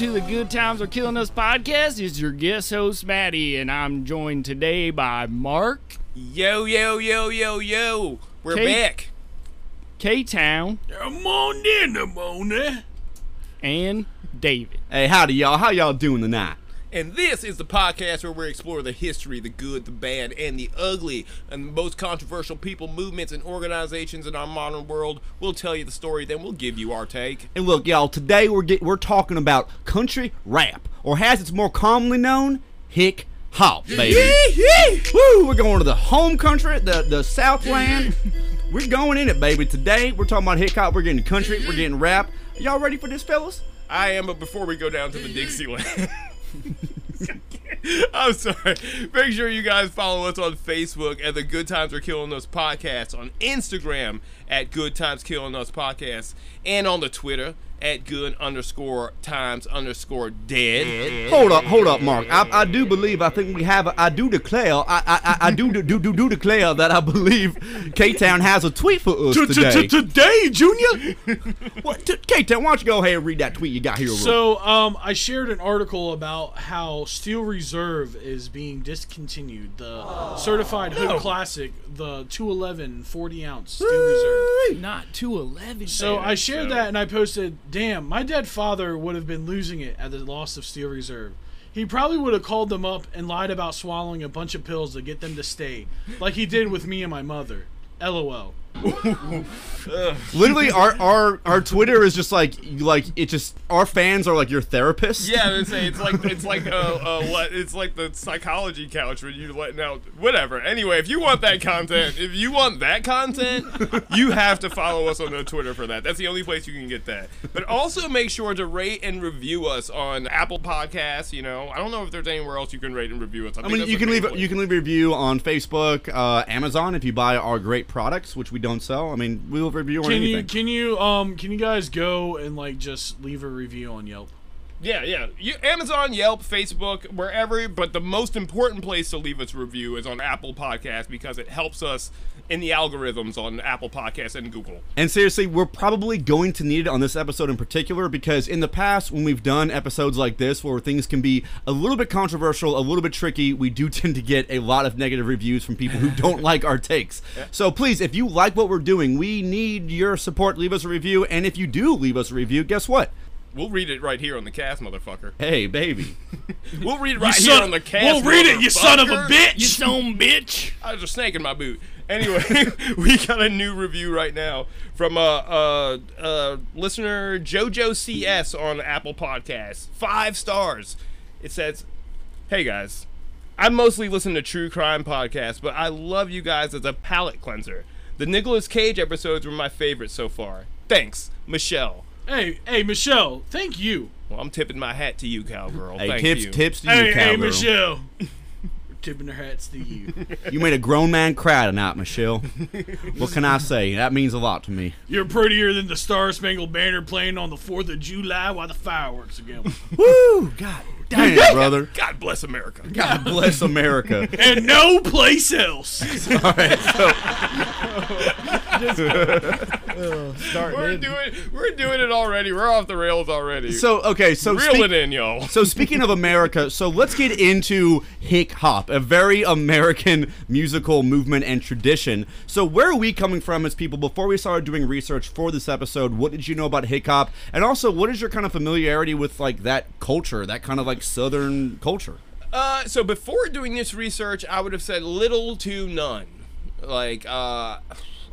Welcome to the Good Times Are Killing Us podcast. It's your guest host, Maddie, and I'm joined today by Mark, Yo, yo, yo, yo, yo. We're Kate. back. K Town, I'm on in the morning. and David. Hey, howdy, y'all. How y'all doing tonight? And this is the podcast where we explore the history, the good, the bad, and the ugly, and the most controversial people, movements, and organizations in our modern world. We'll tell you the story, then we'll give you our take. And look, y'all. Today we're get, we're talking about country rap, or as it's more commonly known, hick hop, baby. Woo! We're going to the home country, the the Southland. we're going in it, baby. Today we're talking about hick hop. We're getting country. We're getting rap. Y'all ready for this, fellas? I am, but before we go down to the Dixieland. I'm sorry. Make sure you guys follow us on Facebook at the Good Times Are Killing Us Podcast, on Instagram at Good Times Killing Us Podcast, and on the Twitter at Good underscore Times underscore Dead. Hold up, hold up, Mark. I, I do believe. I think we have. A, I do declare. I I, I- I do do, do do do declare that I believe K Town has a tweet for us today. Today, Junior. What? K Town, why don't you go ahead and read that tweet you got here? So, um, I shared an article about how Steel Reserve is being discontinued. The certified hood classic, the 211 40 ounce Steel Reserve. Not 211. So I shared that and I posted, "Damn, my dead father would have been losing it at the loss of Steel Reserve. He probably would have called them up and lied about swallowing a bunch of pills to get them to stay, like he did with me and my mother. LOL." Literally, our, our our Twitter is just like like it just our fans are like your therapists. Yeah, I would say it's like it's like uh, uh what it's like the psychology couch when you're letting out whatever. Anyway, if you want that content, if you want that content, you have to follow us on the Twitter for that. That's the only place you can get that. But also make sure to rate and review us on Apple Podcasts. You know, I don't know if there's anywhere else you can rate and review us. I mean, you can leave you can leave a review on Facebook, uh, Amazon if you buy our great products, which we don't sell. I mean, we'll review on Can anything. you can you um can you guys go and like just leave a review on Yelp? Yeah, yeah. You, Amazon, Yelp, Facebook, wherever. But the most important place to leave us a review is on Apple Podcast because it helps us in the algorithms on Apple Podcasts and Google. And seriously, we're probably going to need it on this episode in particular because in the past, when we've done episodes like this where things can be a little bit controversial, a little bit tricky, we do tend to get a lot of negative reviews from people who don't like our takes. So please, if you like what we're doing, we need your support. Leave us a review. And if you do leave us a review, guess what? We'll read it right here on the cast, motherfucker. Hey, baby. We'll read it right here on the cast. We'll read it, you son of a bitch. You son bitch. I was a snake in my boot. Anyway, we got a new review right now from uh, uh, uh, listener JoJo CS on Apple Podcasts. Five stars. It says, "Hey guys, I mostly listen to true crime podcasts, but I love you guys as a palate cleanser. The Nicolas Cage episodes were my favorite so far. Thanks, Michelle. Hey, hey, Michelle, thank you. Well, I'm tipping my hat to you, cowgirl. Hey, Thank tips, you. tips to you, Hey, hey. Michelle. We're tipping their hats to you. You made a grown man cry tonight, Michelle. what can I say? That means a lot to me. You're prettier than the Star Spangled Banner playing on the 4th of July while the fireworks are going. Woo! God damn, brother. God bless America. God bless America. and no place else. All right, so We're doing, we're doing it already. We're off the rails already. so okay, so Reel speak- it in, y'all. So speaking of America, so let's get into hick hop, a very American musical movement and tradition. So where are we coming from as people? Before we started doing research for this episode, what did you know about hick hop? And also, what is your kind of familiarity with like that culture, that kind of like Southern culture? Uh, so before doing this research, I would have said little to none. Like, uh,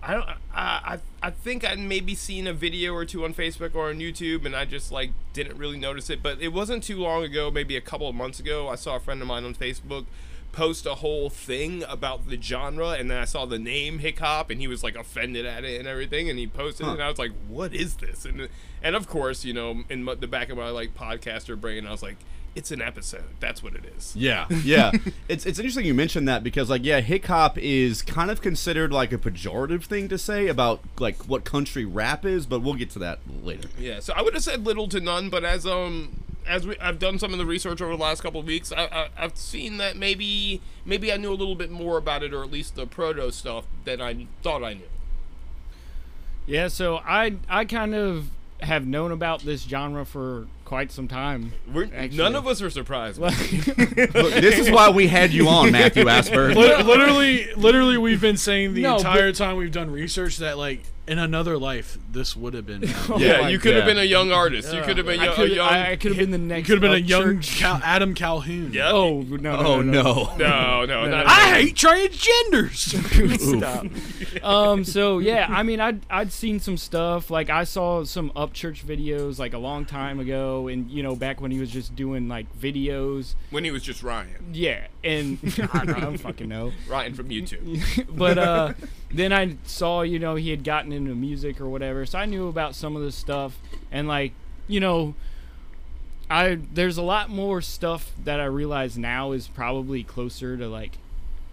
I don't. I, I I think I'd maybe seen a video or two on Facebook or on YouTube, and I just like didn't really notice it. But it wasn't too long ago, maybe a couple of months ago, I saw a friend of mine on Facebook post a whole thing about the genre, and then I saw the name hick hop, and he was like offended at it and everything, and he posted it, and I was like, "What is this?" And and of course, you know, in the back of my like podcaster brain, I was like, "It's an episode. That's what it is." Yeah, yeah. it's it's interesting you mentioned that because like yeah, hick hop is kind of considered like a pejorative thing to say about like what country rap is, but we'll get to that later. Yeah, so I would have said little to none, but as um as we, I've done some of the research over the last couple of weeks, I, I, I've seen that maybe maybe I knew a little bit more about it, or at least the proto stuff than I thought I knew. Yeah, so I I kind of have known about this genre for quite some time. We're, none of us are surprised. Look, this is why we had you on, Matthew Asper. Literally, literally, we've been saying the No, entire time we've done research that like in another life this would have been. now. yeah, you could have been a young artist. You could have been I yo- a young. I, could have been the next. You could have been a young Cal- Adam Calhoun. Yep. Oh no! no Oh no! no. no, no, not I hate transgenders. Stop. um. So yeah, I mean, I'd I'd seen some stuff. Like I saw some Upchurch videos like a long time ago, and you know back when he was just doing like videos. when he was just Ryan. Yeah, and I don't, I don't fucking know. Ryan from YouTube. but uh, then I saw, you know, he had gotten into music or whatever, so I knew about some of this stuff, and like, you know, I there's a lot more stuff that I realize now is probably closer to like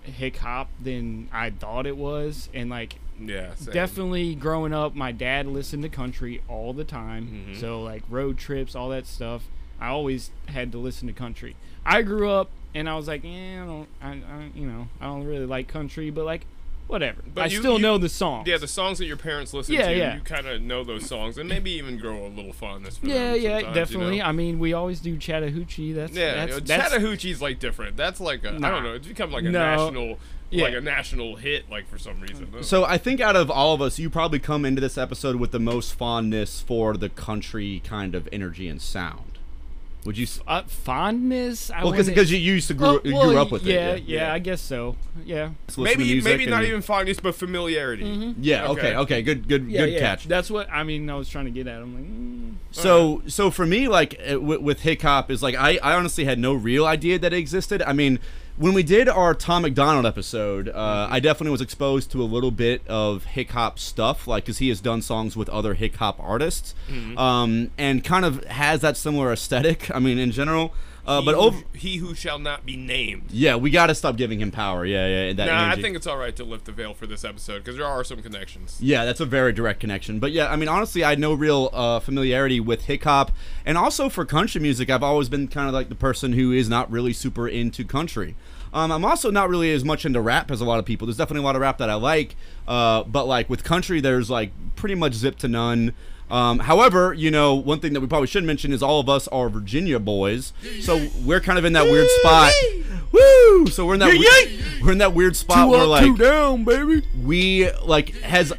hick hop than I thought it was, and like Yeah, same. definitely growing up, my dad listened to country all the time, Mhm. so like road trips, all that stuff. I always had to listen to country. I grew up and I was like, yeah, I don't, I, I you know, I don't really like country, but like, whatever. But I you- still you- know the songs. Yeah, the songs that your parents listen Yeah, to, yeah. you kind of know those songs, and maybe even grow a little fondness for yeah, them. yeah, sometimes, definitely. You know? I mean, we always do Chattahoochee. That's Yeah, that's, you know, that's Chattahoochee's like different. That's like a I Nah. don't know. It's become like a No. national, Yeah. like a national hit, like for some reason. So I think out of all of us, you probably come into this episode with the most fondness for the country kind of energy and sound. Would you? s- uh, fondness. I Well, wouldn't- because you used to grew, Oh, you well, grew up with yeah, it. Yeah, yeah, I guess so. Yeah. Just maybe maybe not even fondness, but familiarity. Yeah. Okay. Okay. Okay. Good. Good. Yeah, good yeah. catch. That's what I mean. I was trying to get at. I'm like, mm. So so for me, like uh, with, with hick hop is like I, I honestly had no real idea that it existed. I mean, when we did our Tom MacDonald episode, uh, I definitely was exposed to a little bit of hick hop stuff, like because he has done songs with other hick hop artists, um, and kind of has that similar aesthetic. I mean, in general. Uh, He but who- he who shall not be named. yeah, we got to stop giving him power. Yeah, yeah. That Nah, I think it's all right to lift the veil for this episode because there are some connections. Yeah, that's a very direct connection. But yeah, I mean, honestly, I had no real uh, familiarity with hick hop, and also for country music, I've always been kind of like the person who is not really super into country. Um, I'm also not really as much into rap as a lot of people. There's definitely a lot of rap that I like, uh, but like with country, there's like pretty much zip to none. Um, however, you know, one thing that we probably should mention is all of us are Virginia boys, so we're kind of in that weird spot. Woo! So we're in that we- we're in that weird spot where like down, baby. we like has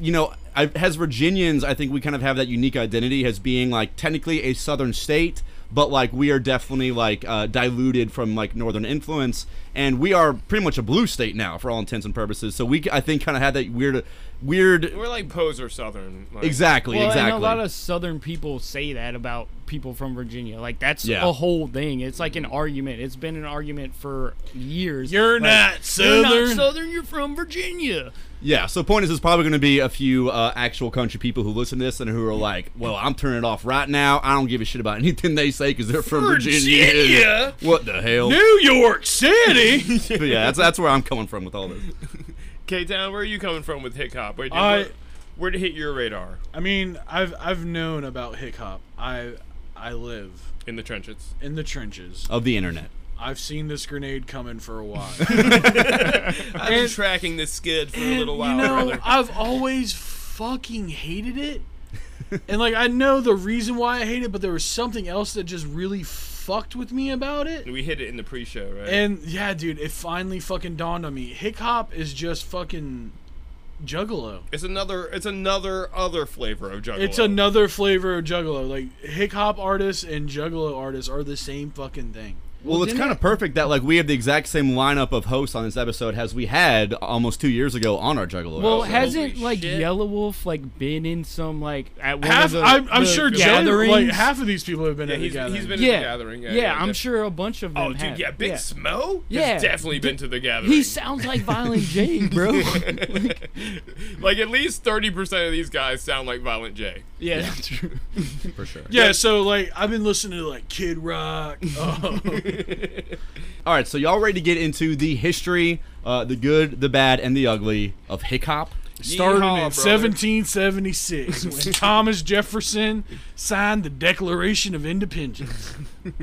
you know I, as Virginians, I think we kind of have that unique identity as being like technically a southern state, but like we are definitely like uh, diluted from like northern influence, and we are pretty much a blue state now for all intents and purposes. So we I think kind of had that weird, weird. We're like poser Southern. Like, Exactly, Well, exactly. and a lot of Southern people say that about people from Virginia. Like that's Yeah. a whole thing. It's like an argument. It's been an argument for years. You're Like, not You're not Southern." Southern. You're from Virginia. Yeah. So point is, there's probably going to be a few uh, actual country people who listen to this and who are like, "Well, I'm turning it off right now. I don't give a shit about anything they say because they're from Virginia." Virginia? What the hell? New York City. But yeah, that's that's where I'm coming from with all this. K Town, where are you coming from with hick hop? Where, did- I- where, where did it hit your radar? I mean, I've I've known about hick hop. I I live In the trenches. in the trenches. of the internet. I've seen this grenade coming for a while. I've been tracking this skid for a little while, you know, brother. I've always fucking hated it. and like I know the reason why I hate it, but there was something else that just really fucked with me about it. We hit it in the pre-show, right? And yeah, dude, it finally fucking dawned on me. Hick hop is just fucking juggalo. it's another, it's another other flavor of juggalo. It's another flavor of juggalo. Like hick hop artists and juggalo artists are the same fucking thing. Well, Well, it's kind of perfect that like we have the exact same lineup of hosts on this episode as we had almost two years ago on our Juggalo. Well, episode. hasn't Holy like shit. Yellow Wolf like been in some like at one Half, of the, I'm, I'm the sure Jen, gatherings? like half of these people have been Yeah, at the he's, gathering. he's been yeah, at the gathering. Yeah, yeah, I'm def- sure a bunch of them. Oh, dude, yeah, Big Smo. Yeah. has definitely been to the gathering. He sounds like Violent J, bro. like at least thirty percent of these guys sound like Violent J. yeah, that's true. for sure. yeah, so like I've been listening to like Kid Rock. Oh. All right, so y'all ready to get into the history, uh, the good, the bad, and the ugly of hick hop? started in brother. 1776 when Thomas Jefferson signed the Declaration of Independence.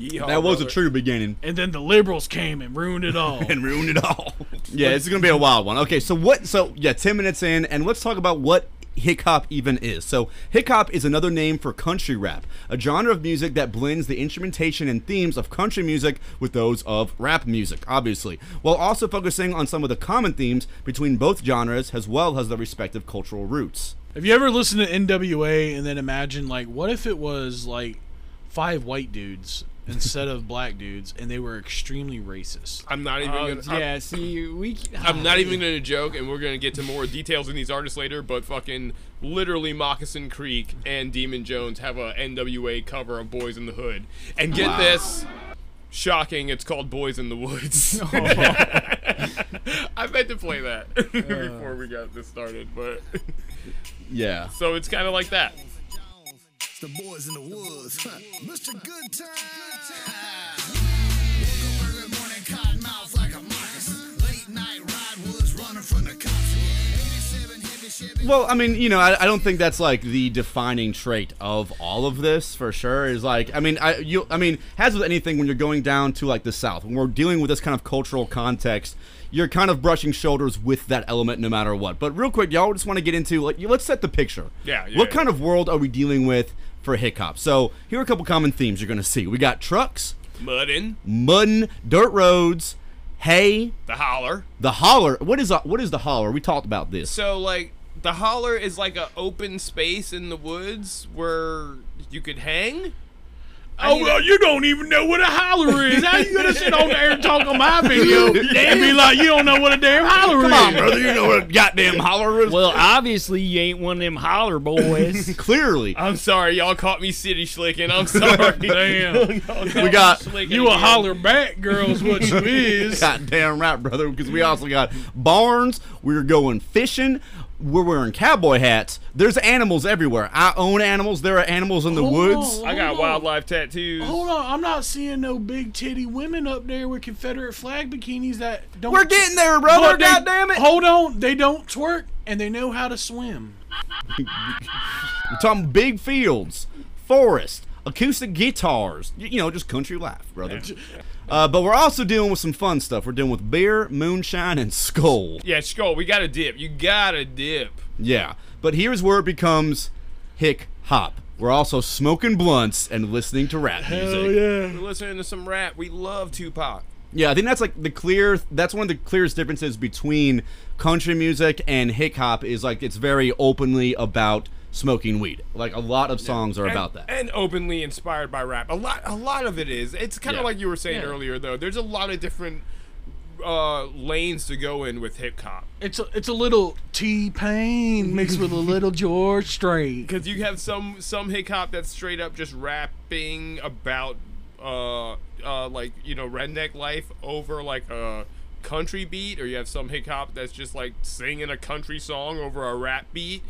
Yeehaw, that was brother. a true beginning. And then the liberals came and ruined it all. and ruined it all. yeah, it's gonna be a wild one. Okay, so what? So yeah, ten minutes in, and let's talk about what hick hop even is. So, hick hop is another name for country rap, a genre of music that blends the instrumentation and themes of country music with those of rap music, obviously, while also focusing on some of the common themes between both genres as well as their respective cultural roots. Have you ever listened to NWA and then imagine like what if it was like five white dudes instead of black dudes and they were extremely racist? I'm not even Oh, gonna. yeah, see, we. I'm not even gonna joke, and we're gonna get to more details in these artists later. But fucking literally, Moccasin Creek and Demun Jones have a NWA cover of "Boys in the Hood," and get this, shocking, it's called "Boys in the Woods." Oh. I meant to play that uh. before we got this started, but Yeah. so it's kind of like that. It's the boys in the woods. Mr. Good Time. Woke up early morning, cotton mouth like a moccasin. Late night ride woods running from the cops. 87 heavy Chevy. Well, I mean, you know, I, I don't think that's like the defining trait of all of this for sure. Is like, I mean, I you, I mean, as with anything, when you're going down to like the South, when we're dealing with this kind of cultural context, you're kind of brushing shoulders with that element no matter what. But real quick, y'all just want to get into like, let's set the picture. Yeah, yeah, What yeah. kind of world are we dealing with for hick hop? So here are a couple common themes you're gonna see. We got trucks, Muddin, mudding, dirt roads, hay, the holler. the holler. What is what is the holler? We talked about this. So like the holler is like a open space in the woods where you could hang. I Oh mean- well, you don't even know what a holler is. How you gonna sit on there and talk on my video and be like you don't know what a damn holler Come is? on, brother. You know what a goddamn holler is. Well, obviously, you ain't one of them holler boys. Clearly, I'm sorry, y'all caught me city slicking. I'm sorry. Damn, we got you a holler back girl's what you is. goddamn right, brother. Because we also got barns. We're going fishing. We're wearing cowboy hats. There's animals everywhere. I own animals. There are animals in the Hold woods. on. I got on. wildlife tattoos. Hold on, I'm not seeing no big titty women up there with Confederate flag bikinis that don't. We're getting there, brother. But they- God damn it. Hold on, they don't twerk and they know how to swim. We're talking big fields, forest, acoustic guitars. You know, just country life, brother. Uh, but we're also dealing with some fun stuff. We're dealing with beer, moonshine, and Skoal. Yeah, Skoal, we got to dip. You got to dip. Yeah, but here's where it becomes hick hop. We're also smoking blunts and listening to rap music. yeah. We're listening to some rap. We love Tupac. Yeah, I think that's like the clear. That's one of the clearest differences between country music and hick hop. Is like it's very openly about smoking weed. Like a lot of songs are and, about that. and openly inspired by rap. A lot, a lot of it is. It's kind of Yeah. like you were saying earlier, though. There's a lot of different uh, lanes to go in with hick hop. It's a, it's a little T Pain mixed with a little George Strait. Because you have some some hick hop that's straight up just rapping about uh uh like you know redneck life over like a country beat, or you have some hick hop that's just like singing a country song over a rap beat,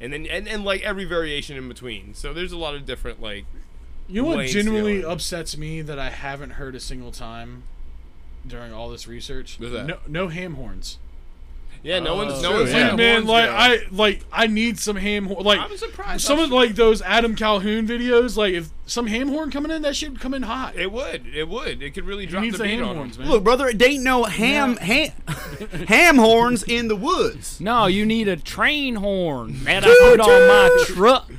and then and, and like every variation in between. So there's a lot of different like You know what genuinely upsets me that I haven't heard a single time during all this research? No, no ham horns. Yeah no one's uh, no one's yeah. letting the man, like. I like I need some ham horn. Like I'm surprised some how of like those Adam Calhoun videos. Like if some ham horn coming in, that should come in hot. It would. It would. It could really drop needs the the beat ham on horns, man. Look, brother, it ain't no ham ham ham horns in the woods. no, you need a train horn that I put on my truck.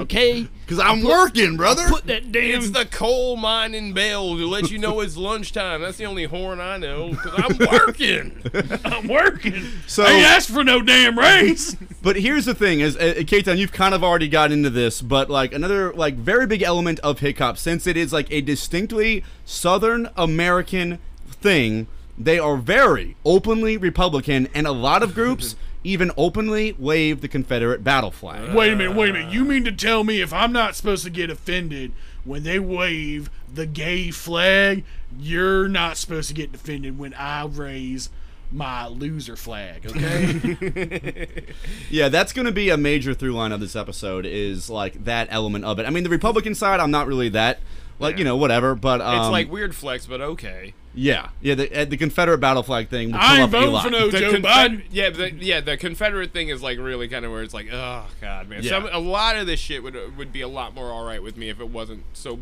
Okay, Cause I'm working, brother. put that damn. It's the coal mining bell to let you know it's lunchtime. That's the only horn I know because I'm working. I'm working. So- I asked for no damn raise. But here's the thing: is uh, K-Town, you've kind of already got into this, but like another like very big element of hick hop, since it is like a distinctly Southern American thing, they are very openly Republican, and a lot of groups even openly wave the Confederate battle flag. wait a minute, wait a minute. You mean to tell me if I'm not supposed to get offended when they wave the gay flag, you're not supposed to get offended when I raise my loser flag, okay? Yeah, that's going to be a major through line of this episode. Is like that element of it. I mean, the Republican side, I'm not really that. Like you know, whatever. But um, it's like weird flex, but okay. yeah, yeah. The, uh, the Confederate battle flag thing. Will I come ain't up a voting lot. for no The Joe Confed- Biden. yeah, the, yeah. The Confederate thing is like really kind of where it's like, oh god, man. Yeah. Some, a lot of this shit would would be a lot more all right with me if it wasn't so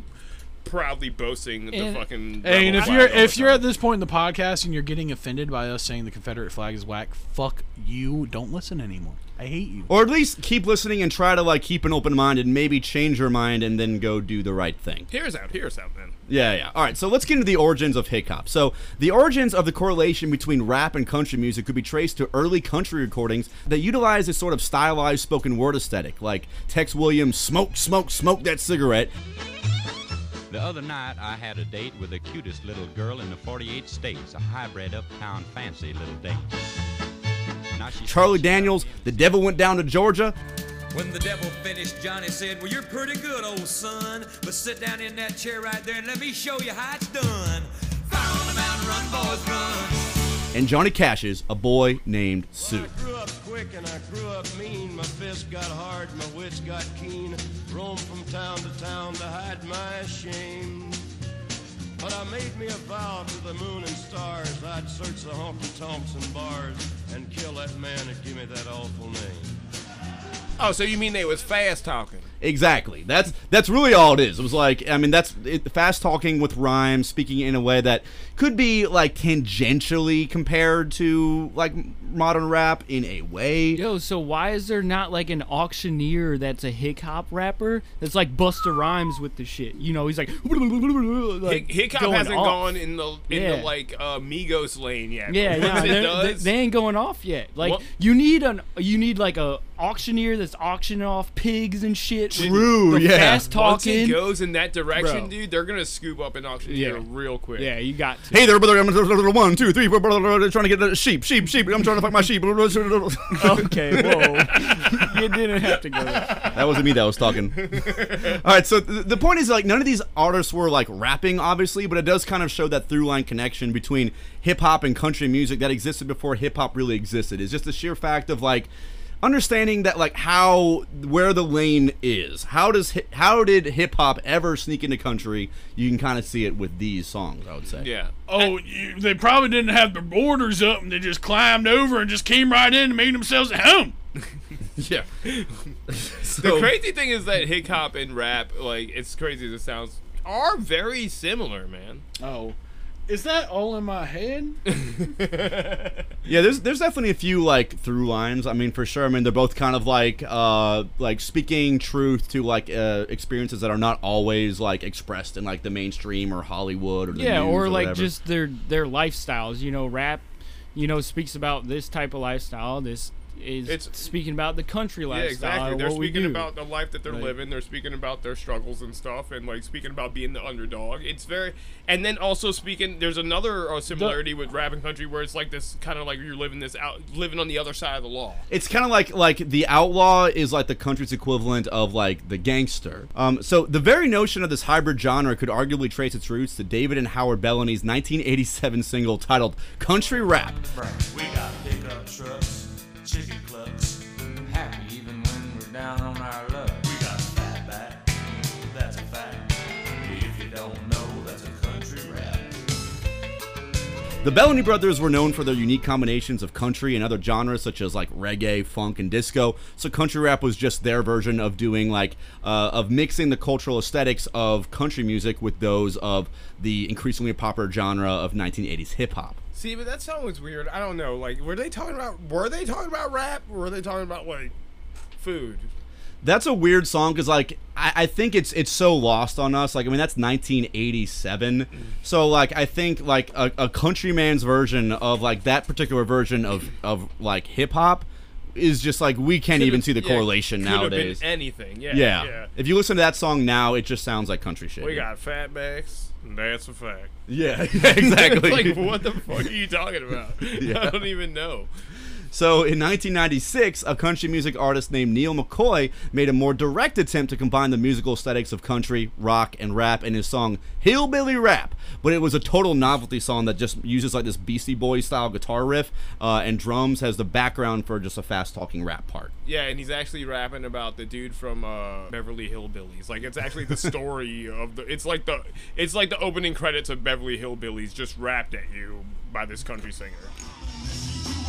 proudly boasting the And- fucking. Hey, and if you're if you're at this point in the podcast and you're getting offended by us saying the Confederate flag is whack, fuck you. Don't listen anymore. I hate you. Or at least keep listening and try to like keep an open mind and maybe change your mind and then go do the right thing. Here's us out, hear us out, man. Yeah, yeah. All right, so let's get into the origins of hick hop. So, the origins of the correlation between rap and country music could be traced to early country recordings that utilized this sort of stylized spoken word aesthetic, like Tex Williams' "Smoke, smoke, smoke that cigarette." The other night, I had a date with the cutest little girl in the 48 states, a hybrid uptown fancy little date. Now she Charlie Daniels, "The Devil Went Down to Georgia." When the devil finished, Johnny said, Well, you're pretty good, old son. But sit down in that chair right there and let me show you how it's done. Fire on the mountain, run, boys, run. And Johnny Cash's "A Boy Named Sue." I grew up quick and I grew up mean. My fists got hard, my wits got keen. Roamed from town to town to hide my shame. But I made me a vow to the moon and stars. I'd search the honky tonks and bars and kill that man that give me that awful name. Oh, so you mean they was fast talking? Exactly. That's that's really all it is. It was like I mean that's it, fast talking with rhymes, speaking in a way that could be like tangentially compared to like modern rap in a way. Yo, so why is there not like an auctioneer that's a hick hop rapper that's like Busta Rhymes with the shit? You know, he's like, like Hip hop going hasn't off. gone in the in Yeah. the like uh, Migos lane yet. Yeah, yeah, it they're- does, they ain't going off yet. Like What- you need an you need like a auctioneer that's auctioning off pigs and shit. True, the yeah. Fast once it talking. goes in that direction, Bro. dude, they're gonna scoop up an auction Yeah. real quick. Yeah, you got to. Hey there, brother. I'm one, two, three, four, blah, blah, blah, trying to get a sheep, sheep, sheep. I'm trying to fuck my sheep. okay, whoa. you didn't have to go there. That wasn't me that was talking. All right, so th- the point is like none of these artists were like rapping, obviously, but it does kind of show that through line connection between hick hop and country music that existed before hip hop really existed. It's just the sheer fact of like understanding that like how where the lane is. How does hi- how did hip hop ever sneak into country? You can kind of see it with these songs, I would say. Yeah. Oh, you, they probably didn't have the borders up and they just climbed over and just came right in and made themselves at home. yeah. The crazy thing is that hip hop and rap, like it's crazy as it sounds, are very similar, man. Oh. Is that all in my head? Yeah, there's there's definitely a few like through lines. I mean, for sure. I mean, they're both kind of like uh like speaking truth to like uh, experiences that are not always like expressed in like the mainstream or Hollywood or the Yeah, news or like whatever. just their their lifestyles. You know, rap, you know, speaks about this type of lifestyle. This is It's- speaking about the country Yeah, lifestyle. exactly. They're what speaking about the life that they're Right. living. They're speaking about their struggles and stuff, and like speaking about being the underdog. It's very, and then also speaking. There's another uh, similarity with rap and country where it's like this kind of like you're living this out, living on the other side of the law. It's kind of like like the outlaw is like the country's equivalent of like the gangster. Um, so the very notion of this hybrid genre could arguably trace its roots to David and Howard Bellamy's 1987 single titled "Country Rap." We got pickup trucks, chicken clucks, happy even when we're down on our luck. We got fatback, that's a fact. If you don't know, that's a country rap. The Bellamy brothers were known for their unique combinations of country and other genres such as like reggae, funk, and disco. So country rap was just their version of doing like uh, of mixing the cultural aesthetics of country music with those of the increasingly popular genre of 1980s hip hop. See, but that song was weird. I don't know. Like, were they talking about? Were they talking about rap? Or were they talking about like food? That's a weird song because like I, I think it's it's so lost on us. Like I mean that's 1987, so like I think like a, a countryman's version of like that particular version of of like hip hop is just like we can't even see the Yeah, correlation could have been nowadays. anything. Yeah. Yeah. Yeah. If you listen to that song now, it just sounds like country shit. We got fatbacks. and That's a fact. Yeah, exactly. like, what the fuck are you talking about? Yeah. I don't even know. So in 1996, a country music artist named Neal McCoy made a more direct attempt to combine the musical aesthetics of country, rock, and rap in his song Hillbilly Rap. But it was a total novelty song that just uses like this Beastie Boys style guitar riff uh, and drums as the background for just a fast talking rap part. Yeah, and he's actually rapping about the dude from uh, Beverly Hillbillies. Like it's actually the story of the. It's like the. It's like the opening credits of Beverly Hillbillies just rapped at you by this country singer.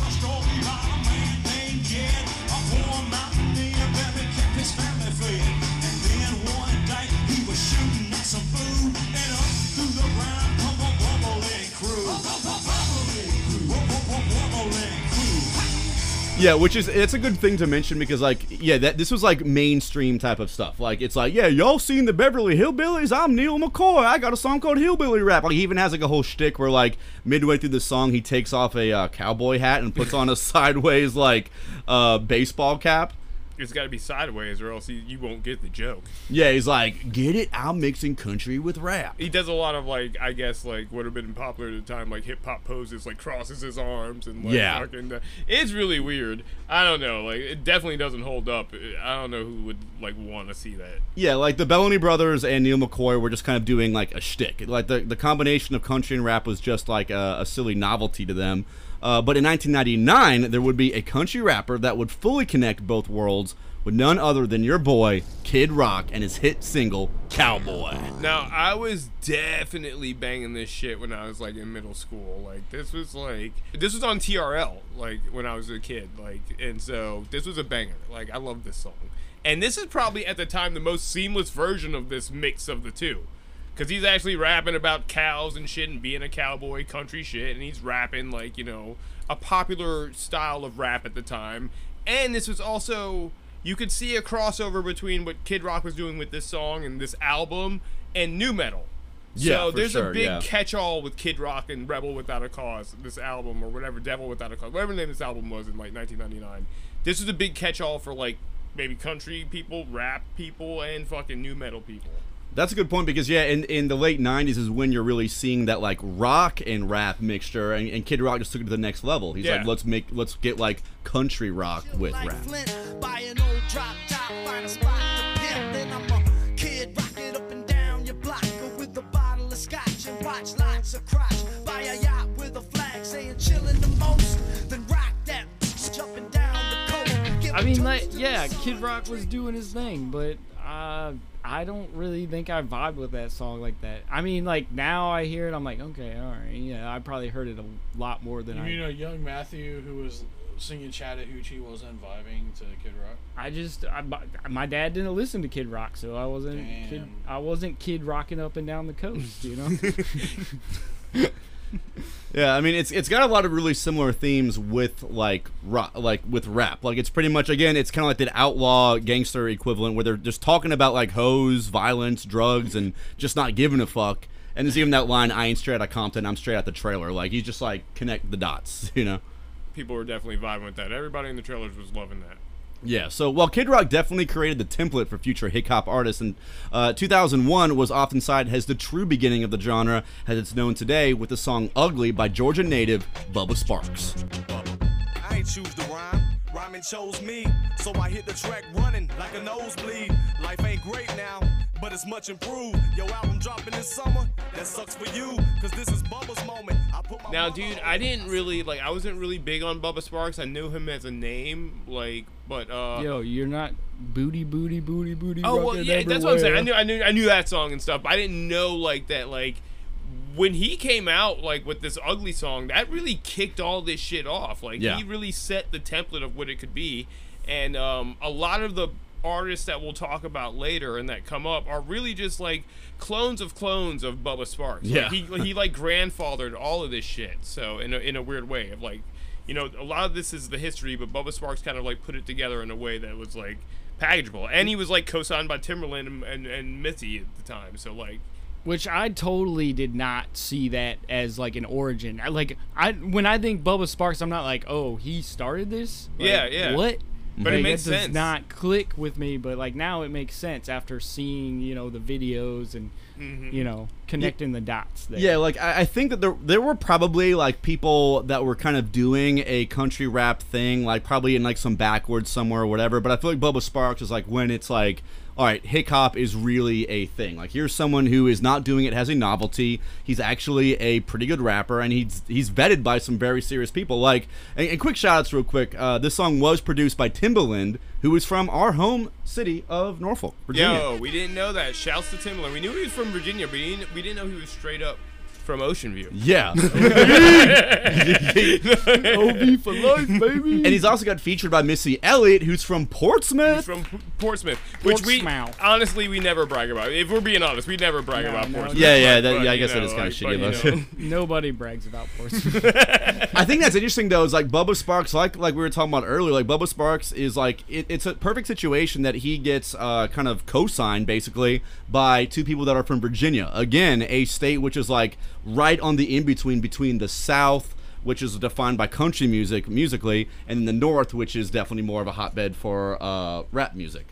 A story about a man named Jed, a poor man. Yeah, which is it's a good thing to mention because like yeah, that this was like mainstream type of stuff. Like it's like yeah, y'all seen the Beverly Hillbillies? I'm Neal McCoy. I got a song called Hillbilly Rap. Like he even has like a whole shtick where like midway through the song he takes off a uh, cowboy hat and puts on a sideways like uh, baseball cap. It's got to be sideways, or else you, you won't get the joke. Yeah, he's like, get it? I'm mixing country with rap. He does a lot of like, I guess, like would have been popular at the time, like hip hop poses, like crosses his arms and like Yeah. fucking. Uh, it's really weird. I don't know. Like, it definitely doesn't hold up. I don't know who would like want to see that. Yeah, like the Bellamy brothers and Neal McCoy were just kind of doing like a shtick. Like the, the combination of country and rap was just like a, a silly novelty to them. Uh, but in 1999, there would be a country rapper that would fully connect both worlds with none other than your boy, Kid Rock, and his hit single, Cowboy. Now, I was definitely banging this shit when I was like in middle school. Like this was like this was on TRL like when I was a kid. Like and so this was a banger. Like I love this song. And this is probably at the time the most seamless version of this mix of the two. Cause he's actually rapping about cows and shit and being a cowboy, country shit, and he's rapping like, you know, a popular style of rap at the time. And this was also you could see a crossover between what Kid Rock was doing with this song and this album and nu metal. Yeah, so there's sure, a big yeah. catch-all with Kid Rock and Rebel Without a Cause, this album or whatever, Devil Without a Cause, whatever the name this album was in like 1999. This is a big catch-all for like maybe country people, rap people, and fucking nu metal people. That's a good point because yeah, in, in the late '90s is when you're really seeing that like rock and rap mixture, and, and Kid Rock just took it to the next level. He's Yeah. like, let's make let's get like country rock with like rap. Flint, buy an old drop top, find a spot to pimp. I'm kid, rock it up and down your block with a bottle of scotch and watch lots of crotch. Buy a yacht with a flag saying chillin' the most. Then rock that jumping down the coast. Give mean, like, yeah, Kid. Rock was doing his thing, but uh, I don't really think I vibe with that song like that. I mean, like now I hear it, I'm like, okay, all right, yeah, I probably heard it a lot more than You I. You know, young Matthew who was singing Chattahoochee wasn't vibing to Kid Rock? I just, I, my dad didn't listen to Kid Rock, so I wasn't, kid, I wasn't Kid rocking up and down the coast, you know. Yeah, I mean it's it's got a lot of really similar themes with like rock, like with rap. Like it's pretty much again, it's kind of like the outlaw gangster equivalent where they're just talking about like hoes, violence, drugs, and just not giving a fuck. And there's even that line, "I ain't straight out of Compton, I'm straight out the trailer." Like he's just like connect the dots, you know. People were definitely vibing with that. Everybody in the trailers was loving that. Yeah, so while Kid Rock definitely created the template for future hick hop artists, and uh, 2001 was often cited as the true beginning of the genre as it's known today with the song Ugly by Georgia native Bubba Sparxxx. I ain't choose the rhyme. Rhyming chose me. So I hit the track running like a nosebleed. Life ain't great now, but it's much improved. Yo, album dropping this summer. That sucks for you, cause this is Bubba's moment. I put my Now, dude, I didn't really like. I wasn't really big on Bubba Sparxxx. I knew him as a name, like, but uh. Yo, you're not booty, booty, booty, booty. Oh well, rockin' yeah, that's what I'm saying. I knew, I knew, I knew that song and stuff. But I didn't know like that. Like when he came out, like with this ugly song, that really kicked all this shit off. Like Yeah. he really set the template of what it could be, and um, a lot of the artists that we'll talk about later and that come up are really just like clones of clones of Bubba Sparxxx. Like, Yeah. he he like grandfathered all of this shit. So in a, in a weird way of like, you know, a lot of this is the history, but Bubba Sparxxx kind of like put it together in a way that was like packageable. And he was like co-signed by Timbaland and, and, and Missy at the time. So like, Which I totally did not see that as like an origin. I, like I when I think Bubba Sparxxx, I'm not like, oh, he started this. Like, Yeah, yeah. What? But it makes that does sense. not click with me, but like now it makes sense after seeing you know the videos and Mm-hmm. you know connecting the dots. There. Yeah, like I, I think that there there were probably like people that were kind of doing a country rap thing, like probably in like some backwards somewhere or whatever. But I feel like Bubba Sparxxx is like when it's like, all right, hick hop is really a thing. Like here's someone who is not doing it as a novelty. He's actually a pretty good rapper, and he's he's vetted by some very serious people. Like, and, and quick shout outs real quick. Uh, this song was produced by Timbaland, who is from our home city of Norfolk, Virginia. yo, we didn't know that. Shouts to Timbaland. We knew he was from Virginia, but we didn't, we didn't know he was straight up from Ocean View. Yeah. OB for life, baby. and he's also got featured by Missy Elliott, who's from Portsmouth. From P- Portsmouth, which we honestly we never brag about. If we're being honest, we never brag No, about no, Portsmouth. Yeah, yeah, that- but, yeah, I guess that know, is kinda shitty but, of you us. know. Nobody brags about Portsmouth. I think that's interesting though. Is like Bubba Sparxxx, like like we were talking about earlier. Like Bubba Sparxxx is like it, it's a perfect situation that he gets uh, kind of co-signed basically by two people that are from Virginia. Again, a state which is like right on the in between between the South, which is defined by country music musically, and the North, which is definitely more of a hotbed for uh, rap music.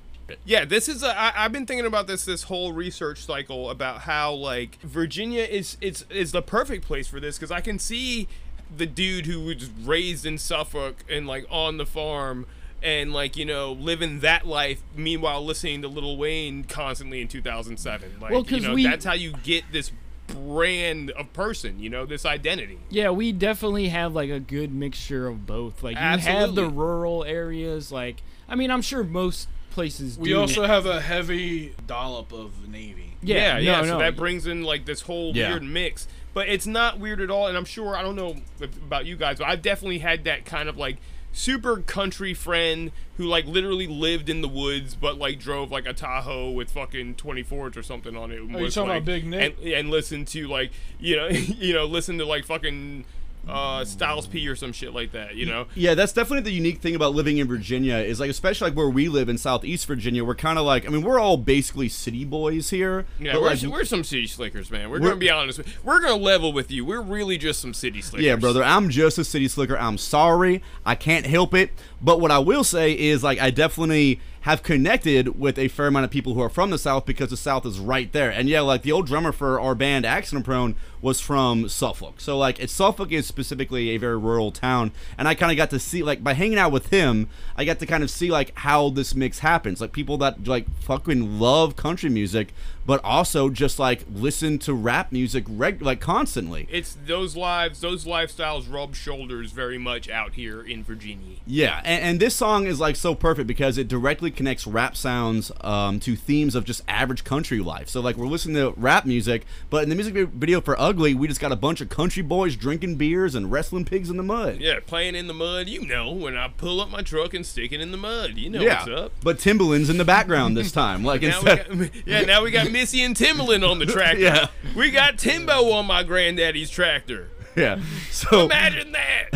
Yeah, this is. A, I, I've been thinking about this this whole research cycle about how like Virginia is it's is the perfect place for this because I can see the dude who was raised in Suffolk and like on the farm and like you know living that life meanwhile listening to Lil Wayne constantly in 2007 like Well, you 'cause know we- that's how you get this brand of person you know this identity Yeah, we definitely have like a good mixture of both. Like you have the rural areas. Like I mean, I'm sure most places. We do. also have a heavy dollop of Navy. yeah, yeah, yeah. no, so no. that brings in like this whole Yeah. weird mix. But it's not weird at all. And I'm sure I don't know if- about you guys, but I've definitely had that kind of like super country friend who like literally lived in the woods, but like drove like a Tahoe with fucking 24s or something on it. and Oh, you talking about Big Nick? And, and listen to like you know you know listen to like fucking uh Styles P or some shit like that. You know. Yeah, that's definitely the unique thing about living in Virginia is like, especially like where we live in Southeast Virginia, we're kind of like, I mean, we're all basically city boys here. Yeah, we're, like, we're some city slickers, man. We're, We're- gonna be honest. We're gonna level with you. We're really just some city slickers. Yeah, brother, I'm just a city slicker. I'm sorry. I can't help it. But what I will say is, like, I definitely have connected with a fair amount of people who are from the South because the South is right there. And yeah, like, the old drummer for our band, Accident Prone, was from Suffolk. So, like, Suffolk is specifically a very rural town. And I kind of got to see, like, by hanging out with him, I got to kind of see, like, how this mix happens. Like, people that, like, fucking love country music, but also just, like, listen to rap music, reg- like, constantly. it's those lives, those lifestyles rub shoulders very much out here in Virginia. Yeah, and, and this song is like so perfect because it directly connects rap sounds um, to themes of just average country life. So like we're listening to rap music, but in the music video for "Ugly," we just got a bunch of country boys drinking beers and wrestling pigs in the mud. Yeah, playing in the mud, you know, when I pull up my truck and stick it in the mud, you know Yeah, what's up. but Timbaland's in the background this time. Like Now instead, got, yeah, now we got Missy and Timbaland on the tractor. Yeah. We got Timbo on my granddaddy's tractor. yeah. So Imagine that.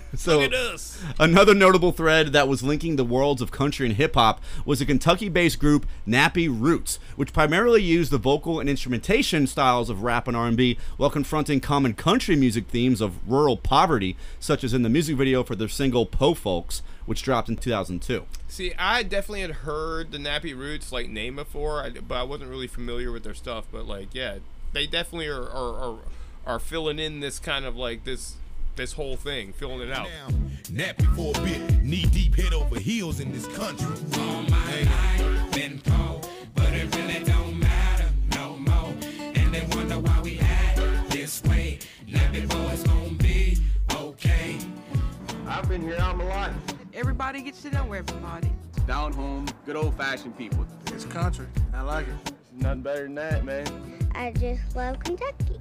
so Look at us. Another notable thread that was linking the worlds of country and hip hop was a Kentucky based group, Nappy Roots, which primarily used the vocal and instrumentation styles of rap and R&B while confronting common country music themes of rural poverty, such as in the music video for their single Po Folks, which dropped in 2002. See, I definitely had heard the Nappy Roots like name before, but I wasn't really familiar with their stuff. But like, yeah, they definitely are are, are are filling in this kind of like this this whole thing, filling it out. Down, nappy for a bit, knee deep, head over heels in this country. All my life been poor, but it really don't matter no more. And they wonder why we act this way. Now before it's gonna be okay. I've been here all my life. Everybody gets to know everybody. Down home, good old fashioned people. It's country. I like it. Nothing better than that, man. I just love Kentucky.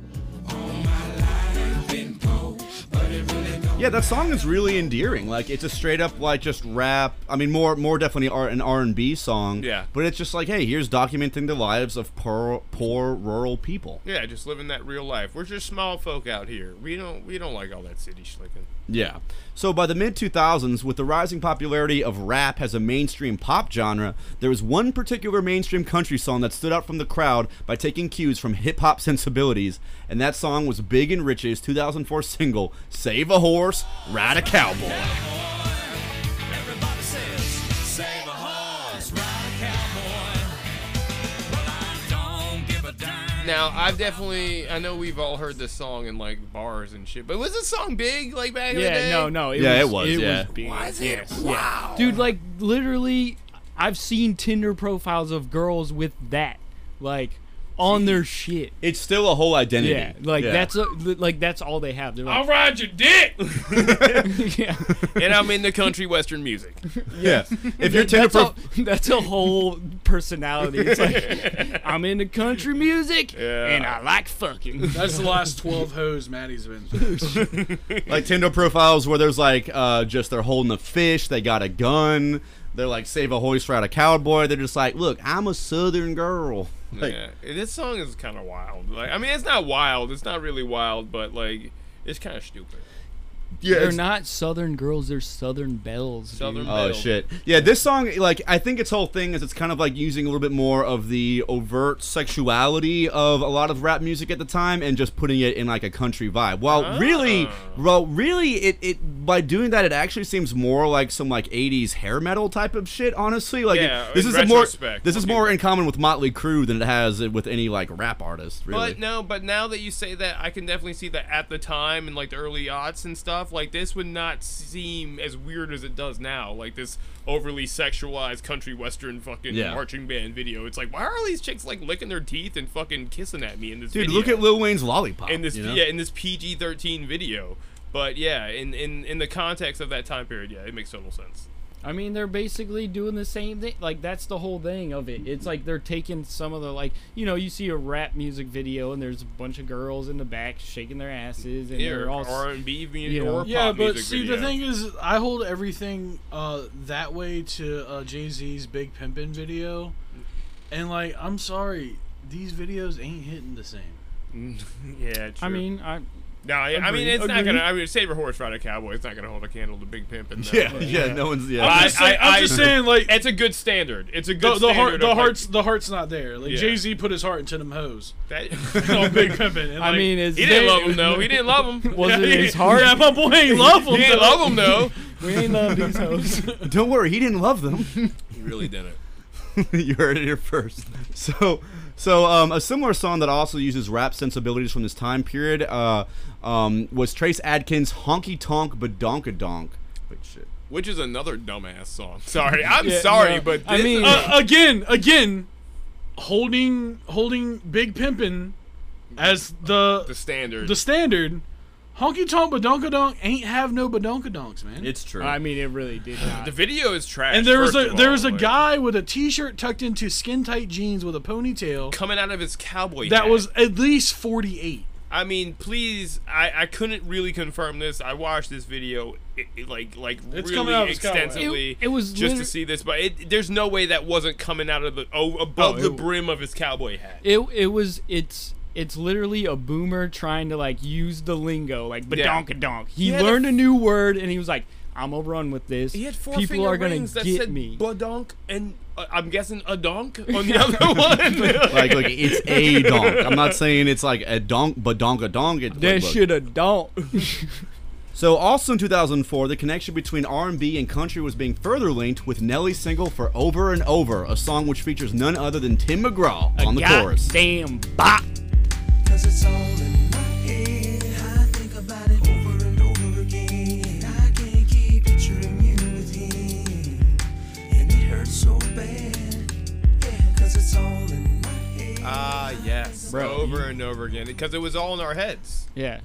Yeah, that song is really endearing. Like it's a straight up like just rap. I mean, more more definitely R- an R and B song. Yeah. But it's just like, hey, here's documenting the lives of poor poor rural people. Yeah, just living that real life. We're just small folk out here. We don't we don't like all that city schlicking. Yeah. So by the mid 2000s, with the rising popularity of rap as a mainstream pop genre, there was one particular mainstream country song that stood out from the crowd by taking cues from hip hop sensibilities, and that song was Big and Rich's 2004 single "Save a Horse, Ride a Cowboy." Now I've definitely I know we've all heard this song in like bars and shit, but was this song big like back in the day? Yeah, no, no. It Yeah, was, it was, It yeah. was big. Was it? Yes, Wow. Yeah. Dude, like literally, I've seen Tinder profiles of girls with that. Like, on their shit. It's still a whole identity. Yeah, like Yeah. that's a, like that's all they have. They're like, I'll like, ride your dick. yeah. and I'm into country western music. yeah. If you're Tinder that's, a, that's a whole personality. It's like I'm into country music Yeah. and I like fucking. That's the last 12 hoes Maddie's been through. like Tinder profiles where there's like uh, just they're holding a fish, they got a gun, they're like save a horse ride a cowboy. They're just like, look, I'm a southern girl. Like, yeah, this song is kind of wild. Like, I mean, it's not wild. It's not really wild, but like, it's kind of stupid. Yeah, They're not southern girls. They're southern belles. Southern. Oh Metal. shit! Yeah, this song, like, I think its whole thing is it's kind of like using a little bit more of the overt sexuality of a lot of rap music at the time, and just putting it in like a country vibe. While really, Ah. well, really, it, it by doing that, it actually seems more like some like '80s hair metal type of shit. Honestly, like, it- this is a more this is more in common with Motley Crue than it has with any like rap artist. Really, But no, but now that you say that, I can definitely see that at the time and like the early aughts and stuff, like this would not seem as weird as it does now. Like this overly sexualized country western fucking Yeah. marching band video. It's like, why are all these chicks like licking their teeth and fucking kissing at me in this dude, video? look at Lil Wayne's lollipop. in this you know? yeah in this PG thirteen video. But yeah, in, in in the context of that time period, yeah, it makes total sense. I mean, they're basically doing the same thing. Like that's the whole thing of it. It's like they're taking some of the like you know you see a rap music video and there's a bunch of girls in the back shaking their asses and Yeah, they're all R and B you know. or Yeah, but music see, video. the thing is, I hold everything uh, that way to uh, Jay Z's Big Pimpin' video, and like, I'm sorry, these videos ain't hitting the same. yeah, true. I mean, I No, I, I mean Agree, it's not gonna. I mean, Save a Horse Ride a Cowboy. It's not gonna hold a candle to Big Pimp. And yeah, yeah, no one's yeah. I, just saying- I, I'm just saying, like- it's a good standard. It's a good the standard. heart, of, the like, heart's, the heart's not there. Like Yeah. Jay Z put his heart into them hoes that, on Big Pimpin'. And, I mean, it's he didn't love him though. He didn't love him. Was it yeah, his heart? Yeah, my boy ain't love him. He didn't love him though. we ain't love these hoes. Don't worry, he didn't love them. He really didn't. you heard it here first. So, so um, a similar song that also uses rap sensibilities from this time period uh, um, was Trace Adkins' "Honky Tonk Badonkadonk." Wait, shit. Which is another dumbass song. Sorry, I'm Yeah, sorry, no, but I mean- uh, again, again, holding holding Big Pimpin' as the the standard. the standard. Honky Tonk Badonkadonk ain't have no Badonkadonks, man. It's true. I mean, it really did not. the video is trash. and there was a there all, was a like, guy with a T-shirt tucked into skin tight jeans with a ponytail coming out of his cowboy. Hat. That hat. was at least forty eight. I mean, please. I, I couldn't really confirm this. I watched this video, it, it, like like It's really coming out of his cowboy. extensively. It- it was just to see this, but it, there's no way that wasn't coming out of the oh above Oh, the it- brim of his cowboy hat. It it was it's it's literally a boomer trying to like use the lingo like Yeah. badonkadonk. He, He had a learned a, f- new word and he was like, "I'm gonna run with this. He had four People are gonna rings that get said me." badonk and uh, I'm guessing a donk on the other one. like, like it's a donk. I'm not saying it's like a donk, badonkadonk. It, That look, look. should have don't. So, also in 2004, the connection between R&B and country was being further linked with Nelly's single for "Over and Over," a song which features none other than Tim McGraw on the chorus. Damn bop. Ah, yes, Bro, over and over again. Because it was all in our heads. Yeah.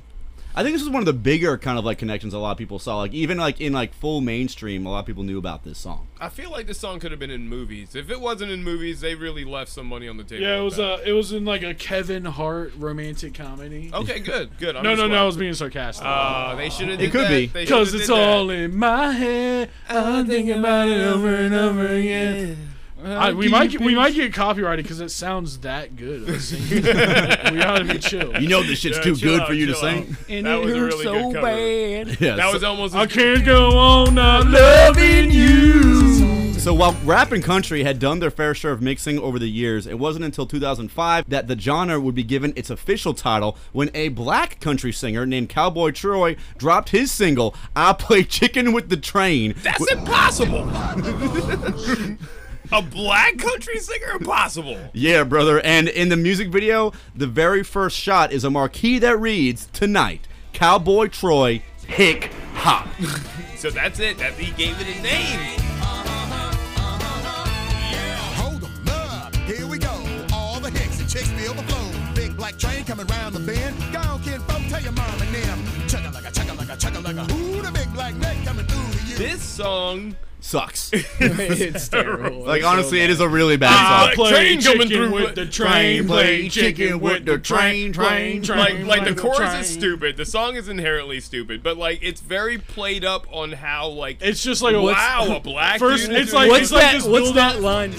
I think this is one of the bigger kind of like connections a lot of people saw. Like even like in like full mainstream, a lot of people knew about this song. I feel like this song could have been in movies. If it wasn't in movies, they really left some money on the table. Yeah, it with was that. uh, it was in like a Kevin Hart romantic comedy. Okay, good, good. I'm no, just no, no, glad. I was being sarcastic. Uh, they should have. It could be. Because it's all in my head. I'm thinking about it over and over again. I, we might get, we might get copyrighted because it sounds that good. us singing. we ought to be chill. You know this shit's Yeah, too chill good out, for you to chill sing. out. And That it was a hurts really so good cover. bad. Yeah, That so- was almost. I can't go on not loving you. So while rap and country had done their fair share of mixing over the years, it wasn't until 2005 that the genre would be given its official title when a black country singer named Cowboy Troy dropped his single "I Play Chicken with the Train." That's impossible. a black country singer? Impossible. Yeah, brother. And in the music video, the very first shot is a marquee that reads Tonight, Cowboy Troy Hick Hop. so that's it. That he gave it a name. chicks feel the flow. Big black train coming round the bend. Go on, kid, folk, tell your mom and them. Chugga like a chugga like a chugga like a. The big black neck coming through to you. This song Sucks. it's terrible. like It's honestly, it bad. is a really bad I song. play train coming chicken through with with- the train, play chicken with the train, train, train. like like the chorus train. is stupid. The song is inherently stupid, but like it's very played up on how like It's just like a wow a black First, dude. it's is like What's it's like that? this What's build that up. line?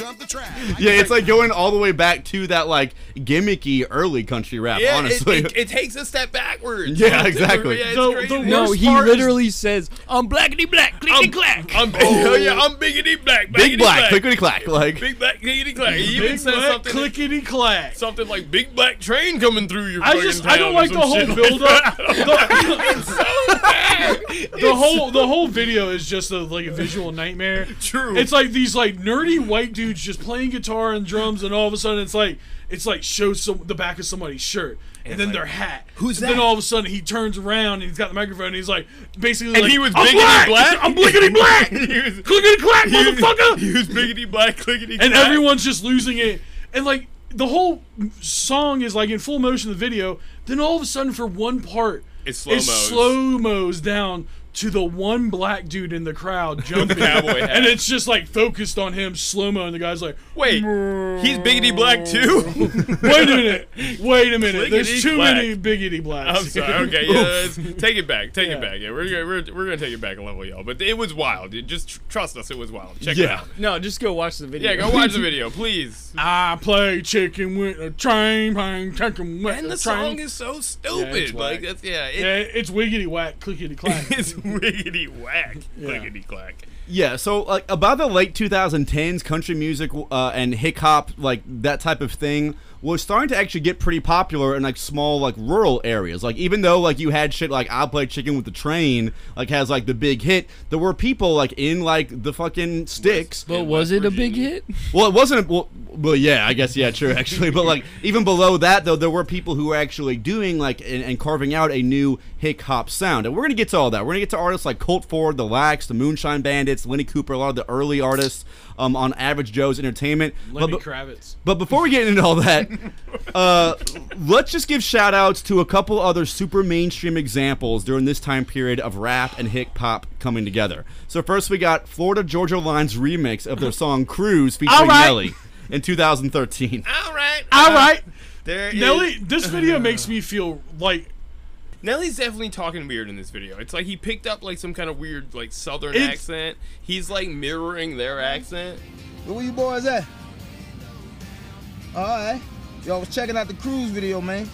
Jump the track. Yeah, it's like going all the way back to that like gimmicky early country rap. yeah, it, honestly, it, it takes a step backwards. Yeah, exactly. Yeah, The- the No, he part is- literally says, "I'm blackity black, clickety I'm, clack." I'm, oh, hell yeah, I'm biggity black, big blackity black, clickety clack, like big black, clickety clack. He even says something clickety clack, something like "big black train coming through your." I fucking just I don't like the whole shit build up. The, the whole the whole video is just a, like a visual nightmare. True. It's like these like nerdy white dudes just playing guitar and drums, and all of a sudden it's like it's like shows some the back of somebody's shirt. And, then like, their hat. "Who's and Then all of a sudden he turns around and he's got the microphone and he's like basically And like, he was I'm biggity black! black? I'm blickety black. Clickety clack, he was- motherfucker. He was biggity black, clickety and everyone's just losing it. And like the whole song is like in full motion. The video. Then all of a sudden, for one part, It's slow-mos. slow mo's down to the one black dude in the crowd jumping, cowboy hat. and it's just like focused on him slow mo, and the guy's like, Wait, mmm. he's biggity black too. "Wait a minute, wait a minute. There's too Clickety-clack. many biggity blacks." I'm sorry. Okay, yeah, let's take it back. Take Yeah. it back. Yeah, we're gonna, we're, we're gonna take it back a level, y'all. But it was wild. It- just tr- trust us, it was wild. Check it Yeah. out. no, just go watch the video. Yeah, go watch the video, please. I play chicken with a train, playing chicken with And a the train. song is so it's stupid. like whack. that's yeah. It, yeah, it's wiggity whack, clickety clack. it's wiggity whack, clickety clack. Yeah, so like about the late 2010s, country music uh, and hip hop, like that type of thing, was starting to actually get pretty popular in like small like rural areas. Like even though like you had shit like I Play Chicken with the Train, like has like the big hit, there were people like in like the fucking sticks. But was it a big hit? Well, it wasn't. Well, well, yeah, I guess yeah, true actually. But like even below that though, there were people who were actually doing like and, and carving out a new hip hop sound. And we're gonna get to all that. We're gonna get to artists like Colt Ford, The Lacs, The Moonshine Bandits, Lenny Cooper, a lot of the early artists um, on Average Joe's Entertainment. Lenny but, Kravitz. but before we get into all that, uh, let's just give shout outs to a couple other super mainstream examples during this time period of rap and hip hop coming together. So first we got Florida Georgia Line's remix of their song Cruise featuring All right. Nelly in 2013. All right, All right, there. Nelly. is- This video makes me feel like Nelly's definitely talking weird in this video. It's like he picked up like some kind of weird like southern It's- accent. He's like mirroring their accent. Where were you boys at? Alright. Yo, I was checking out the cruise video, man.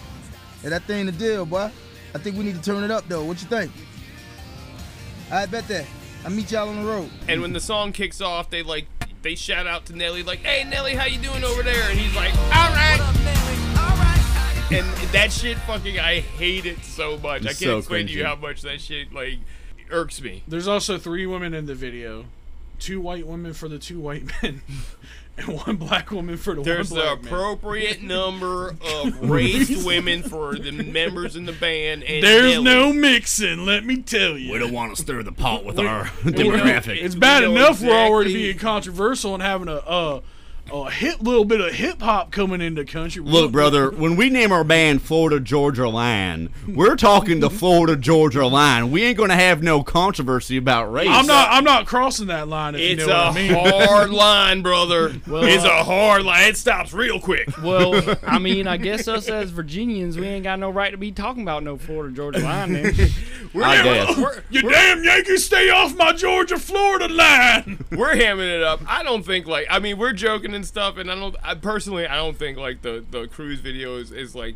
Yeah, that thing the deal, boy. I think we need to turn it up though. What you think? I bet that. I'll meet y'all on the road. And when the song kicks off, they like they shout out to Nelly like, "Hey Nelly, how you doing over there?" And he's like, "All right." And that shit fucking I hate it so much. I can't So explain to you how much that shit like irks me. there's also three women in the video, two white women for the two white men, and one black woman for the There's one the black man. appropriate number of raised women for the members in the band, and There's Nelly. no mixing, let me tell you. We don't want to stir the pot with We- our we- demographic. It's bad We know enough we're already being controversial and having a uh, a hip little bit of hip hop coming into country. Look, brother, when we name our band Florida Georgia Line, we're talking the Florida Georgia Line. We ain't gonna have no controversy about race. I'm not. I'm not crossing that line. If It's you know a what I mean. hard line, brother. Well, it's uh, a hard line. It stops real quick. Well, I mean, I guess us as Virginians, we ain't got no right to be talking about no Florida Georgia line. Then. We're, I guess. we're, You damn Yankees, stay off my Georgia Florida line. we're hamming it up. I don't think like I mean we're joking and stuff, and I don't. I personally I don't think like the the cruise video is, is like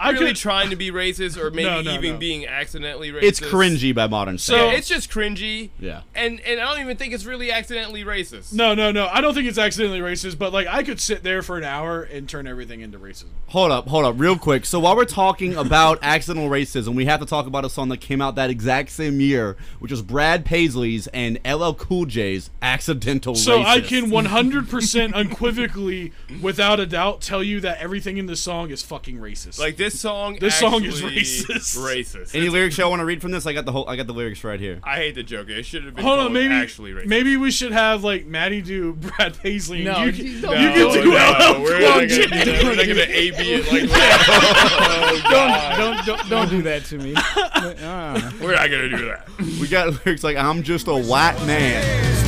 I really could- trying to be racist or maybe No, no, even no. being accidentally racist. It's cringy by modern standards. So- Yeah, standards. it's just cringy. Yeah. And and I don't even think it's really accidentally racist. No, no, no. I don't think it's accidentally racist, but like I could sit there for an hour and turn everything into racism. Hold up, hold up, real quick. So while we're talking about accidental racism, we have to talk about a song that came out that exact same year, which was Brad Paisley's and LL Cool J's "Accidental So Racist." I can 100% unequivocally, without a doubt, tell you that everything in this song is fucking racist. Like this this song. This song is actually- racist. Racist. Any lyrics y'all want to read from this? I got the whole. I got the lyrics right here. I hate the joke. It should have been Hold called on, maybe actually racist. maybe we should have like Maddie do Brad Paisley. No, you you, don't- you No, get to no, LL we're Cool not gonna J. do that. We're not gonna AB it like that. Oh, God. don't, don't don't do that to me. Ah. We're not gonna do that. We got lyrics like "I'm just a white man."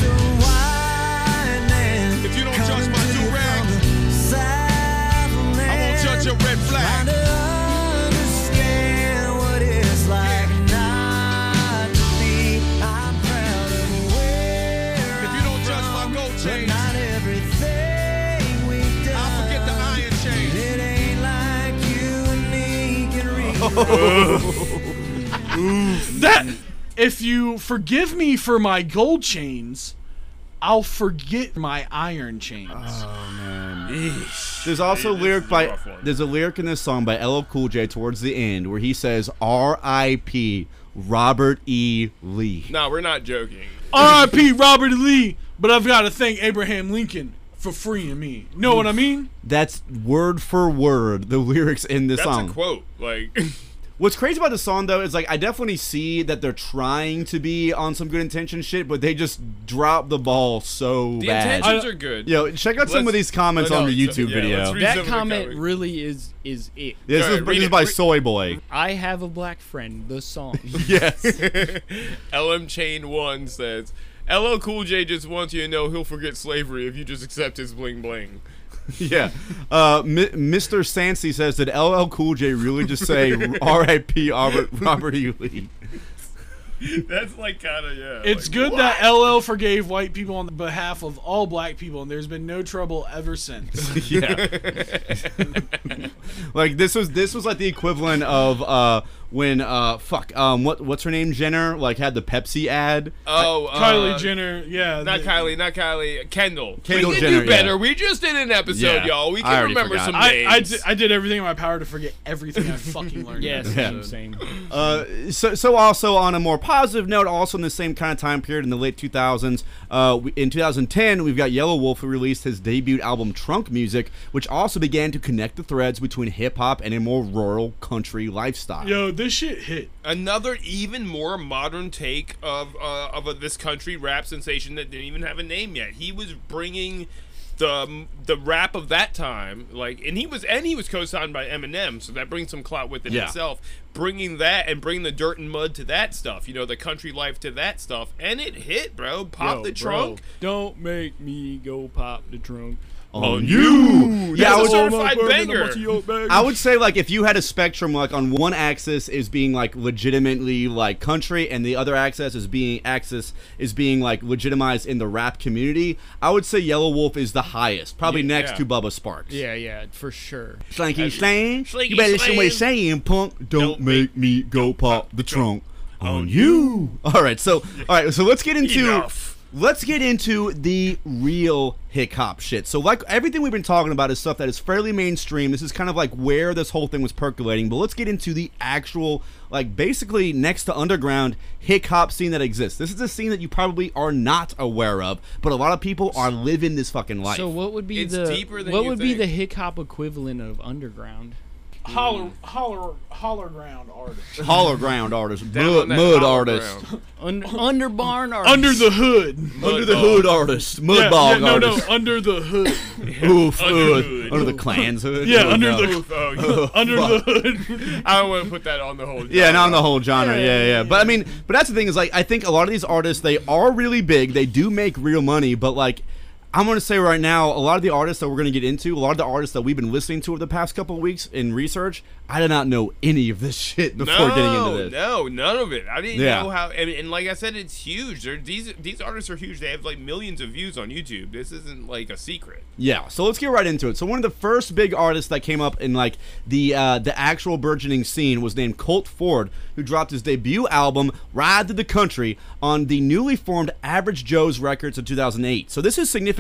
That if you forgive me for my gold chains, I'll forget my iron chains. Oh man! There's also a lyric is a by there's a lyric in this song by LL Cool J towards the end where he says R.I.P. Robert E. Lee. No, we're not joking. R.I.P. Robert E. Lee, but I've got to thank Abraham Lincoln for freeing me. Know what I mean? That's word for word the lyrics in this That's song. a quote. Like What's crazy about the song though is like I definitely see that they're trying to be on some good intention shit, but they just drop the ball so bad. the bad. intentions are good. Yo, check out some Let's- of these comments on your so- YouTube yeah, video. let's read That some comment comments. really is is it. This, Alright, is, read this is it, by read- Soy Boy. I have a black friend. The song. yes. LM Chain One says, "LL Cool J just wants you to know he'll forget slavery if you just accept his bling bling." yeah. Uh, Mi- Mr. Sancy says, did LL Cool J really just say R.I.P. Robert, Robert E. Lee? That's like kind of yeah. It's like, good what? that LL forgave white people on behalf of all black people, and there's been no trouble ever since. yeah. like this was this was like the equivalent of uh when uh fuck um what what's her name Jenner like had the Pepsi ad. Oh, uh, Kylie Jenner, yeah. Not the- Kylie, not Kylie. Kendall. Kendall we can Jenner, do better. yeah. We just did an episode, Yeah. y'all. We can remember forgot. some I, names. I, did, I did everything in my power to forget everything I fucking learned. yes, yeah, same, same. Uh, so, so also on a more positive note, also in the same kind of time period in the late 2000s, uh, in 2010, we've got Yelawolf who released his debut album Trunk Music, which also began to connect the threads between hip hop and a more rural country lifestyle. Yo, this shit hit. Another even more modern take of uh, of a, this country rap sensation that didn't even have a name yet. He was bringing the um, the rap of that time, like, and he was and he was co-signed by Eminem, so that brings some clout within Yeah. itself. Bringing that and bring the dirt and mud to that stuff, you know, the country life to that stuff, and it hit, bro. Pop Yo, the bro, trunk. Don't make me go pop the trunk. On you. Yeah, I That's was, a certified banger. I would say like if you had a spectrum like on one axis is being like legitimately like country and the other axis is being axis is being like legitimized in the rap community, I would say Yelawolf is the highest, probably Yeah. next Yeah. to Bubba Sparxxx. Yeah, yeah, for sure. Slanky slang, Slinky you better slang. somebody saying punk. Don't, make me go pop the trunk on you. All right, so all right, so let's get into Enough. Let's get into the real hip hop shit. So like everything we've been talking about is stuff that is fairly mainstream. This is kind of like where this whole thing was percolating. But let's get into the actual like basically next to underground hip hop scene that exists. This is a scene that you probably are not aware of, but a lot of people are living this fucking life. So what would be It's the deeper than what you would be the hip hop equivalent of underground? Holler, holler, holler ground artist. Holler ground artist, Down mud, on that mud hollow artist, ground. Un- under barn artist. Under the hood. under the Mud hood bog. artist, mud yeah, bog yeah, no, artist. no, under the hood. Oof, Under hood. hood. under the Klan's hood. Yeah, under no. the Oh, yeah. under the hood. I don't want to put that on the whole. Yeah, not on genre. the whole genre. Yeah, yeah, But I mean, but that's the thing is like I think a lot of these artists they are really big. They do make real money, but like I'm gonna say right now, a lot of the artists that we're gonna get into, a lot of the artists that we've been listening to over the past couple of weeks in research, I did not know any of this shit before no, getting into this. No, none of it. I didn't Yeah. know how. And, and like I said, it's huge. They're, these these artists are huge. They have like millions of views on YouTube. This isn't like a secret. Yeah, so let's get right into it. So one of the first big artists that came up in like the uh, the actual burgeoning scene was named Colt Ford, who dropped his debut album "Ride to the Country" on the newly formed Average Joe's Records in 2008. So this is significant.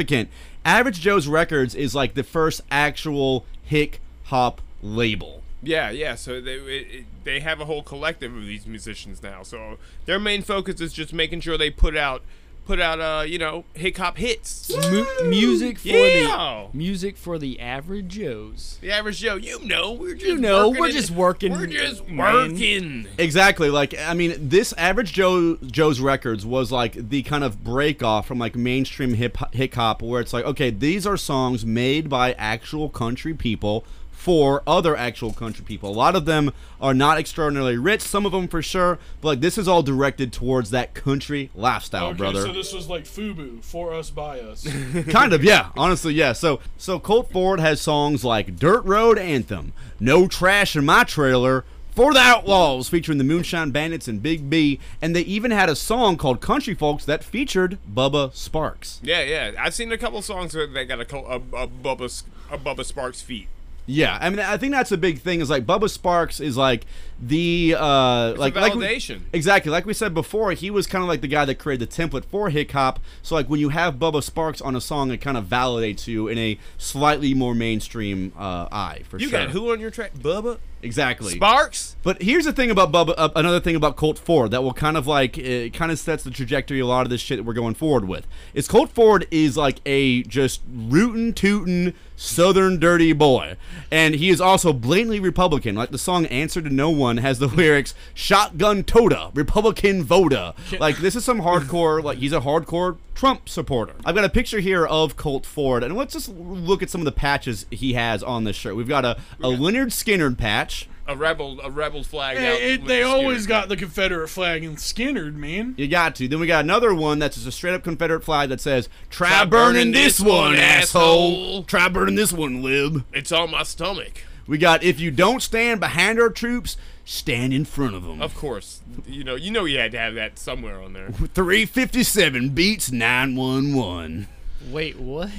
Average Joe's Records is like the first actual hip hop label. Yeah, yeah. So they it, they have a whole collective of these musicians now. So their main focus is just making sure they put out put out uh you know hip hop hits. Mu- music for Yeah. the music for the average Joes. The average Joe, you know, we're just You know, working we're just working. We're just man. working. Exactly. Like I mean, this average Joe Joe's records was like the kind of break off from like mainstream hip hip hop, where it's like, okay, these are songs made by actual country people for other actual country people. A lot of them are not extraordinarily rich. Some of them for sure, but like this is all directed towards that country lifestyle, okay, brother. so this was like FUBU, for us, by us. kind of, yeah. Honestly, yeah. So, so Colt Ford has songs like "Dirt Road Anthem," "No Trash in My Trailer," "For the Outlaws," featuring the Moonshine Bandits and Big B, and they even had a song called "Country Folks" that featured Bubba Sparxxx. Yeah, yeah. I've seen a couple songs where they got a, co- a, a Bubba S- a Bubba Sparxxx feat. Yeah, I mean, I think that's a big thing. Is like Bubba Sparxxx is like the uh, like like we- validation. exactly, like we said before, he was kind of like the guy that created the template for hip hop. So like when you have Bubba Sparxxx on a song, it kind of validates you in a slightly more mainstream uh, eye for You sure. got who on your track? Bubba Exactly. Sparks. But here's the thing about Bubba. Uh, another thing about Colt Ford that will kind of like it kind of sets the trajectory a lot of this shit that we're going forward with. Is Colt Ford is like a just rootin' tootin' southern dirty boy, and he is also blatantly Republican. Like the song "Answer to No One" has the lyrics "Shotgun Toda, Republican Voda." Like this is some hardcore. Like he's a hardcore Trump supporter. I've got a picture here of Colt Ford, and let's just look at some of the patches he has on this shirt. We've got a, a Lynyrd Skynyrd patch. A rebel, a rebel flag eh, out. Hey, it, they the always Skynyrd. got the Confederate flag and Skynyrd, man. You got to. Then we got another one that's just a straight up Confederate flag that says, Try burning this one, asshole. Try burning this one, lib. It's on my stomach. We got, If you don't stand behind our troops, stand in front of them. Of course, you know, you know, you had to have that somewhere on there. 357 beats 911. Wait, what?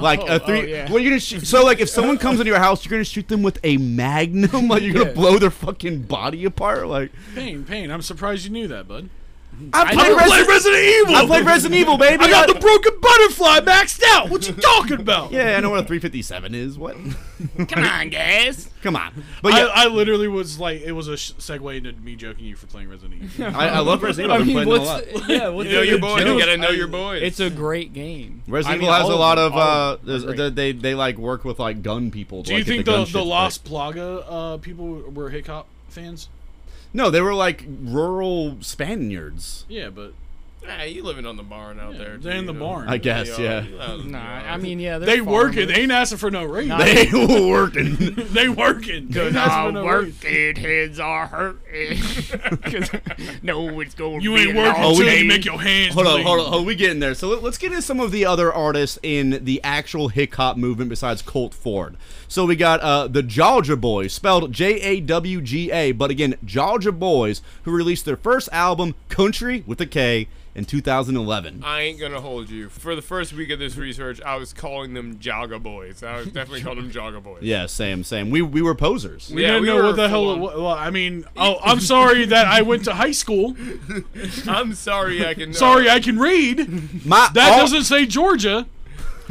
Like Oh, a three. oh, yeah. You gonna shoot? So like, if someone comes into your house, you're gonna shoot them with a magnum. Like you're gonna blow their fucking body apart. Like Pain, pain. I'm surprised you knew that, bud. I know. played, Resident, Resident Evil. I played Resident Evil, baby. I got the broken butterfly maxed out. What you talking about? Yeah, I know what a 357 is. What? Come on, guys. Come on. But yeah, I, I literally was like, it was a sh- segue into me joking you for playing Resident Evil. I, I love Resident Evil. I I've been mean, playing it a lot. yeah? What's You know the your boys. You joke? gotta know your boys. It's a great game. Resident I mean, Evil has all a lot them, of all uh, are there's- great. they, they they like work with like gun people. To, Do you like, get think the, the, gun the, shit Lost. Plaga uh, people were hip hop fans? No, they were like rural Spaniards. Yeah, but Ah, you living on the barn out there? they're in the you know. barn. I guess, Yeah, yeah. you know, Nah. I mean, yeah, they're they working. farmers. They ain't asking for no raise. They were working. they working. They ain't Cause asking for our no raise. working heads are hurting. Cause no, it's going. You be ain't working long Oh, we until you make your hands. hold on, bleed. hold on, hold on. We get in there. So let, us get into some of the other artists in the actual hip hop movement besides Colt Ford. So we got uh, the Georgia Boys, spelled J A W G A, but again, Georgia Boys, who released their first album, Country with a K, in 2011. I ain't gonna hold you. For the first week of this research, I was calling them Jaga Boys. I was definitely calling them Jaga Boys. Yeah, same, same. We we were posers. We Yeah, didn't we know what the hell. It. Well, I mean, oh, I'm sorry that I went to high school. I'm sorry, I can. Uh, sorry, I can read. My, That all- doesn't say Georgia.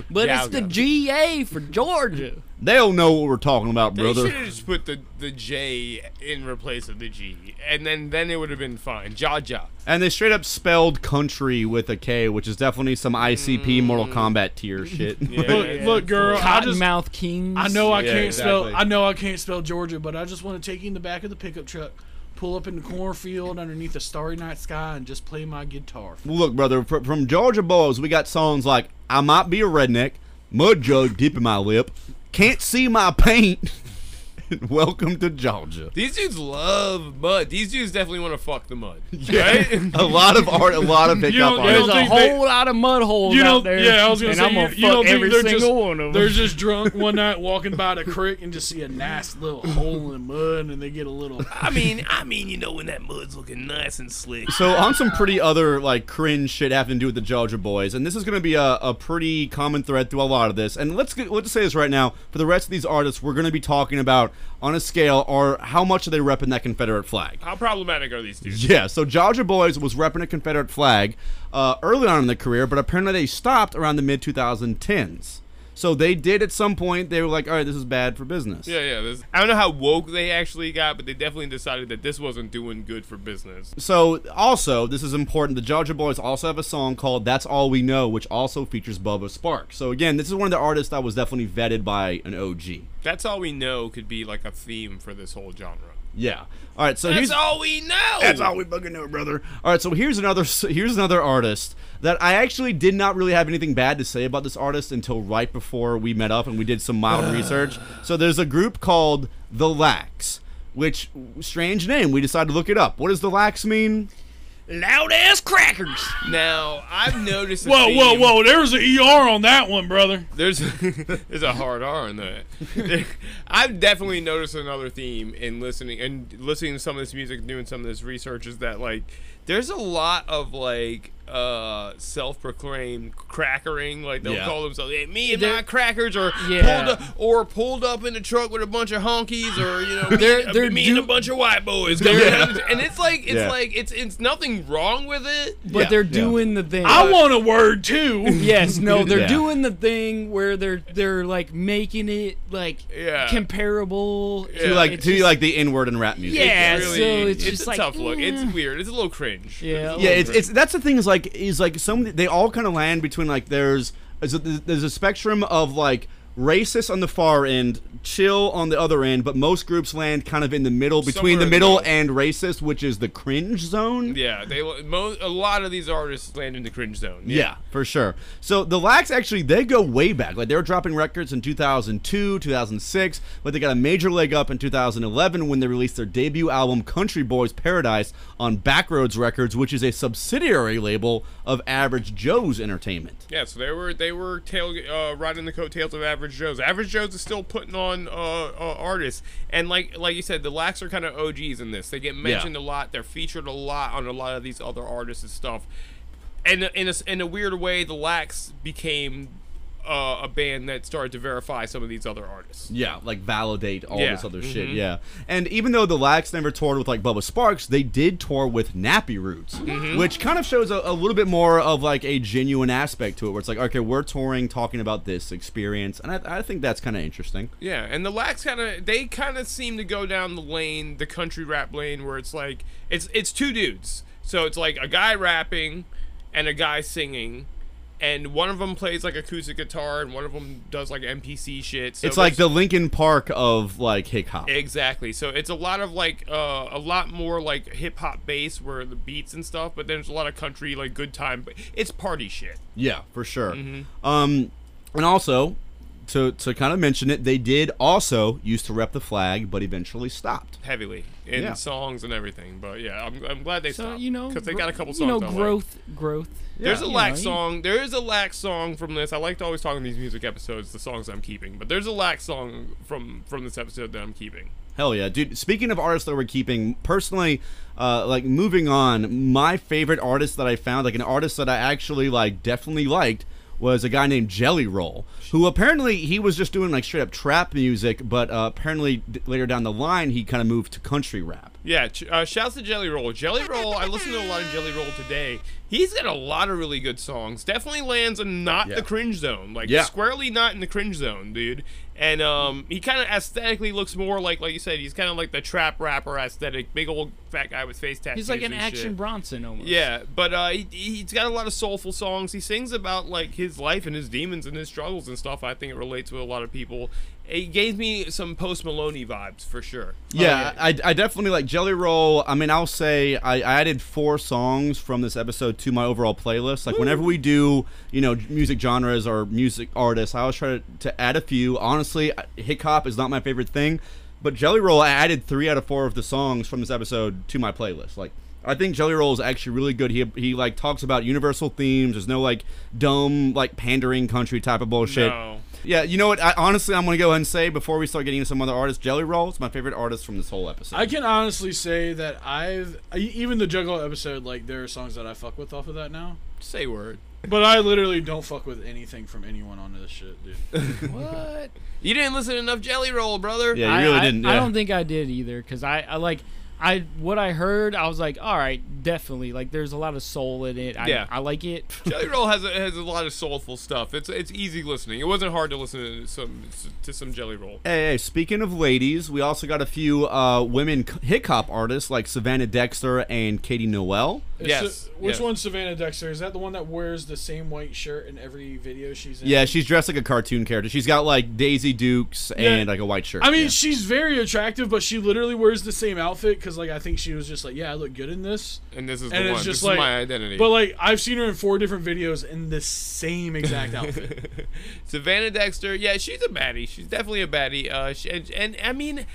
But it's the GA for Georgia. They'll know what we're talking about, brother. They should have just put the, the J in replace of the G, and then then it would have been fine. Jaja. And they straight up spelled country with a K, which is definitely some ICP mm. Mortal Kombat tier shit. Yeah, Look, yeah. look, girl. I just, Cottonmouth Kings. I know I Yeah, can't spell. I know I can't spell Georgia, but I just want to take you in the back of the pickup truck, pull up in the cornfield underneath a starry night sky, and just play my guitar. Look, brother, fr- from Georgia Boys, we got songs like I Might Be a Redneck, Mud Jug Dip in My Lip, Can't See My Paint, Welcome to Georgia. These dudes love mud. These dudes definitely want to fuck the mud. Right? a lot of art, a lot of You pickup don't- There's a whole they- lot of mud holes You out there. Yeah, I was gonna say I'm you, gonna you fuck don't think every they're single just one of they're just drunk one night walking by the creek and just see a nice little hole in the mud and they get a little. I mean, I mean, you know when that mud's looking nice and slick. So on some pretty other like cringe shit having to do with the Georgia boys, and this is going to be a, a pretty common thread through a lot of this. And let's get, let's say this right now: for the rest of these artists, we're going to be talking about on a scale or how much are they repping that Confederate flag. How problematic are these dudes? Yeah, so Georgia Boys was repping a Confederate flag uh, early on in their career, but apparently they stopped around the mid 2010s. So they did at some point. They were like, all right, this is bad for business. Yeah, yeah. This, I don't know how woke they actually got, but they definitely decided that this wasn't doing good for business. So also, this is important. The Georgia Boys also have a song called "That's All We Know," which also features Bubba Sparxxx. So again, this is one of the artists that was definitely vetted by an OG. That's all we know could be like a theme for this whole genre. Yeah. All right. So That's here's all we know. That's all we fucking know, brother. All right, so here's another here's another artist that I actually did not really have anything bad to say about this artist until right before we met up and we did some mild research. So there's a group called The Lacs, which strange name. We decided to look it up. What does The Lacs mean? Loud ass crackers. Now I've noticed. a Whoa, whoa, theme. whoa! There was an ER on that one, brother. There's there's a hard R in that. I've definitely noticed another theme in listening and listening to some of this music, doing some of this research is that like there's a lot of like uh self-proclaimed crackering like they'll Yeah. call themselves hey, me and They're- my crackers or Yeah. pulled up or pulled up in the truck with a bunch of honkies or you know They're- me, they're me and a bunch of white boys coming down. and it's like it's Yeah. like it's it's nothing wrong with it But Yeah, they're yeah. doing the thing. I want a word too. Yes, no, they're Yeah. doing the thing where they're they're like making it like Yeah. comparable To like it's to just- like the N-word in rap music. Yeah, It's so it's it's just a like, tough look it's eh. weird it's a little cringe Yeah, a yeah little it's, it's that's the thing is like is like some they all kind of land between like there's is a, there's a spectrum of like racist on the far end chill on the other end but most groups land kind of in the middle between Somewhere the the middle middle. and racist which is the cringe zone Yeah, they mo- a lot of these artists land in the cringe zone. Yeah. for sure. So the Lacs actually they go way back. Like they were dropping records in 2002, 2006, but they got a major leg up in 2011 when they released their debut album Country Boys Paradise on Backroads Records, which is a subsidiary label of Average Joe's Entertainment. Yeah, so they were they were tail uh, riding the coattails of Average Joe's. Average Joe's is still putting on uh, uh, artists, and like like you said, the Lacs are kind of OGs in this. They get mentioned a lot. They're featured a lot on a lot of these other artists and stuff. And in a, in a weird way, the Lacs became uh, a band that started to verify some of these other artists. Yeah, like validate all Yeah. this other shit. Mhm. Yeah, and even though the Lacs never toured with like Bubba Sparxxx, they did tour with Nappy Roots, Mm-hmm. which kind of shows a, a little bit more of like a genuine aspect to it, where it's like, okay, we're touring, talking about this experience, and I, I think that's kind of interesting. Yeah, and the Lacs kind of they kind of seem to go down the lane, the country rap lane, where it's like it's it's two dudes. So it's like a guy rapping and a guy singing, and one of them plays like acoustic guitar, and one of them does like MPC shit. So it's like the Linkin Park of like hip hop. Exactly. So it's a lot of like uh, a lot more like hip hop bass where the beats and stuff, but then there's a lot of country like good time. But it's party shit. Yeah, for sure. Mm-hmm. Um, and also to to kind of mention it, they did also used to rep the flag, but eventually stopped. heavily in Yeah. songs and everything. But yeah, I'm, I'm glad they so stopped. you know because they gro- got a couple songs. You know, I like. growth, growth. There's a You Lacs know, song. There is a Lacs song from this. I like to always talk in these music episodes the songs I'm keeping, but there's a Lacs song from from this episode that I'm keeping. Hell yeah, dude. Speaking of artists that we're keeping, personally, uh, like moving on, my favorite artist that I found, like an artist that I actually like, definitely liked, was a guy named Jelly Roll, who apparently he was just doing like straight up trap music, but uh, apparently d- later down the line he kind of moved to country rap. Yeah, ch- uh, shouts to Jelly Roll. Jelly Roll, I listened to a lot of Jelly Roll today. He's got a lot of really good songs. Definitely lands in not Yeah. the cringe zone, like Yeah. squarely not in the cringe zone, dude. And um, he kind of aesthetically looks more like, like you said, he's kind of like the trap rapper aesthetic, big old fat guy with face tattoos. He's like an and action shit. Bronson almost. Yeah, but uh, he, he's got a lot of soulful songs. He sings about like his life and his demons and his struggles and stuff. I think it relates with a lot of people. It gave me some Post Maloney vibes for sure. Yeah, I, I definitely like Jelly Roll. I mean, I'll say I, I added four songs from this episode to my overall playlist. Like, whenever we do, you know, music genres or music artists, I always try to, to add a few. Honestly, hip hop is not my favorite thing, but Jelly Roll, I added three out of four of the songs from this episode to my playlist. Like, I think Jelly Roll is actually really good. He he like talks about universal themes. There's no like dumb like pandering country type of bullshit. No. Yeah, you know what? I, honestly, I'm gonna go ahead and say before we start getting into some other artists, Jelly Roll is my favorite artist from this whole episode. I can honestly say that I've even the Juggalo episode, like there are songs that I fuck with off of that now. Say word. But I literally don't fuck with anything from anyone on this shit, dude. What? You didn't listen enough Jelly Roll, brother. Yeah, you I, really I- didn't. I don't think I did either, because I, I like, I what I heard, I was like, all right, definitely like there's a lot of soul in it. I, Yeah. I like it. Jelly Roll has a, has a lot of soulful stuff. It's it's easy listening. It wasn't hard to listen to some to some Jelly Roll. Hey, hey, speaking of ladies, we also got a few uh, women hip hop artists like Savannah Dexter and Katie Noel. Is Yes, Sa- which yes. one's Savannah Dexter? Is that the one that wears the same white shirt in every video she's in? Yeah, she's dressed like a cartoon character. She's got like Daisy Dukes Yeah. and like a white shirt. I mean, Yeah. she's very attractive, but she literally wears the same outfit because, like, I think she was just like, "Yeah, I look good in this." And this is and the it's one. just this like is my identity. But like, I've seen her in four different videos in the same exact outfit. Savannah Dexter, yeah, she's a baddie. She's definitely a baddie. Uh, she, and, and I mean,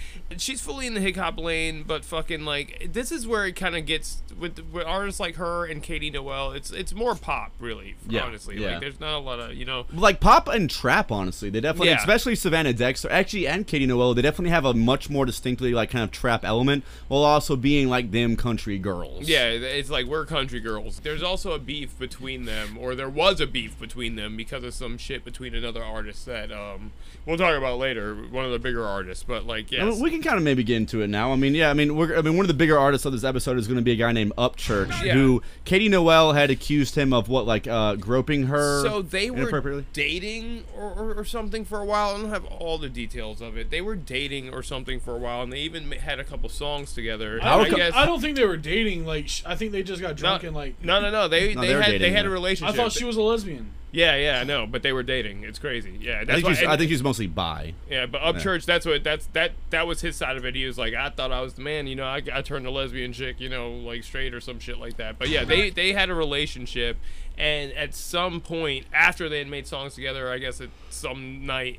she's fully in the hip hop lane, but fucking like this is where it kind of gets with, with artists like her and Katie Noel. It's it's more pop, really. Yeah, honestly, yeah. like there's not a lot of you know. like pop and trap honestly they definitely Yeah. especially savannah dexter actually and katie noel they definitely have a much more distinctly like kind of trap element while also being like them country girls Yeah, it's like we're country girls. There's also a beef between them, or there was a beef between them because of some shit between another artist that um we'll talk about later. One of the bigger artists, but like I mean, we can kind of maybe get into it now. I mean, yeah, I mean, we're, I mean, one of the bigger artists of this episode is going to be a guy named Upchurch, Yeah. who Katie Noel had accused him of what, like, uh, groping her. So they were dating or, or, or something for a while. I don't have all the details of it. They were dating or something for a while, and they even had a couple songs together. I, And don't, guess I don't think they were dating. Like, sh- I think they just got drunk and like. no, no, no. They No, they, they had dating, they had a relationship. I thought she was a lesbian. Yeah, yeah, I know, but they were dating. It's crazy. Yeah, I that's think, why. she's, and- I think she's mostly bi. Yeah, but Upchurch, that's what that's that that was his side of it. He was like, I thought I was the man, you know. I, I turned a lesbian chick, you know, like straight or some shit like that. But yeah, they they had a relationship, and at some point after they had made songs together, I guess at some night,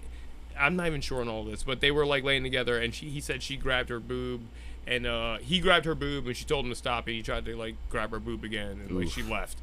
I'm not even sure on all this, but they were like laying together, and she he said she grabbed her boob. And uh, he grabbed her boob, and she told him to stop. And he tried to like grab her boob again, and like she left.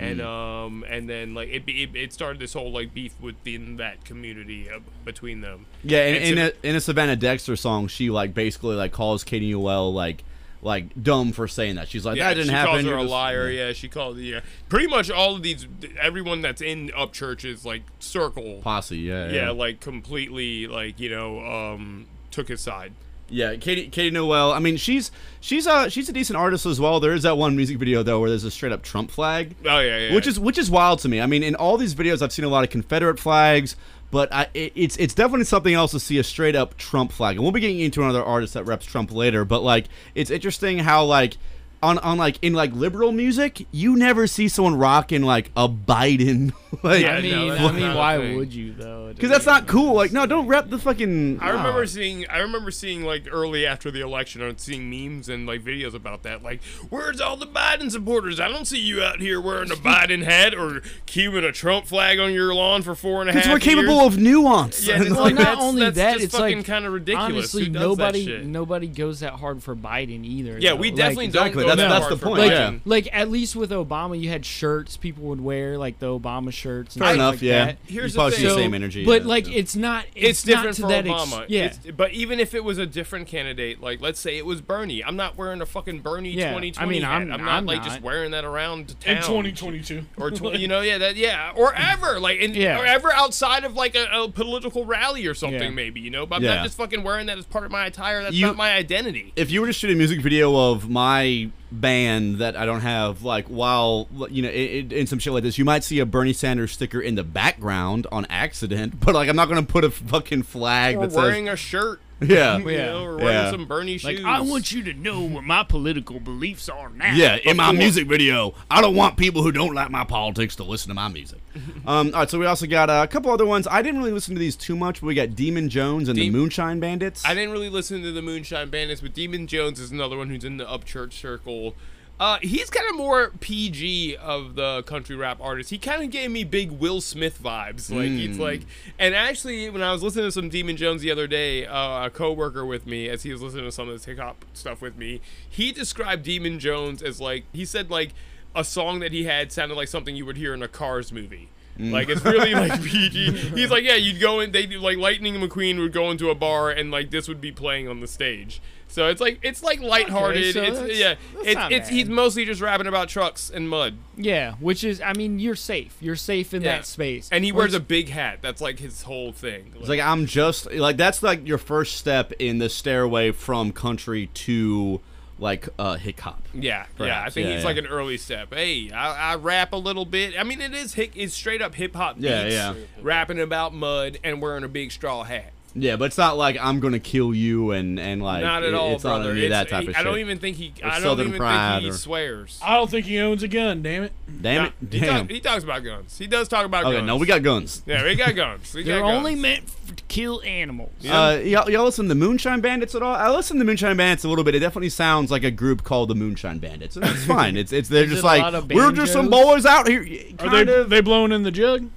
And um, and then like it, be- it, it started this whole like beef within that community uh, between them. Yeah, in, And in, Sav- a, in a Savannah Dexter song, she, like, basically, like, calls Katie Noel, like, like dumb for saying that. She's like, yeah, that didn't she happen. She calls her You're a just- liar. Yeah. she called. Yeah, pretty much all of these, everyone that's in Upchurch's like circle. Posse, yeah, Yeah, yeah. like completely, like you know, um, took his side. Yeah, Katie Katie Noel. I mean, she's she's a she's a decent artist as well. There is that one music video though where there's a straight up Trump flag. Oh yeah, yeah. Which is which is wild to me. I mean, in all these videos, I've seen a lot of Confederate flags, but I, it, it's it's definitely something else to see a straight up Trump flag. And we'll be getting into another artist that reps Trump later. But like, it's interesting how like. On, on like in like liberal music, you never see someone rocking like a Biden like I mean, I mean, why would you though? because that's not cool. Like, no, don't rep the fucking. I remember no. seeing. I remember seeing like early after the election, and seeing memes and like videos about that. Like, where's all the Biden supporters? I don't see you out here wearing a Biden hat or keeping a Trump flag on your lawn for four and a half. Because we're capable years. of nuance. Yeah, it's well, like, not that's- only that's that, just it's fucking like kind of ridiculous. Honestly, Who does that nobody nobody goes that hard for Biden either. Yeah, though. we definitely Exactly, don't. Go that's- that that's the point, Like, yeah. Like at least with Obama, you had shirts people would wear, like the Obama shirts. And Fair enough, like yeah. that. Here's you the probably the same energy. But yeah, like, so. it's not. It's, It's, different not for to that ex- Obama. yeah. It's- but even if it was a different candidate, like let's say it was Bernie, I'm not wearing a fucking Bernie Yeah, 2020 I mean, hat. I'm- I'm not I'm like not. just wearing that around town. In 2022. or tw- you know, yeah, that yeah, or ever like in, Yeah. or ever outside of like a, a political rally or something, Yeah. maybe you know. But I'm not just fucking wearing that as part of my attire. That's not my identity. if you were to shoot a music video of my band that I don't have, like while you know, in, in some shit like this, you might see a Bernie Sanders sticker in the background on accident. But like, I'm not gonna put a fucking flag Or that wearing says, a shirt. yeah, You know, or wearing Yeah. some Bernie shoes. Like, I want you to know what my political beliefs are now. Yeah, in my Before- music video, I don't want people who don't like my politics to listen to my music. um, all right, so we also got uh, a couple other ones. I didn't really listen to these too much, but we got Demun Jones and Dem- the Moonshine Bandits. I didn't really listen to the Moonshine Bandits, but Demun Jones is another one who's in the Upchurch circle. Uh, he's kind of more PG of the country rap artists. He kind of gave me big Will Smith vibes. Like Hmm. he's like, and actually, when I was listening to some Demun Jones the other day, uh, a coworker with me, as he was listening to some of this hip hop stuff with me, he described Demun Jones as like he said like a song that he had sounded like something you would hear in a Cars movie. Hmm. Like it's really like PG. He's like, yeah, you'd go in. They like Lightning McQueen would go into a bar and like this would be playing on the stage. So it's like it's like lighthearted. so it's that's- yeah. that's It's not it's he's mostly just rapping about trucks and mud. Yeah, which is, I mean, you're safe. You're safe in Yeah. that space. And he wears a big hat. That's like his whole thing. It's like I'm just like that's like your first step in the stairway from country to like uh, hip hop. Yeah, yeah. I think yeah, he's yeah. like an early step. Hey, I, I rap a little bit. I mean, it is hic- it's straight up hip hop beats. Yeah, yeah. Rapping about mud and wearing a big straw hat. Yeah, but it's not like I'm gonna kill you and and like not at it- all, it's brother. Not any of It's- that type he- of I shit. don't even think he. Or I don't Southern even pride think he or- swears. I don't think he owns a gun. Damn it. Damn it! He, Damn. talk- he talks about guns. He does talk about okay, guns. no, we got guns. Yeah, we got guns. We They're got guns. only meant f- to kill animals. Uh, y'all, y'all listen to the Moonshine Bandits at all? I listen to the Moonshine Bandits a little bit. It definitely sounds like a group called the Moonshine Bandits, and that's fine. It's it's they're Is just it like we're just some banjos? boys out here. Are they of. they blowing in the jug?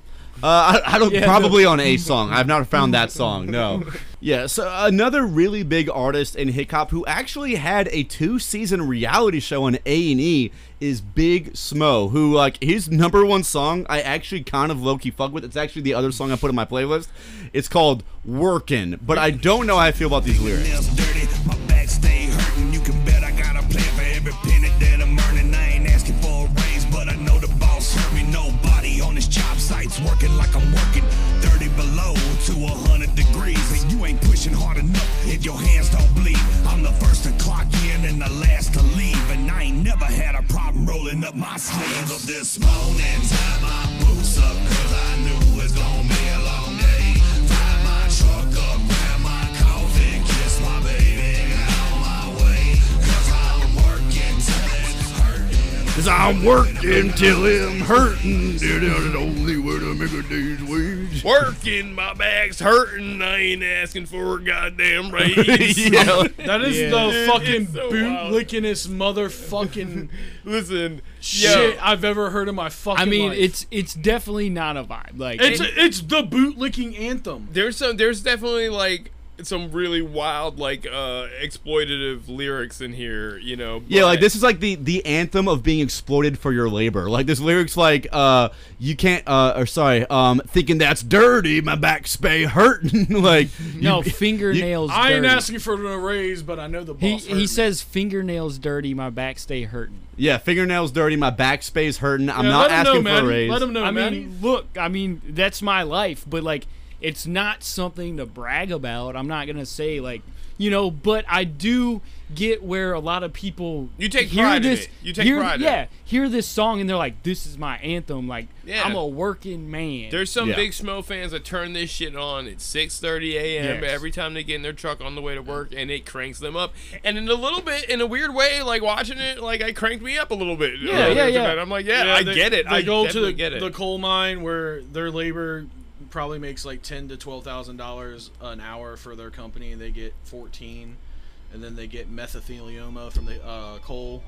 Uh, I, I don't Yeah, probably on a song. I've not found that song. No. Yeah. So another really big artist in hip hop who actually had a two-season reality show on A and E is Big Smo. Who like his number one song I actually kind of low key fuck with. It's actually the other song I put in my playlist. It's called "Workin'," but I don't know how I feel about these lyrics. Rolling up my sleeves. Of this morning, tie my boots up, Cause I'm working till I'm hurting. That's the only way to make a day's wage. Working, my back's hurting. I ain't asking for a goddamn raise. yeah. That is Yeah. the Dude, fucking so boot lickingest motherfucking Listen, shit yo, I've ever heard in my fucking I mean, life. it's it's definitely not a vibe. Like it's it- it's the boot licking anthem. there's some. There's definitely like some really wild, like uh exploitative lyrics in here. You know. Yeah, like this is like the the anthem of being exploited for your labor. Like this lyrics like uh you can't uh or sorry, um thinking that's dirty, my back spay hurting. like no you- fingernails. I ain't asking for a raise, but I know the boss. He he says fingernails dirty. My back stay hurting. Yeah, fingernails dirty, my back spay's hurting. I'm Yeah, not let him know, asking for a raise. Let him know, I Maddie. mean, look. I mean, that's my life. But like, it's not something to brag about. I'm not gonna say like, you know. But I do get where a lot of people You take hear pride in this. it. You take hear, pride in Yeah, it. hear this song and they're like, "This is my anthem." Like, Yeah. I'm a working man. There's some Yeah. big Smo fans that turn this shit on at 6:30 a.m. Yes. every time they get in their truck on the way to work, and it cranks them up. And in a little bit, in a weird way, like watching it, like I cranked me up a little bit. Yeah, yeah, yeah. I'm like, yeah, I they, get it. They I go to the, get it. the coal mine where their labor probably makes like ten to twelve thousand dollars an hour for their company, and they get fourteen, and then they get mesothelioma from the uh, coal,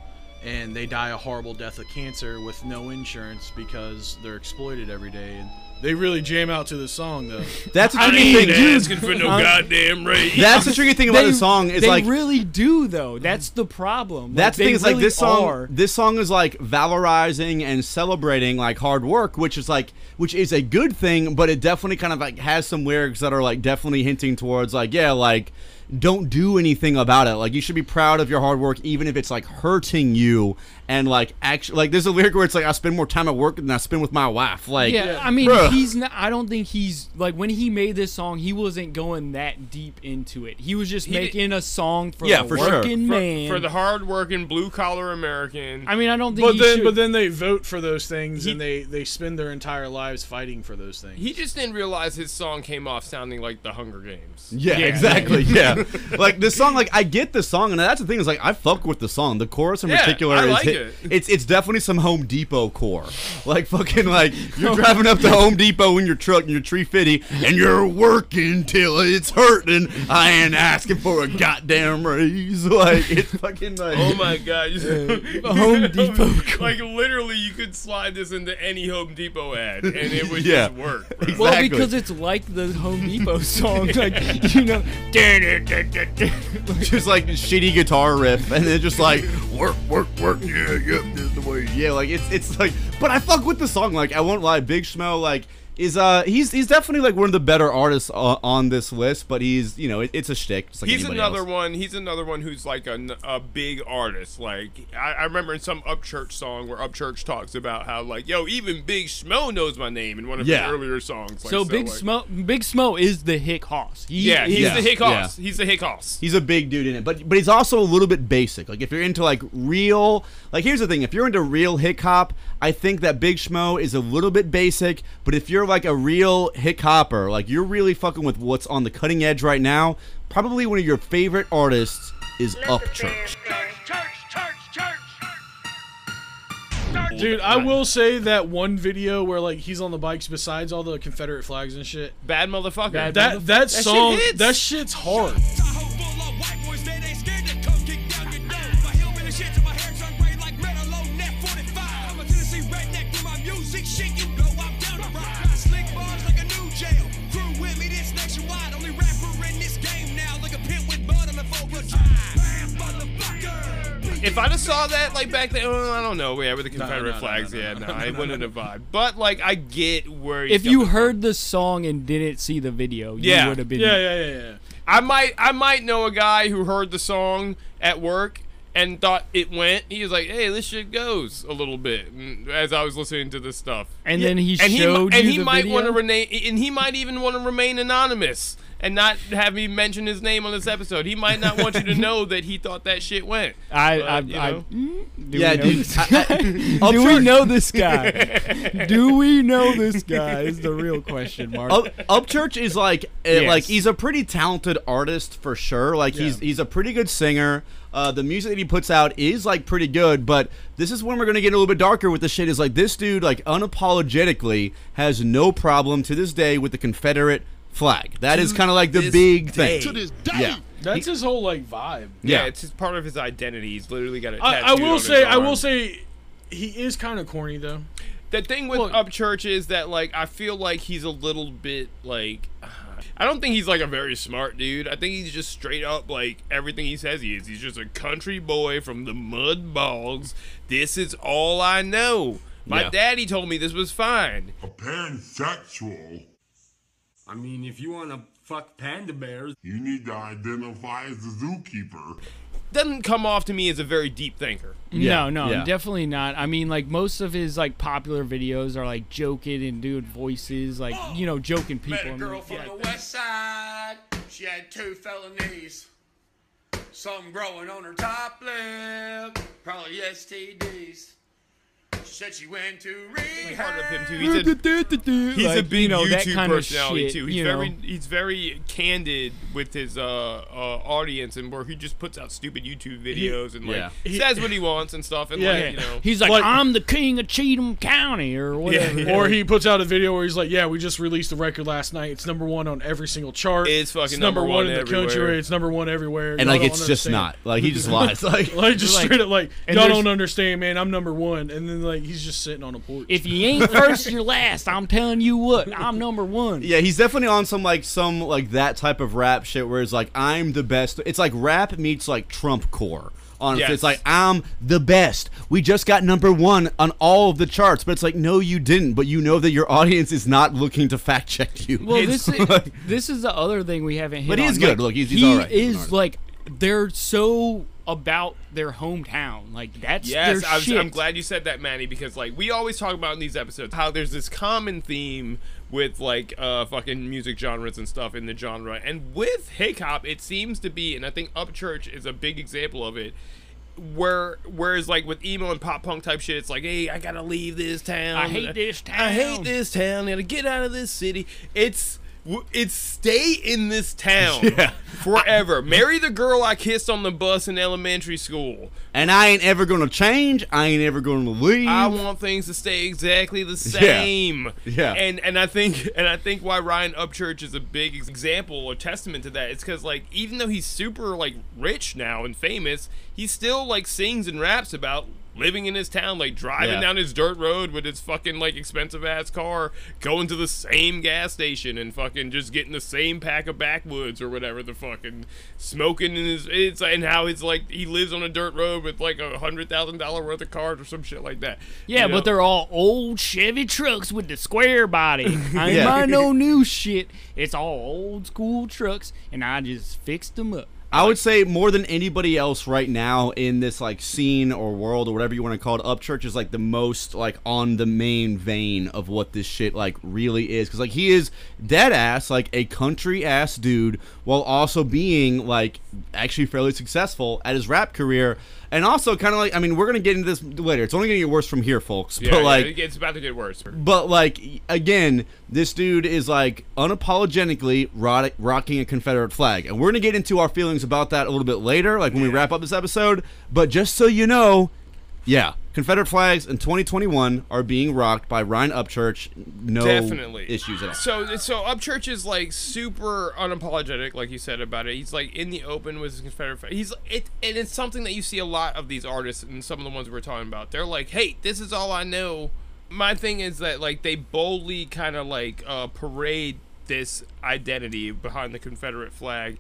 and they die a horrible death of cancer with no insurance because they're exploited every day. And they really jam out to the song though. That's a I tricky ain't thing. asking for no uh, goddamn raise. That's the tricky thing about the song is they like really do though. That's the problem. That's the thing is like this song. are. This song is like valorizing and celebrating like hard work, which is like which is a good thing, but it definitely kind of like has some lyrics that are like definitely hinting towards like yeah like don't do anything about it. Like you should be proud of your hard work, even if it's like hurting you. And like actually, like there's a lyric where it's like I spend more time at work than I spend with my wife. Like yeah, I mean, bruh. he's not. I don't think he's like when he made this song, he wasn't going that deep into it. He was just He did- making a song for Yeah, the for sure. working for, man. for the hard-working blue-collar American. I mean, I don't think. But he then, should, but then they vote for those things, He- and they they spend their entire lives fighting for those things. he just didn't realize his song came off sounding like the Hunger Games. Yeah, Yeah. exactly. Yeah, like this song, like I get the song, and that's the thing is like I fuck with the song. The chorus in Yeah, particular I is like hit- it. it's it's definitely some Home Depot core. Like fucking like you're driving up to Home Depot in your truck and your tree fitty, and you're working till it's hurting. I ain't asking for a goddamn raise. Like it's fucking like Oh my god! Home Depot. like literally, you could slide this into any Home Depot ad, and it would Yeah. just work. bro. Exactly. well, because it's like the Home Depot song, like you know, just like shitty guitar riff, and then just like work, work, work. Yeah, yep, this is the way. Yeah, like it's it's like, but I fuck with the song. Like I won't lie, Big Smo. Like is uh he's he's definitely like one of the better artists uh, on this list, but he's you know it, it's a shtick. Just like he's another else. one. He's another one who's like a, a big artist. Like I, I remember in some Upchurch song where Upchurch talks about how like yo even Big Smo knows my name in one of Yeah. his earlier songs. Like, so, Big like- Smo, Big Smo is the Hick Hoss. He Yeah, he's is- the Hick Yeah. Hoss. He's the Hick Hoss. He's a big dude in it, but but he's also a little bit basic. Like if you're into like real, like here's the thing: if you're into real hip hop, I think that Big Smo is a little bit basic. But if you're like a real hip hopper, like you're really fucking with what's on the cutting edge right now, probably one of your favorite artists is Upchurch. Dude, I will say that one video where like he's on the bikes besides all the Confederate flags and shit. Bad motherfucker. That that, shit song hits. that shit's hard. If I'd have saw that like back then, well, I don't know. Yeah, with the Confederate no, no, flags, no, no, yeah, no, no, no, I wouldn't no. have vibed. But like, I get where. If you coming from. heard the song and didn't see the video, you Yeah. would have been. Yeah, yeah, yeah, yeah. I might I might know a guy who heard the song at work and thought it went. He was like, "Hey, this shit goes a little bit." As I was listening to this stuff, And then he and showed he, and he the might want to video? remain, and he might even want to remain anonymous and not have me mention his name on this episode. He might not want you to know that he thought that shit went. I, But, I, you know. mm, do Yeah, we know dude, this I- guy? I- do we know this guy? do we know this guy? Is the real question, Mark. Up, Upchurch is like uh, Yes. like he's a pretty talented artist for sure. Like he's he's a pretty good singer. Uh, the music that he puts out is like pretty good, but this is when we're gonna get a little bit darker with the shit. Is like this dude like unapologetically has no problem to this day with the Confederate flag. That is To kind of like the big day. thing. To this Yeah. That's his whole like vibe. Yeah, Yeah. it's just part of his identity. He's literally got a I, tattoo I on will his say, I will say, he is kind of corny though. The thing with Upchurch is that like I feel like he's a little bit like I don't think he's like a very smart dude. I think he's just straight up like everything he says he is. He's just a country boy from the mud bogs. This is all I know. My Yeah. daddy told me this was fine. A pansexual. I mean, if you want to fuck panda bears, You need to identify as a zookeeper. Doesn't come off to me as a very deep thinker. no, no, yeah. definitely not. I mean, like most of his like popular videos are like joking and doing voices, like oh, you know, joking people. Met a girl from yeah, the west side. She had two felonies. Something growing on her top lip. Probably STDs. She said she went to rehab. Part of him too. He's a he's a big you know, that YouTube kind of personality shit, too. He's you very know. he's very candid with his uh, uh audience and where he just puts out stupid YouTube videos and like yeah. He- says what he wants and stuff and Yeah. like you know He's like, Like- I'm the king of Cheatham County or whatever. Yeah. Or he puts out a video where he's like, "Yeah, we just released a record last night. It's number one on every single chart. It's fucking number, number one one in the country. It's number one everywhere." And Y'all like don't it's just not. Like he just lies. Like Like just Like- straight up like y'all don't understand, man. I'm number one, and then like he's just sitting on a porch. If you ain't first, you're last. I'm telling you what, I'm number one. Yeah, he's definitely on some like some like that type of rap shit where it's like I'm the best. It's like rap meets like Trump core. Honestly, Yes. it's like I'm the best. We just got number one on all of the charts, but it's like no, you didn't. But you know that your audience is not looking to fact check you. Well, It's this is, like- this is the other thing we haven't hit But he on. is good. Like, Look, he's- he's he all right. He's an is like they're so about their hometown. Like that's Yes, their I was. I'm glad you said that, Manny, because like we always talk about in these episodes how there's this common theme with like uh fucking music genres and stuff in the genre, and with hip hop, it seems to be, and I think Upchurch is a big example of it. Where, whereas like with emo and pop punk type shit, it's like, hey, I gotta leave this town. I hate this town. I hate this town. I gotta get out of this city. It's it's stay in this town forever. Marry the girl I kissed on the bus in elementary school. and I ain't ever gonna change. I ain't ever gonna leave. I want things to stay exactly the same. Yeah. And and I think and I think why Ryan Upchurch is a big example or testament to that is because like even though he's super like rich now and famous, he still like sings and raps about living in his town, like driving Yeah. down his dirt road with his fucking like expensive ass car, going to the same gas station and fucking just getting the same pack of backwoods or whatever the fucking smoking in his it's and how it's like he lives on a dirt road with like a hundred thousand dollar worth of cars or some shit like that. Yeah, You know? but they're all old Chevy trucks with the square body. I ain't Yeah. buying no new shit. It's all old school trucks, and I just fixed them up. I would say more than anybody else right now in this like scene or world or whatever you want to call it, Upchurch is like the most like on the main vein of what this shit like really is. Because like he is dead ass like a country ass dude while also being like actually fairly successful at his rap career. And also kind of like I mean we're gonna get into this later. It's only gonna get worse from here, folks. yeah, but yeah, like it's about to get worse. but like again, this dude is like unapologetically rocking a Confederate flag, and we're gonna get into our feelings about that a little bit later, like when we wrap up this episode. But just so you know, yeah, Confederate flags in 2021 are being rocked by Ryan Upchurch. No Definitely issues at all. So so Upchurch is like super unapologetic, like you said about it. He's like in the open with his Confederate. flag. He's it, and it's something that you see a lot of these artists and some of the ones we're talking about. They're like, hey, this is all I know. My thing is that like they boldly kind of like uh, parade this identity behind the Confederate flag.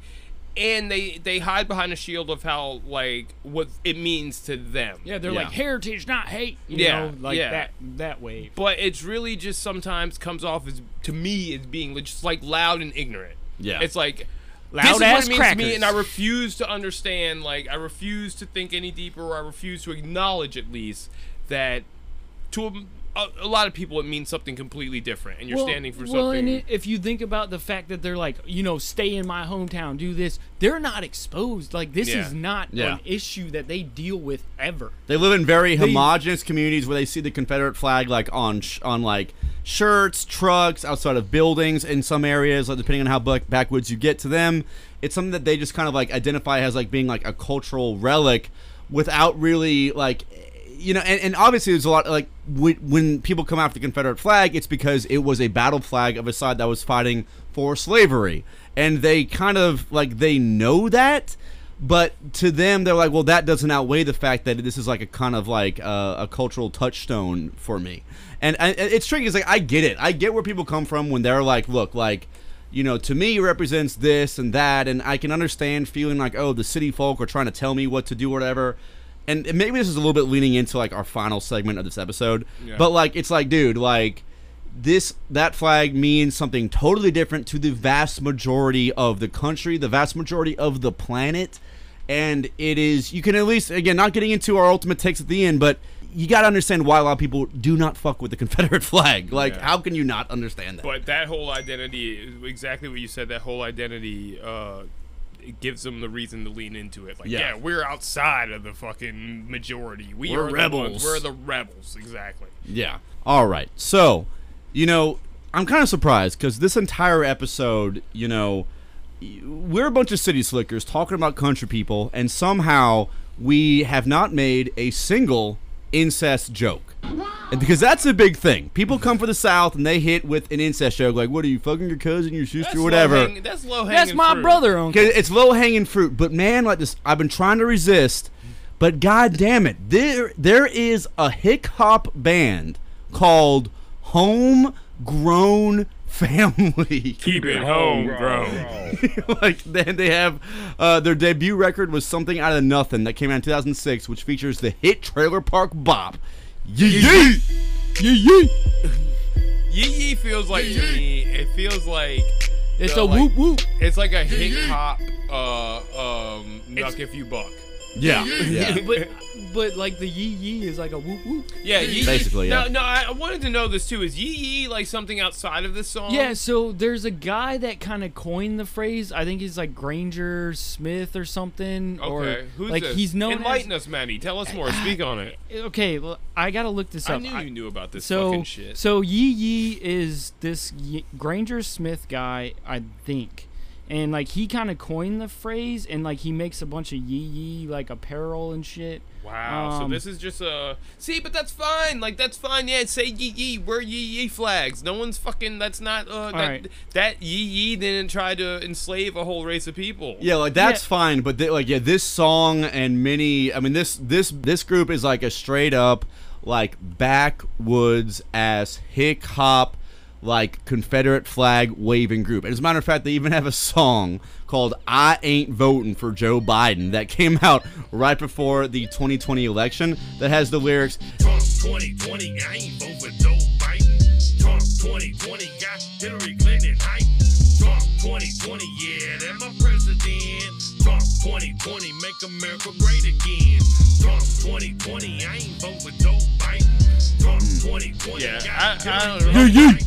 And they, they hide behind a shield of how like what it means to them. Yeah, they're like heritage, not hate. You Yeah, know, like yeah. that that way. but it's really just sometimes comes off as to me as being just like loud and ignorant. Yeah. it's like Loud this is what ass it means to me, crackers. and I refuse to understand. Like I refuse to think any deeper, or I refuse to acknowledge at least that to a, a, a lot of people it means something completely different, and you're Well- standing for well, something. and it, if you think about the fact that they're like, you know, stay in my hometown, do this, they're not exposed. Like this Yeah. is not Yeah. an issue that they deal with ever. They live in very They- homogenous communities where they see the Confederate flag like on sh- on like shirts, trucks, outside of buildings in some areas, like depending on how back- backwoods you get to them. It's something that they just kind of like identify as like being like a cultural relic without really like you know, and, and obviously there's a lot like when, when people come after the Confederate flag, it's because it was a battle flag of a side that was fighting for slavery, and they kind of like they know that, but to them they're like, well, that doesn't outweigh the fact that this is like a kind of like uh, a cultural touchstone for me, and, and it's tricky. It's like I get it, I get where people come from when they're like, look, like you know, to me it represents this and that, and I can understand feeling like, oh, the city folk are trying to tell me what to do or whatever. And maybe this is a little bit leaning into like our final segment of this episode, Yeah. but like it's like, dude, like this that flag means something totally different to the vast majority of the country, the vast majority of the planet, and it is you can at least again not getting into our ultimate takes at the end, but you got to understand why a lot of people do not fuck with the Confederate flag. Like, Yeah. how can you not understand that? But that whole identity, exactly what you said, that whole identity, uh, it gives them the reason to lean into it. Like, Yeah. yeah, we're outside of the fucking majority. We We're are rebels. The ones, we're the rebels, exactly. Yeah. All right. So, you know, I'm kind of surprised because this entire episode, you know, we're a bunch of city slickers talking about country people, and somehow we have not made a single incest joke. And because that's a big thing. People come from the South and they hit with an incest joke, like, what are you, fucking your cousin, your sister, That's whatever. low-hang- that's low hanging That's my brother, uncle. 'Cause It's low hanging fruit, but man, like this, I've been trying to resist. But god damn it, there there is a hip hop band called Homegrown Family. Keep it homegrown. like then they have uh, their debut record was something out of nothing that came out in 2006, which features the hit Trailer Park Bop. Yee yee yee yee. Yee Yee feels like to me, it feels like It's the, a like- whoop whoop. It's like a hip hop, uh, um, knock if you buck. Yeah, yeah. but but like the yee yee is like a whoop whoop. Yeah, Yee Basically, yeah. No, no, I I wanted to know this too. Is Yee Yee like something outside of this song? Yeah, so there's a guy that kind of coined the phrase. I think he's like Granger Smith or something. Or Okay, who's like this? he's known Enlighten us, Manny. Tell us more. Speak on it. Okay, well, I gotta look this up. I up. knew you knew about this so, fucking shit. So Yee Yee is this Ye- Granger Smith guy, I think. And like he kind of coined the phrase and like he makes a bunch of Yee Yee like apparel and shit. Wow. so Um, this is just a see, but that's fine. Like that's fine. Yeah, say yee yee. Wear yee yee flags. No one's fucking. That's not. Uh, that, right. that yee yee didn't try to enslave a whole race of people. Yeah, like that's fine, but they, like yeah, this song and many. I mean, this this this group is like a straight up like backwoods ass hick hop like Confederate flag waving group. And as a matter of fact, they even have a song called "I Ain't Voting for Joe Biden" that came out right before the 2020 election. That has the lyrics. Trump 2020, I ain't vote for Joe Biden. Trump 2020 got Hillary Clinton hype. Trump 2020, yeah, that my president. Trump 2020, make America great again. Trump 2020, I ain't vote for Joe Biden. Trump 2020 Yeah, got I, I Hillary don't know.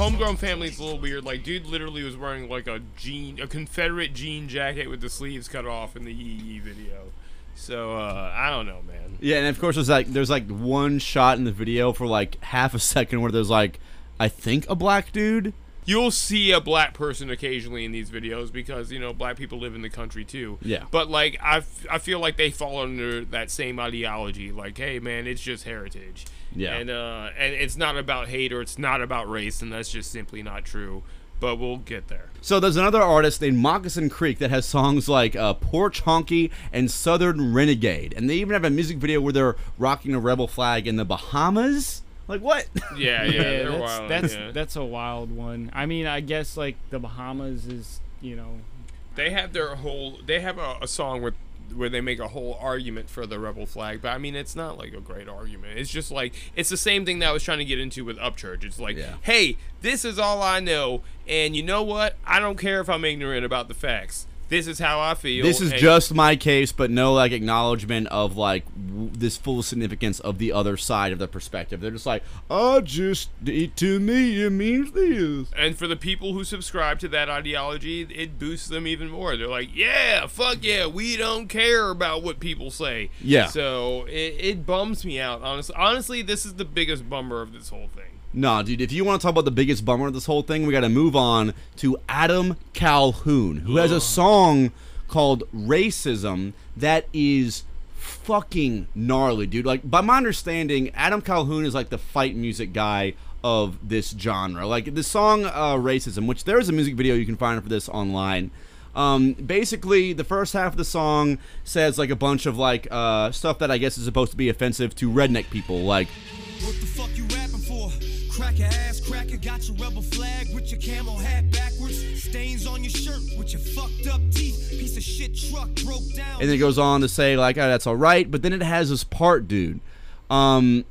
Homegrown family's a little weird. Like, dude literally was wearing like a jean, a Confederate jean jacket with the sleeves cut off in the Yee video. So uh, I don't know, man. Yeah, and of course there's like there's like one shot in the video for like half a second where there's like I think a black dude. You'll see a black person occasionally in these videos because you know black people live in the country too. Yeah. But like I, I feel like they fall under that same ideology. Like, hey man, it's just heritage. Yeah. And uh, and it's not about hate or it's not about race, and that's just simply not true. But we'll get there. So there's another artist named Moccasin Creek that has songs like uh, Porch Honky and Southern Renegade, and they even have a music video where they're rocking a rebel flag in the Bahamas. Like what? Yeah, yeah, they're that's wild. that's, yeah. that's a wild one. I mean, I guess like the Bahamas is you know They have their whole. They have a, a song with where they make a whole argument for the rebel flag, but I mean, it's not like a great argument. It's just like it's the same thing that I was trying to get into with Upchurch. It's like, Yeah. hey, this is all I know, and you know what? I don't care if I'm ignorant about the facts. This is how I feel. This is and- just my case, but no like acknowledgement of like w- this full significance of the other side of the perspective. They're just like, oh, just it, to me it means this. And for the people who subscribe to that ideology, it boosts them even more. They're like, yeah, fuck yeah, we don't care about what people say. Yeah. So it, it bums me out, honestly. Honestly, this is the biggest bummer of this whole thing. Nah, dude, if you want to talk about the biggest bummer of this whole thing, we got to move on to Adam Calhoun, who has a song called Racism that is fucking gnarly, dude. Like, by my understanding, Adam Calhoun is like the fight music guy of this genre. Like, the song uh, Racism, which there is a music video you can find for this online. Um, basically, the first half of the song says like a bunch of like uh, stuff that I guess is supposed to be offensive to redneck people, like What the fuck you rapping for? Cracker ass cracker, got your rebel flag with your camo hat backwards. Stains on your shirt with your fucked up teeth. Piece of shit truck broke down. and then it goes on to say like, "Oh, that's all right," but then it has this part, dude. Um,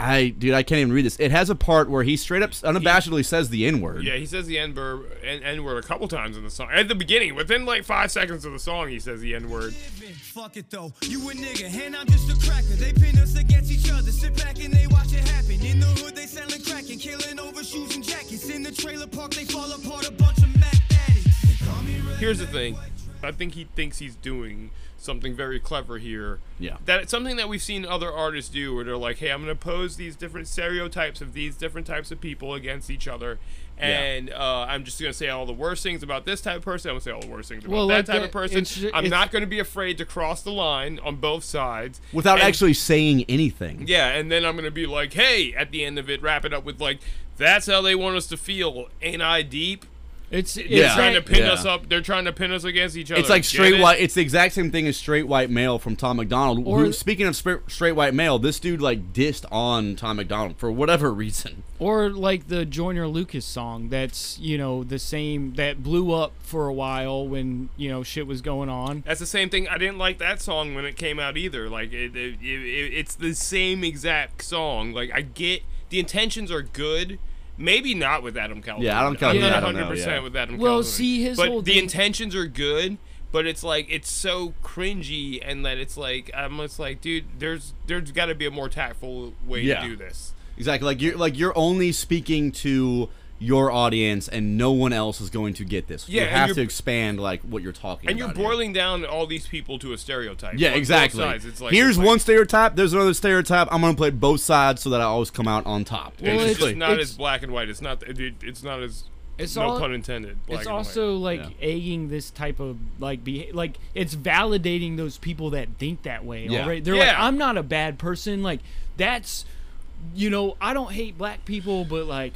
I, dude, I can't even read this. It has a part where he straight up, unabashedly says the N word. Yeah, he says the N word N word a couple times in the song. At the beginning, within like five seconds of the song, he says the N word. Fuck it though, you a nigga, and I'm just a cracker. They pin us against each other, sit back and they watch it happen. In the hood, they selling crack and killing over shoes and jackets. In the trailer park, they fall apart, a bunch of Mac addicts. They call me Red Here's the thing. I think he thinks he's doing something very clever here. Yeah. That it's something that we've seen other artists do where they're like, hey, I'm going to pose these different stereotypes of these different types of people against each other. Yeah. And uh, I'm just going to say all the worst things about this type of person. I'm going to say all the worst things about Well, that like type the- of person. it's I'm it's- not going to be afraid to cross the line on both sides. Without And- actually saying anything. Yeah, and then I'm gonna be like, hey, at the end of it, wrap it up with like, that's how they want us to feel. Ain't I deep? It's They're Yeah. trying to pin Yeah. us up. They're trying to pin us against each other. It's like Get straight it? white. It's the exact same thing as straight white male from Tom MacDonald. Or- who, speaking of sp- straight white male, this dude like dissed on Tom MacDonald for whatever reason. Or like the Joyner Lucas song that's, you know, the same that blew up for a while when, you know, shit was going on. That's the same thing. I didn't like that song when it came out either. Like it, it, it, it- it's the same exact song. Like I get the intentions are good. Maybe not with Adam Calhoun. Yeah, Adam Calhoun, I'm I not don't know, 100 yeah. percent with Adam Kelly. Well, Calhoun. see, his but whole the thing- intentions are good. But it's like it's so cringy, and that it's like I'm just like, dude, there's there's got to be a more tactful way Yeah. to do this. Exactly. Like you're like you're only speaking to your audience, and no one else is going to get this. Yeah, you have to expand like what you're talking And you're about. here. boiling down all these people to a stereotype. Yeah, on exactly. sides. It's like, Here's it's like- one stereotype. There's another stereotype. I'm gonna play both sides so that I always come out on top. Well, It's basically. just not it's- as black and white. It's not. It, it's not as It's no all- pun intended. black it's and white. also like Yeah. egging this type of like be like it's validating those people that think that way Yeah. already. They're like, I'm not a bad person. Like that's, you know, I don't hate black people, but like,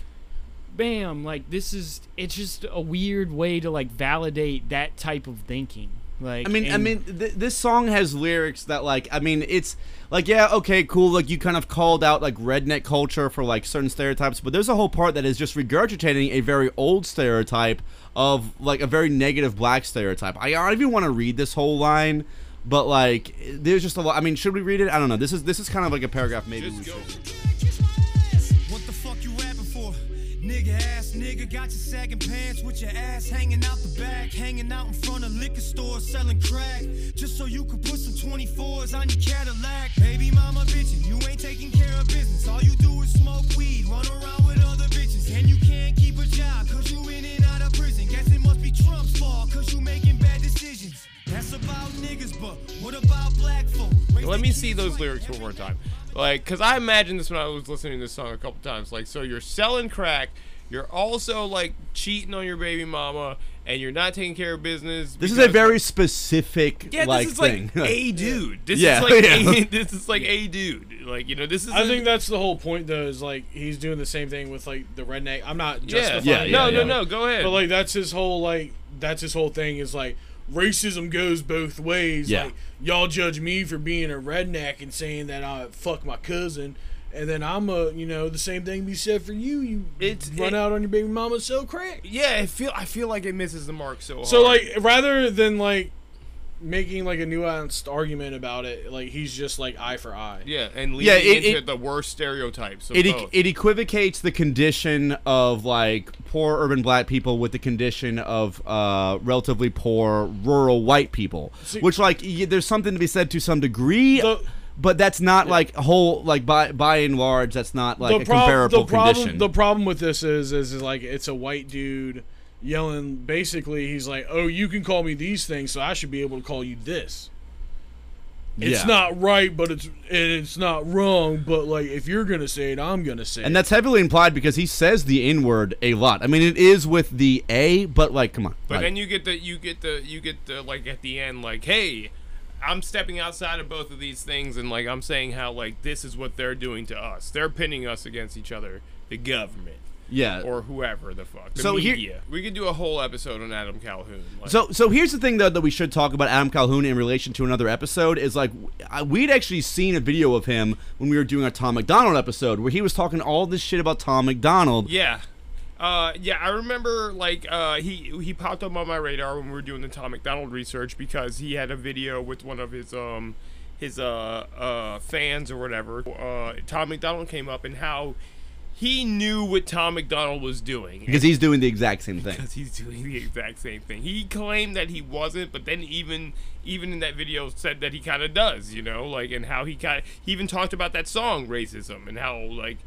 bam, like this is it's just a weird way to like validate that type of thinking. Like I mean, I mean, th- this song has lyrics that, like, I mean, it's like, yeah, okay, cool. Like, you kind of called out like redneck culture for like certain stereotypes, but there's a whole part that is just regurgitating a very old stereotype of like a very negative black stereotype. I don't even want to read this whole line, but like, there's just a lot. I mean, should we read it? I don't know. This is this is kind of like a paragraph. Maybe we should. Nigga got your sagging pants with your ass hanging out the back, hanging out in front of liquor stores selling crack, just so you could put some 24s on your Cadillac. Baby mama bitchin', you ain't taking care of business. All you do is smoke weed, run around with other bitches, and you can't keep a job cause you in and out of prison. Guess it must be Trump's fault cause you making bad decisions. That's about niggas, but what about black folk? Let me see those lyrics one more time. Like, cause I imagined this when I was listening to this song a couple times. Like, so you're selling crack, you're also like cheating on your baby mama, and you're not taking care of business. This is a because, very like- specific yeah. like this is thing. like a dude. This Yeah, is like yeah. a, this is like a dude. Like you know, this is. I think that's the whole point, though. Is like he's doing the same thing with like the redneck. I'm not Yeah. justifying. Yeah, it, yeah, no, yeah. no, no. Go ahead. But like that's his whole like that's his whole thing is like racism goes both ways. Yeah. Like y'all judge me for being a redneck and saying that I fuck my cousin, and then I'm a you know the same thing be said for you. You It's- run it- out on your baby mama so crack. yeah, I feel I feel like it misses the mark so hard. So like rather than like making like a nuanced argument about it, like he's just like eye for eye. yeah, and leading Yeah, it- into it- the worst stereotypes. Of it, e- both. it equivocates the condition of like poor urban black people with the condition of uh, relatively poor rural white people See- which like y- there's something to be said to some degree The- but that's not like a whole like by by and large that's not like a comparable the problem, condition The problem with this is, is, is like it's a white dude yelling. Basically, he's like, "Oh, you can call me these things, so I should be able to call you this." It's Yeah. not right, but it's it's not wrong. But like, if you're gonna say it, I'm gonna say and it. And that's heavily implied because he says the n word a lot i mean it is with the a but like come on But like- then you get the you get the you get the like at the end like, hey, I'm stepping outside of both of these things and like I'm saying how like this is what they're doing to us. They're pinning us against each other, the government yeah or whoever the fuck. The So here- media. we could do a whole episode on Adam Calhoun. Like, So, so here's the thing though that we should talk about Adam Calhoun in relation to another episode is like we'd actually seen a video of him when we were doing our Tom MacDonald episode where he was talking all this shit about Tom MacDonald. Yeah. Uh, yeah, I remember like uh, he he popped up on my radar when we were doing the Tom MacDonald research because he had a video with one of his um his uh uh fans or whatever. Uh, Tom MacDonald came up and how he knew what Tom MacDonald was doing Because he's doing the exact same thing. because he's doing the exact same thing. He claimed that he wasn't, but then even even in that video said that he kind of does, you know, like and how he kind he even talked about that song racism and how like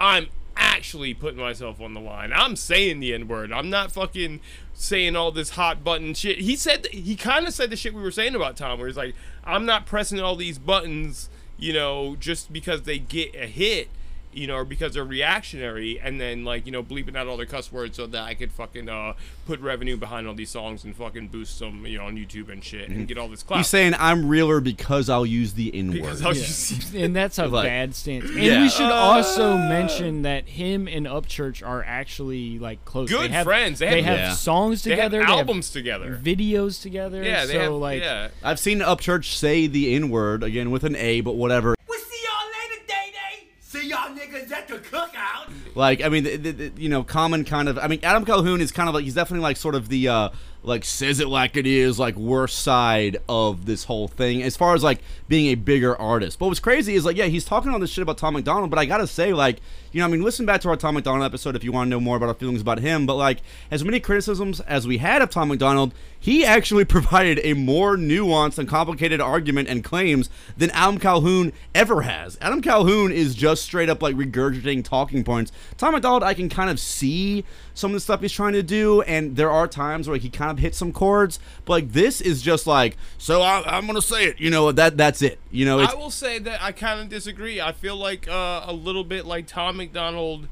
I'm actually putting myself on the line. I'm saying the N word. I'm not fucking saying all this hot button shit. He said he kind of said the shit we were saying about Tom, where he's like, I'm not pressing all these buttons, you know, just because they get a hit you know, or because they're reactionary, and then like you know bleeping out all their cuss words so that I could fucking uh put revenue behind all these songs and fucking boost them, you know, on YouTube and shit and get all this clout. He's saying I'm realer because I'll use the N word. Because and that's a Like- bad stance. And Yeah. we should also Uh. mention that him and Upchurch are actually like close. Good they have, friends. They They, have- have Yeah. songs They have together. they albums together. videos together. yeah, they so have like yeah. I've seen Upchurch say the N word again with an A, but whatever. We'll see y'all later, Day Day. See y'all niggas at the cookout. Like, I mean, the, the- you know, common kind of. I mean, Adam Calhoun is kind of like he's definitely like sort of the uh like says it like it is, like worst side of this whole thing as far as like being a bigger artist. But what's crazy is like, yeah, he's talking all this shit about Tom MacDonald, but I gotta say, like, you know, I mean, listen back to our Tom MacDonald episode if you want to know more about our feelings about him. But like, as many criticisms as we had of Tom MacDonald, he actually provided a more nuanced and complicated argument and claims than Adam Calhoun ever has. Adam Calhoun is just straight up like regurgitating talking points. Tom MacDonald, I can kind of see some of the stuff he's trying to do, and there are times where he kind of hits some chords, but like this is just like, so I, I'm gonna say it, you know, that that's it, you know. I will say that I kind of disagree. I feel like uh, a little bit like Tom MacDonald.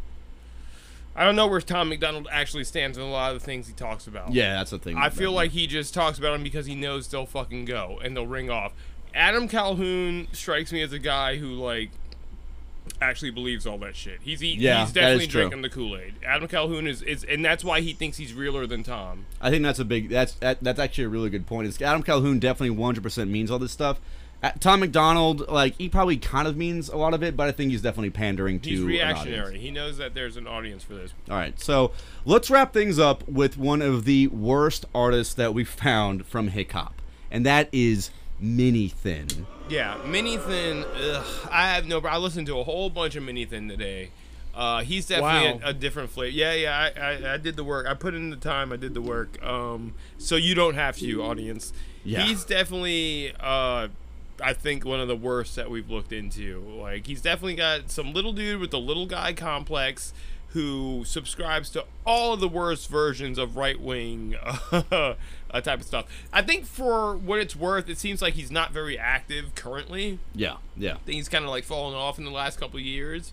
I don't know where Tom MacDonald actually stands in a lot of the things he talks about. Yeah, that's the thing I feel him. like he just talks about them because he knows they'll fucking go and they'll ring off. Adam Calhoun strikes me as a guy who like actually believes all that shit. He's he, Yeah, he's definitely drinking the Kool Aid. Adam Calhoun is, is and that's why he thinks he's realer than Tom. I think that's a big. That's that, that's actually a really good point. Is Adam Calhoun definitely 100% means all this stuff. Uh, Tom MacDonald, like he probably kind of means a lot of it, but I think he's definitely pandering to He's reactionary. He knows that there's an audience for this. All right, so let's wrap things up with one of the worst artists that we found from hip hop, and that is Mini Thin. Yeah, Mini Thin. Ugh, I have no. I listened to a whole bunch of Mini Thin today. Uh, he's definitely Wow. a, a different flavor. Yeah, yeah. I, I, I did the work. I put in the time. I did the work. Um, so you don't have to, audience. Yeah. He's definitely. Uh, I think one of the worst that we've looked into. Like he's definitely got some little dude with the little guy complex who subscribes to all of the worst versions of right wing uh, Uh, type of stuff. I think for what it's worth, it seems like he's not very active currently. Yeah, yeah. I think he's kind of like fallen off in the last couple of years.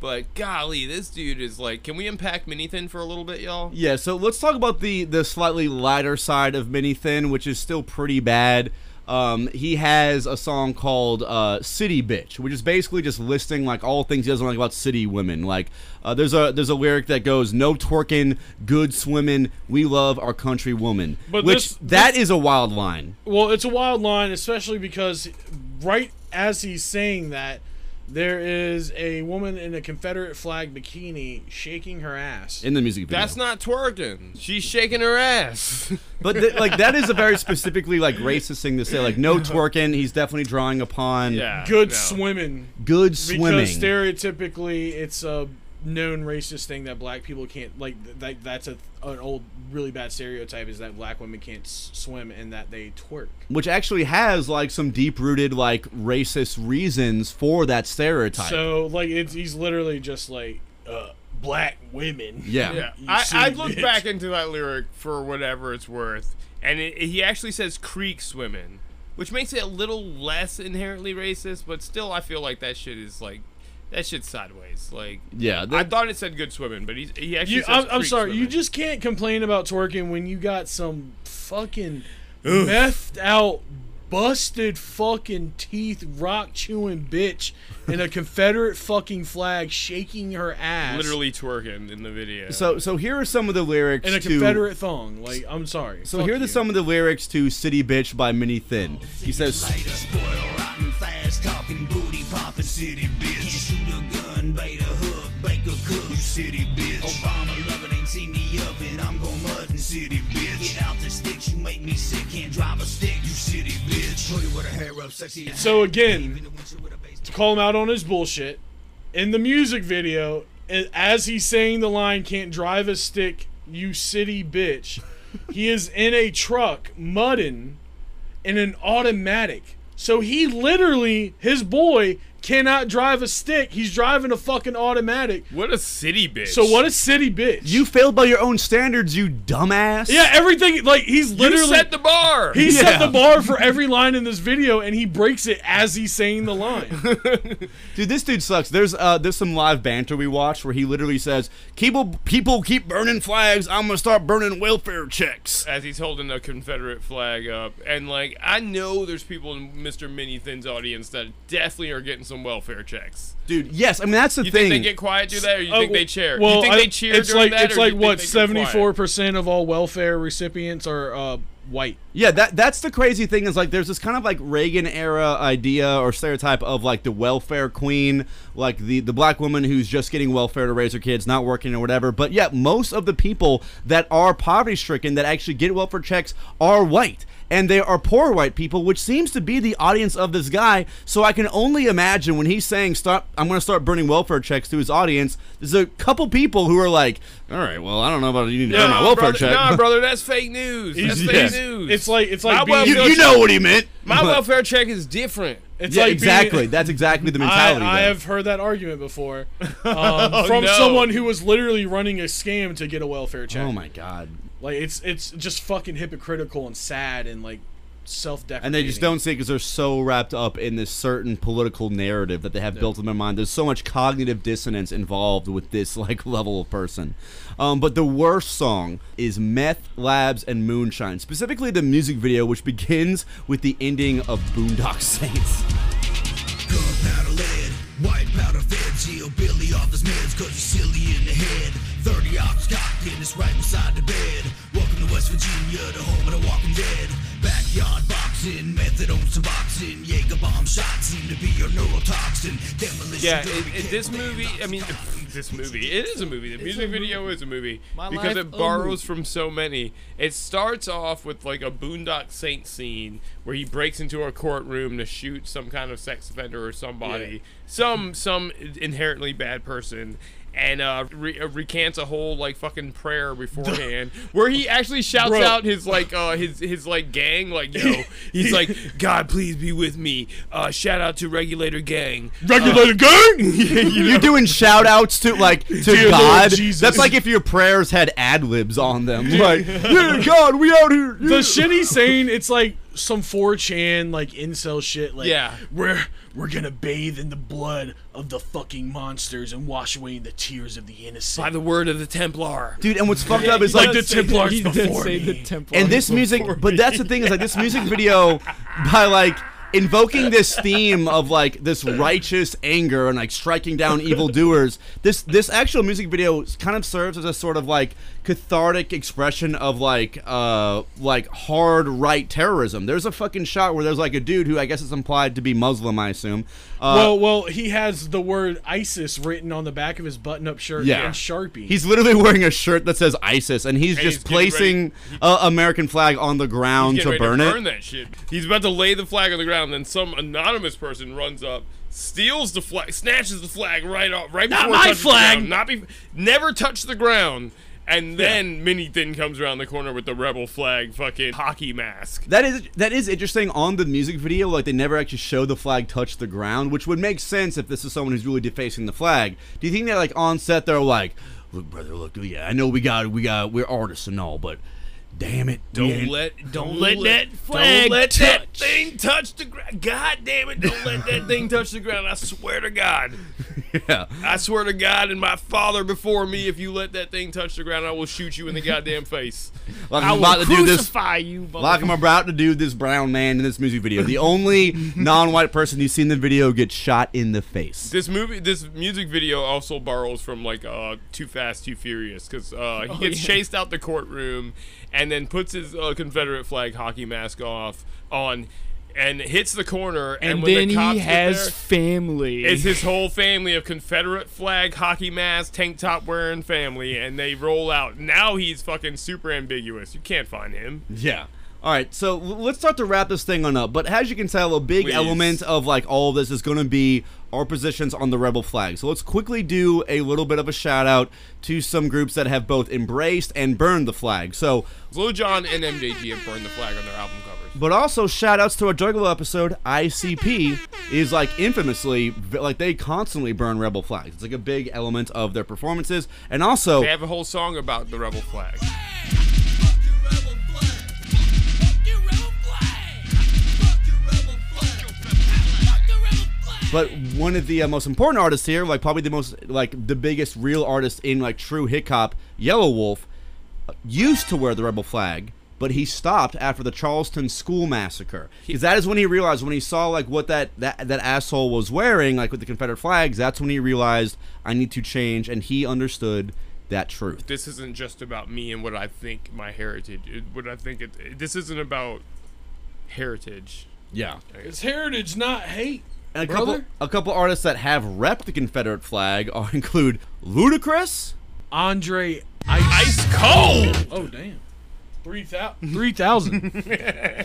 But golly, this dude is like. Can we unpack Mini Thin for a little bit, y'all? Yeah, so let's talk about the the slightly lighter side of Mini Thin, which is still pretty bad. Um, he has a song called uh, "City Bitch," which is basically just listing like all things he doesn't like about city women. Like, uh, there's a there's a lyric that goes, "No twerking, good swimming, we love our country woman," But which this- that this- is a wild line. Well, it's a wild line, especially because right as he's saying that, there is a woman in a Confederate flag bikini shaking her ass. in the music video. That's not twerking. She's shaking her ass. But th- like that is a very specifically like racist thing to say. Like no twerking. He's definitely drawing upon yeah, good swimming. Good swimming. Because stereotypically, it's a known racist thing that black people can't like. That, that's a an old really bad stereotype is that black women can't s- swim and that they twerk. which actually has like some deep rooted like racist reasons for that stereotype. So like it's he's literally just like uh, black women. Yeah. Yeah, I, silly I looked back into that lyric for whatever it's worth, and it, he actually says creek swimming, which makes it a little less inherently racist, but still, I feel like that shit is like that shit's sideways. Like, Yeah, I thought it said good swimming, but he he actually You, says I'm, I'm creek sorry. You just can't complain about twerking when you got some fucking methed out, busted fucking teeth, rock chewing bitch in a Confederate fucking flag shaking her ass. literally twerking in the video. So so here are some of the lyrics in a to Confederate thong. Like I'm sorry. So Fuck here are the, some of the lyrics to "City Bitch" by Mini Thin. He says, Rotten, fast talking, booty popping city bitch. Can't shoot a gun, bait a hook, cook, you city bitch. Obama loving ain't seen me up and I'm gon' mutton city bitch. Get out the sticks, you make me sick, can't drive a stick, you city bitch. With her hair up, sexy So again, to call him out on his bullshit, in the music video, as he's saying the line "Can't drive a stick, you city bitch," he is in a truck mudding in an automatic. So he literally, his boy, cannot drive a stick. He's driving a fucking automatic. What a city bitch. So what a city bitch. "You failed by your own standards, you dumbass." Yeah, everything like he's literally set the bar. He set the bar for every line in this video, and he breaks it as he's saying the line. Dude, this dude sucks. There's uh there's some live banter we watched where he literally says, "People people keep burning flags. I'm gonna start burning welfare checks." as he's holding a Confederate flag up. And like, I know there's people in Mr. Mini Thin's audience that definitely are getting some welfare checks. Dude, yes, I mean that's the You thing. think they get quiet do that, or you Oh, think they cheer? Well, you think I- they cheer It's like that, it's like what think they go seventy quiet? four percent of all welfare recipients are uh, white. Yeah, that that's the crazy thing is like there's this kind of like Reagan era idea or stereotype of like the welfare queen, like the the black woman who's just getting welfare to raise her kids, not working or whatever. But yeah, most of the people that are poverty stricken that actually get welfare checks are white. And they are poor white people, which seems to be the audience of this guy. So I can only imagine when he's saying, "Stop! I'm going to start burning welfare checks" to his audience. There's a couple people who are like, "All right, well, I don't know about you need to burn my welfare brother, check." nah, brother, that's fake news. That's Yeah. fake news. It's like it's like being, You- you know what he meant. My welfare check is different. It's yeah, like exactly. Being, That's exactly the mentality. I, I have heard that argument before um, Oh, from no. someone who was literally running a scam to get a welfare check. Oh my god. Like it's it's just fucking hypocritical and sad and like self-deprecating. and they just don't see it because they're so wrapped up in this certain political narrative that they have built in their mind. There's so much cognitive dissonance involved with this like level of person. Um, but the worst song is "Meth Labs and Moonshine," specifically the music video, which begins with the ending of Boondock Saints. Gunpowder lead, white powder feds, heal Billy off his meds cause he's silly in the head. 30 ops cocked and it's right beside the bed. Welcome to West Virginia, the home of the walking dead. Backyard boxing, methadone suboxone, Jaeger bomb shots seem to be your neurotoxin. Demolition Yeah, it, it, this movie. I mean, this movie. It is a movie. The music video is a movie My because life, it borrows from so many. It starts off with like a Boondock Saint scene where he breaks into a courtroom to shoot some kind of sex offender or somebody, some some inherently bad person. And uh, re- uh, recants a whole like fucking prayer beforehand, where he actually shouts Bro. out his like uh his his like gang like yo he's like God please be with me uh shout out to Regulator Gang Regulator Gang You're doing shout outs to like to Dear God. Jesus. That's like if your prayers had ad libs on them. Like, yeah, God, we out here. the shit he's saying, it's like some 4chan like incel shit. Like, Yeah. we're we're gonna bathe in the blood of the fucking monsters and wash away the tears of the innocent. by the word of the Templar. Dude, and what's fucked up is like like the Templars he did before say me. the Templars and this music before but that's the thing is like this music video by like invoking this theme of like this righteous anger and like striking down evildoers this this actual music video kind of serves as a sort of like cathartic expression of like uh like hard right terrorism there's a fucking shot where there's like a dude who i guess is implied to be muslim i assume uh, well, well, he has the word ISIS written on the back of his button-up shirt Yeah. and Sharpie. He's literally wearing a shirt that says ISIS, and he's And just he's placing a American flag on the ground He's to getting ready burn it. to burn that shit. He's about to lay the flag on the ground, then some anonymous person runs up, steals the flag, snatches the flag right off, right Not before it my touches the flag! ground. Not be, never touch the ground. And then Mini Thin comes around the corner with the rebel flag, fucking hockey mask. That is that is interesting on the music video. Like they never actually show the flag touch the ground, which would make sense if this is someone who's really defacing the flag. Do you think that like on set they're like, look, brother, look, yeah, I know we got we got we're artists and all, but damn it, Don't ain't- let, don't, let that flag don't let that thing touch the ground. God damn it! Don't let that thing touch the ground. I swear to God. yeah. I swear to God and my father before me, if you let that thing touch the ground, I will shoot you in the goddamn face. Like I I'm will about to do this. crucify you. Like I'm about to do this brown man in this music video. The only non-white person you see in the video gets shot in the face. This movie, this music video also borrows from like uh, Too Fast, Too Furious, because uh, he gets yeah. chased out the courtroom and then puts his uh, Confederate flag hockey mask off on and hits the corner. And, and when then the cops he get has there, family. It's his whole family of Confederate flag, hockey mask, tank top wearing family, and they roll out. Now he's fucking super ambiguous. You can't find him. Yeah. All right, so let's start to wrap this thing on up. But as you can tell, a big Please. element of like all of this is going to be our positions on the rebel flag. So let's quickly do a little bit of a shout out to some groups that have both embraced and burned the flag. So, Lil Jon and MJG have burned the flag on their album covers. but also shout outs to a Juggalo episode. ICP is like infamously like they constantly burn rebel flags. It's like a big element of their performances, and also They have a whole song about the rebel flag. But one of the uh, most important artists here, like probably the most, like the biggest real artist in like true hip hop, Yelawolf, uh, used to wear the rebel flag, but he stopped after the Charleston school massacre. Because that is when he realized when he saw like what that that that asshole was wearing, like with the Confederate flags. That's when he realized I need to change, and he understood that truth. this isn't just about me and what I think my heritage. It, what I think it. This isn't about heritage. Yeah. It's heritage, not hate. And a brother. couple a couple artists that have repped the Confederate flag are include Ludacris. Andre Ice, Ice Cold. Oh damn. Three thousand. Three thousand. I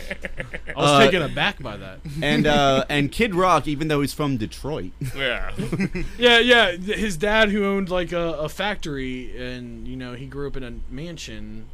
was Uh, taken aback by that. and uh, and Kid Rock, even though he's from Detroit. Yeah. Yeah, yeah. th- His dad, who owned like a, a factory, and you know he grew up in a mansion,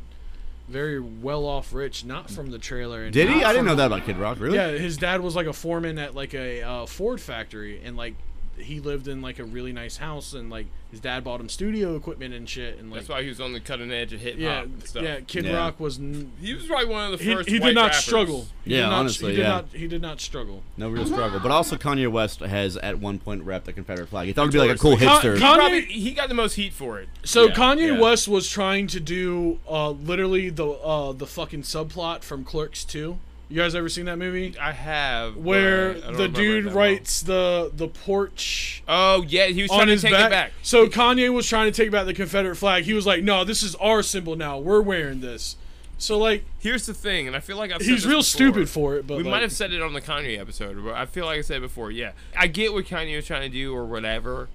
very well off, rich, not from the trailer. And Did he? I didn't know that about Kid Rock. Really? Yeah, his dad was like a foreman at like a uh, Ford factory, and like he lived in like a really nice house and like his dad bought him studio equipment and shit and like That's why he was on the cutting edge of hip hop. yeah, and stuff. yeah. Kid Yeah. Rock was. N- He was probably one of the first. he white did not rappers. struggle. He Yeah, did not, honestly, he did yeah. not. He did not struggle. No real struggle. But also Kanye West has at one point rapped the Confederate flag. He thought it'd be like a cool Con- hipster. He, Kanye- probably, he got the most heat for it. So Yeah, Kanye yeah. West was trying to do uh, literally the uh, the fucking subplot from Clerks 2. You guys ever seen that movie? I have Where I the dude that well. writes the the porch Oh yeah, he was on trying to his take back. it back. So Kanye was trying to take back the Confederate flag. He was like, "No, this is our symbol now. We're wearing this." So like, Here's the thing, and I feel like I've said he's this real before. stupid for it. But we like, might have said it on the Kanye episode, but I feel like I said before. Yeah, I get what Kanye was trying to do or whatever,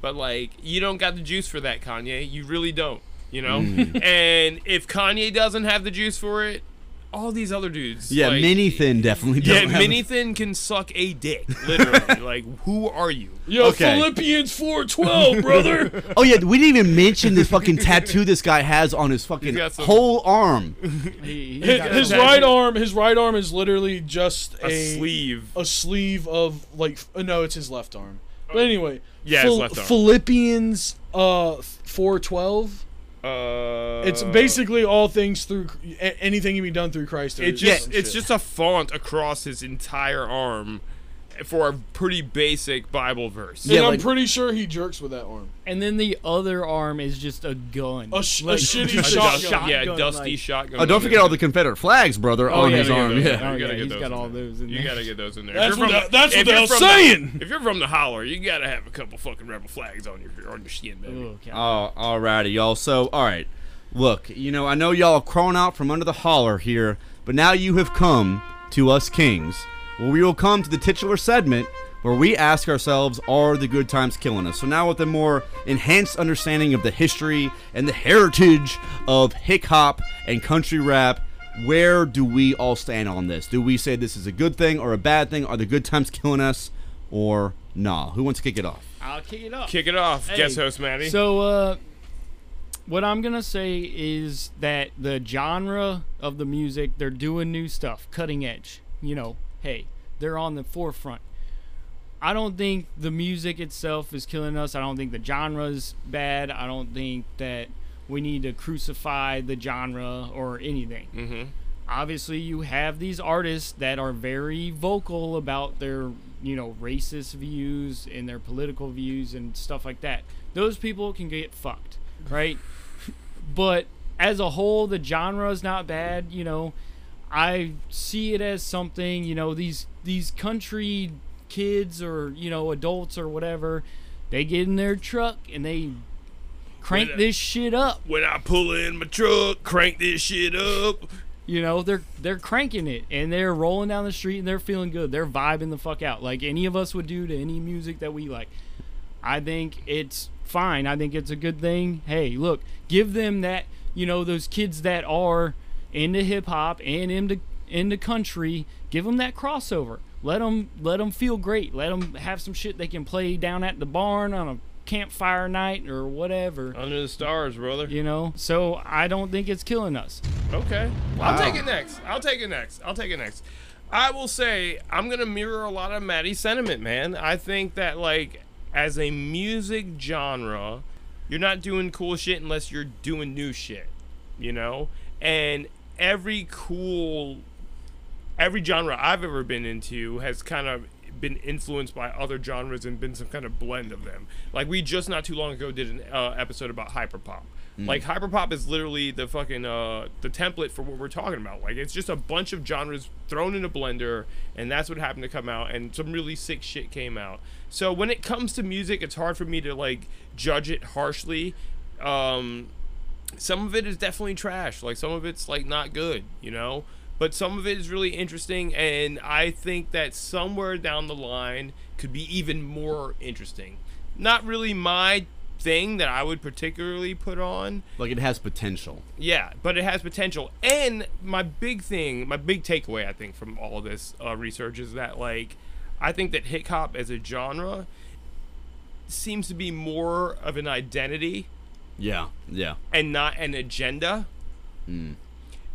but like you don't got the juice for that, Kanye. You really don't. You know. Mm. and if Kanye doesn't have the juice for it, all these other dudes. Yeah, like, Mini Thin definitely Yeah, doesn't have Mini Thin can suck a dick. Literally. like, who are you? Yo, Okay. Philippians four twelve, brother. Oh yeah, we didn't even mention this fucking tattoo this guy has on his fucking some- whole arm. He, he his, got his right arm, his right arm is literally just A a, sleeve. a sleeve of like uh, no, it's his left arm. But anyway, Yeah, his left arm. Philippians uh four twelve. Uh, It's basically all things through anything can be done through Christ. It just some it's just a font across his entire arm for a pretty basic Bible verse. And Yeah, I'm pretty sure he jerks with that arm. And then the other arm is just a gun. A, sh- a shitty A shotgun. dust- yeah, Shotgun, dusty like- shotgun. Oh, don't forget all the Confederate flags, brother, Oh, on his arm. those. Yeah. Oh, You gotta yeah, get he's those got in all there. those in You gotta get those in there. That's what from the- that's if what the you're hell's from saying. If you're from the holler, you gotta have a couple fucking rebel flags on your on your skin, baby. Ooh, okay. Oh, alrighty, y'all. So, all right. Look, you know, I know y'all are crawling out from under the holler here, but now you have come to us kings, where we will come to the titular segment where we ask ourselves, are the good times killing us? So now with a more enhanced understanding of the history and the heritage of hip hop and country rap, where do we all stand on this? Do we say this is a good thing or a bad thing? Are the good times killing us or nah? Who wants to kick it off? I'll kick it off. Kick it off, Hey, guest host Maddie. So, uh, what I'm gonna say is that the genre of the music, they're doing new stuff, cutting edge. You know, hey, they're on the forefront. I don't think the music itself is killing us. I don't think the genre's bad. I don't think that we need to crucify the genre or anything. mm-hmm. Obviously, you have these artists that are very vocal about their, you know, racist views and their political views and stuff like that. Those people can get fucked, right? but as a whole, the genre is not bad. You know, I see it as something. You know, these these country kids or you know adults or whatever, they get in their truck and they crank I- this shit up. When I pull in my truck, crank this shit up. You know, they're they're cranking it and they're rolling down the street and they're feeling good. They're vibing the fuck out like any of us would do to any music that we like. I think it's fine. I think it's a good thing. Hey, look, give them that, you know, those kids that are into hip hop and into into country, give them that crossover. Let them let them feel great. Let them have some shit they can play down at the barn on a campfire night or whatever. Under the stars, brother. You know, so I don't think it's killing us. Okay. I'll take it next. I'll take it next. I'll take it next. I will say I'm gonna mirror a lot of Maddie's sentiment, man. I think that like as a music genre, you're not doing cool shit unless you're doing new shit. You know? And every cool every genre I've ever been into has kind of been influenced by other genres and been some kind of blend of them. Like we just not too long ago did an uh, episode about hyperpop. Like hyperpop is literally the fucking uh, the template for what we're talking about. Like it's just a bunch of genres thrown in a blender, and that's what happened to come out. And some really sick shit came out. So when it comes to music, it's hard for me to like judge it harshly. Um, some of it is definitely trash. Like some of it's like not good, you know. But some of it is really interesting, and I think that somewhere down the line could be even more interesting. Not really my thing that I would particularly put on. Like it has potential. Yeah, but it has potential. And my big thing, my big takeaway, I think, from all this uh, research is that, like, I think that hip hop as a genre seems to be more of an identity Yeah, yeah. and not an agenda. Mm.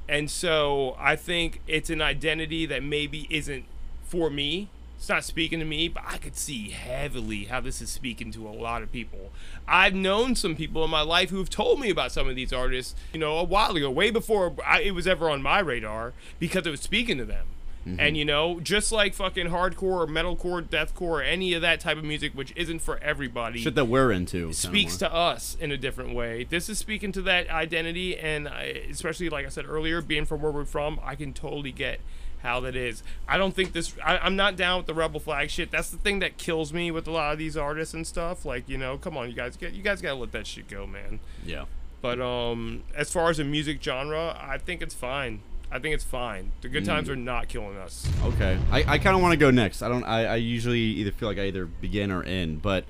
And so I think it's an identity that maybe isn't for me. It's not speaking to me, but I could see heavily how this is speaking to a lot of people. I've known some people in my life who've told me about some of these artists, you know, a while ago, way before I, it was ever on my radar, because it was speaking to them. Mm-hmm. And you know, just like fucking hardcore or metalcore, deathcore, or any of that type of music, which isn't for everybody, Shit that we're into. speaks to us in a different way. This is speaking to that identity, and I, especially like I said earlier, being from where we're from, I can totally get how that is. I don't think this. I, I'm not down with the rebel flag shit. That's the thing that kills me with a lot of these artists and stuff. Like you know, come on, you guys get you guys gotta let that shit go, man. Yeah. But um, as far as a music genre, I think it's fine. I think it's fine. The good times Mm. are not killing us. Okay, I, I kind of want to go next. I don't. I, I usually either feel like I either begin or end, but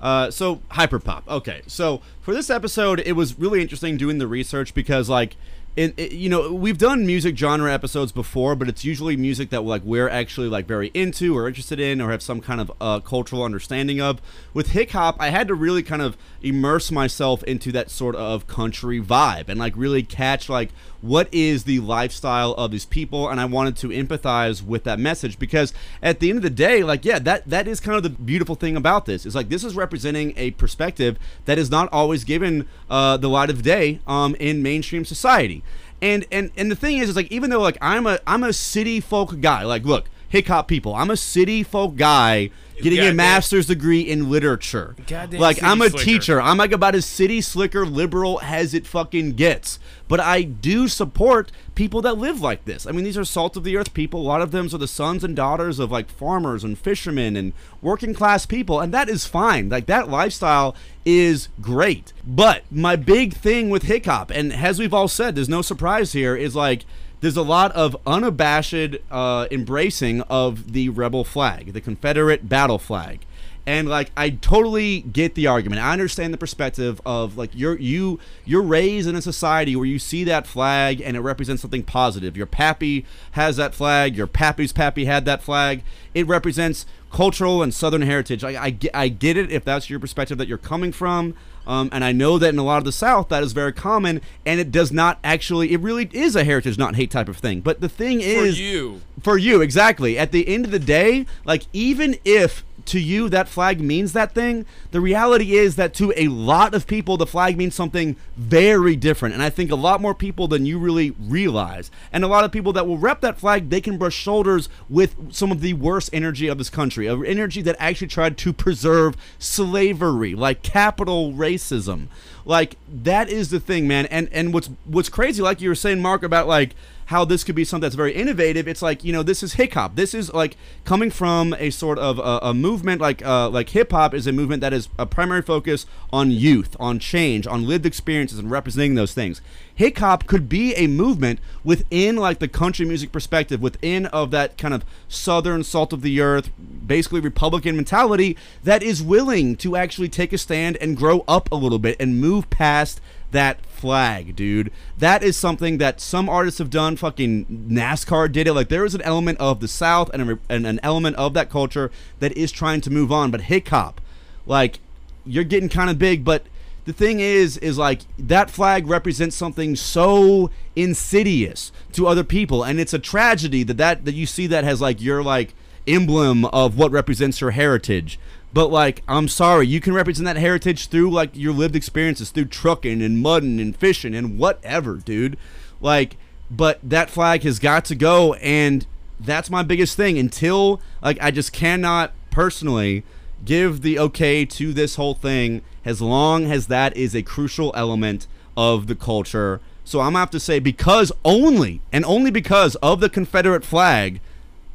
uh, so hyperpop. Okay, so for this episode, it was really interesting doing the research because like. It, it- you know we've done music genre episodes before but it's usually music that like we're actually like very into or interested in or have some kind of uh, cultural understanding of with hick hop i had to really kind of immerse myself into that sort of country vibe and like really catch like what is the lifestyle of these people? And i wanted to empathize with that message because at the end of the day like yeah that that is kind of the beautiful thing about this. Is like this is representing a perspective that is not always given uh, the light of day um, in mainstream society. And and and the thing is is like even though like i'm a i'm a city folk guy like look hip hop people i'm a city folk guy getting a master's degree in literature Goddamn like i'm a slicker. teacher I'm like about as city slicker liberal as it fucking gets. But I do support people that live like this. I mean, these are salt of the earth people. A lot of them are the sons and daughters of like farmers and fishermen and working class people, and that is fine. Like that lifestyle is great. But my big thing with hick hop, and as we've all said, there's no surprise here, is like there's a lot of unabashed uh, embracing of the rebel flag, the Confederate battle flag and like I totally get the argument. I understand the perspective of like you're you you're raised in a society where you see that flag and it represents something positive. Your pappy has that flag. Your pappy's pappy had that flag. It represents cultural and southern heritage. I, I, get, I get it if that's your perspective that you're coming from. Um, and I know that in a lot of the South that is very common, and it does not actually. It really is a heritage, not hate type of thing. But the thing is, for you. for you exactly. At the end of the day, like even if to you that flag means that thing, the reality is that to a lot of people the flag means something very different. And I think a lot more people than you really realize. And a lot of people that will rep that flag, they can brush shoulders with some of the worst energy of this country, a energy that actually tried to preserve slavery, like capital racism. Like that is the thing, man. And and what's what's crazy, like you were saying, Mark, about like how this could be something that's very innovative. It's like you know this is hip hop. This is like coming from a sort of a, a movement like uh, like hip hop is a movement that is a primary focus on youth, on change, on lived experiences, and representing those things. Hip hop could be a movement within like the country music perspective, within of that kind of southern salt of the earth, basically Republican mentality that is willing to actually take a stand and grow up a little bit and move past that flag, dude. That is something that some artists have done. Fucking NASCAR did it. Like there is an element of the South and, a, and an element of that culture that is trying to move on. But hick hop, like you're getting kind of big. But the thing is, is like that flag represents something so insidious to other people, and it's a tragedy that that that you see that has like your like emblem of what represents your heritage. But like, I'm sorry, you can represent that heritage through like your lived experiences, through trucking and mudding and fishing and whatever, dude. Like, but that flag has got to go, and that's my biggest thing. Until like, I just cannot personally give the okay to this whole thing as long as that is a crucial element of the culture. So I'm gonna have to say because only and only because of the Confederate flag,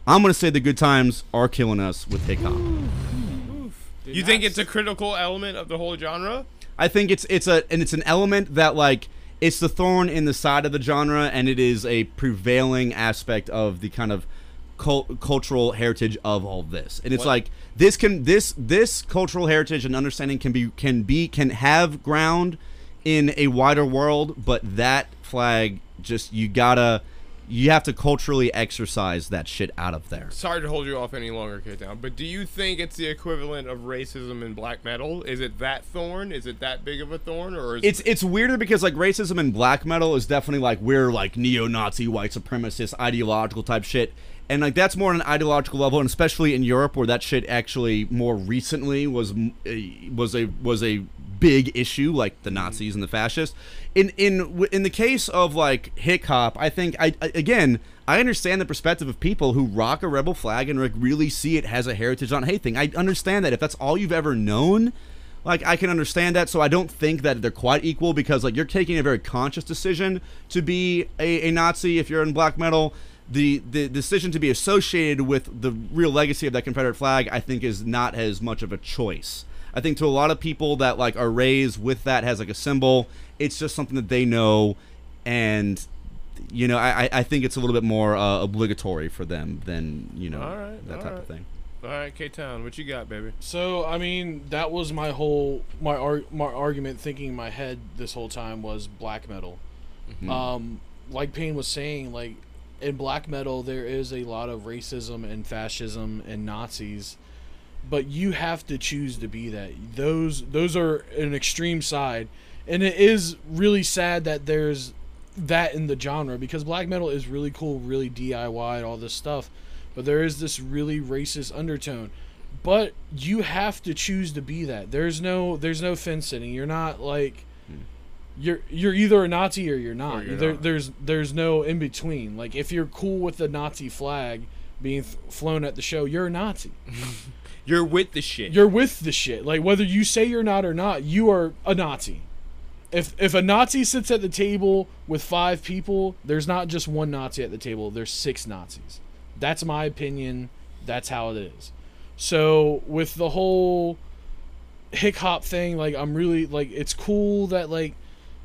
I'm gonna say the good times are killing us with hip. You think it's a critical element of the whole genre? I think it's it's a and it's an element that like it's the thorn in the side of the genre, and it is a prevailing aspect of the kind of cult, cultural heritage of all this. And it's What- like this can this this cultural heritage and understanding can be can be can have ground in a wider world, but that flag just you gotta you have to culturally exercise that shit out of there. Sorry to hold you off any longer, Kid Down, but do you think it's the equivalent of racism in black metal? Is it that thorn? Is it that big of a thorn, or is it's it's weirder because like racism in black metal is definitely like we're like neo-Nazi white supremacist ideological type shit and like that's more on an ideological level, and especially in Europe where that shit actually more recently was was a was a big issue, like the mm-hmm. Nazis and the fascists. In in in the case of like hick hop, I think I, I again I understand the perspective of people who rock a rebel flag and like really see it as a heritage on hate thing. I understand that if that's all you've ever known, like I can understand that. So I don't think that they're quite equal because like you're taking a very conscious decision to be a, a Nazi if you're in black metal. The the decision to be associated with the real legacy of that Confederate flag, I think, is not as much of a choice. I think to a lot of people that like are raised with that as like a symbol, it's just something that they know, and you know I I- I think it's a little bit more uh, obligatory for them than you know All right, that all type right. of thing. All right, K Town, what you got, baby? So I mean, that was my whole my ar- my argument. Thinking in my head this whole time was black metal. Mhm. Um, like Payne was saying, like in black metal there is a lot of racism and fascism and Nazis, but you have to choose to be that. Those those are an extreme side, and it is really sad that there's that in the genre because black metal is really cool, really DIY, and all this stuff, but there is this really racist undertone. But you have to choose to be that. There's no there's no fence sitting. You're not like you're you're either a Nazi or you're not. you're there, not. There's there's no in between. Like if you're cool with the Nazi flag being th- flown at the show, you're a Nazi. You're with the shit. You're with the shit. Like whether you say you're not or not, you are a Nazi. If if a Nazi sits at the table with five people, there's not just one Nazi at the table. There's six Nazis. That's my opinion. That's how it is. So with the whole hick hop thing, like I'm really like it's cool that like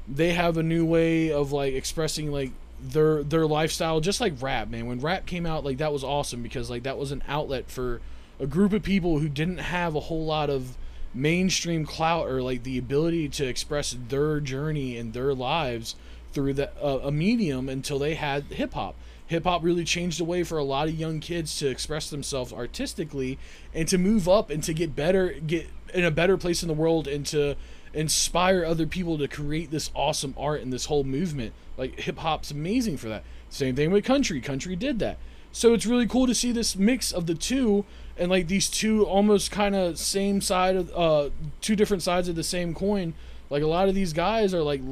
they have a new way of like expressing like their their lifestyle just like rap man when rap came out like that was awesome because like that was an outlet for a group of people who didn't have a whole lot of mainstream clout or like the ability to express their journey and their lives through the, uh, a medium until they had hip hop. Hip hop really changed the way for a lot of young kids to express themselves artistically and to move up and to get better, get in a better place in the world and to inspire other people to create this awesome art and this whole movement. Like hip hop's amazing for that. Same thing with country. Country did that. So it's really cool to see this mix of the two and like these two almost kind of same side of uh two different sides of the same coin. Like a lot of these guys are like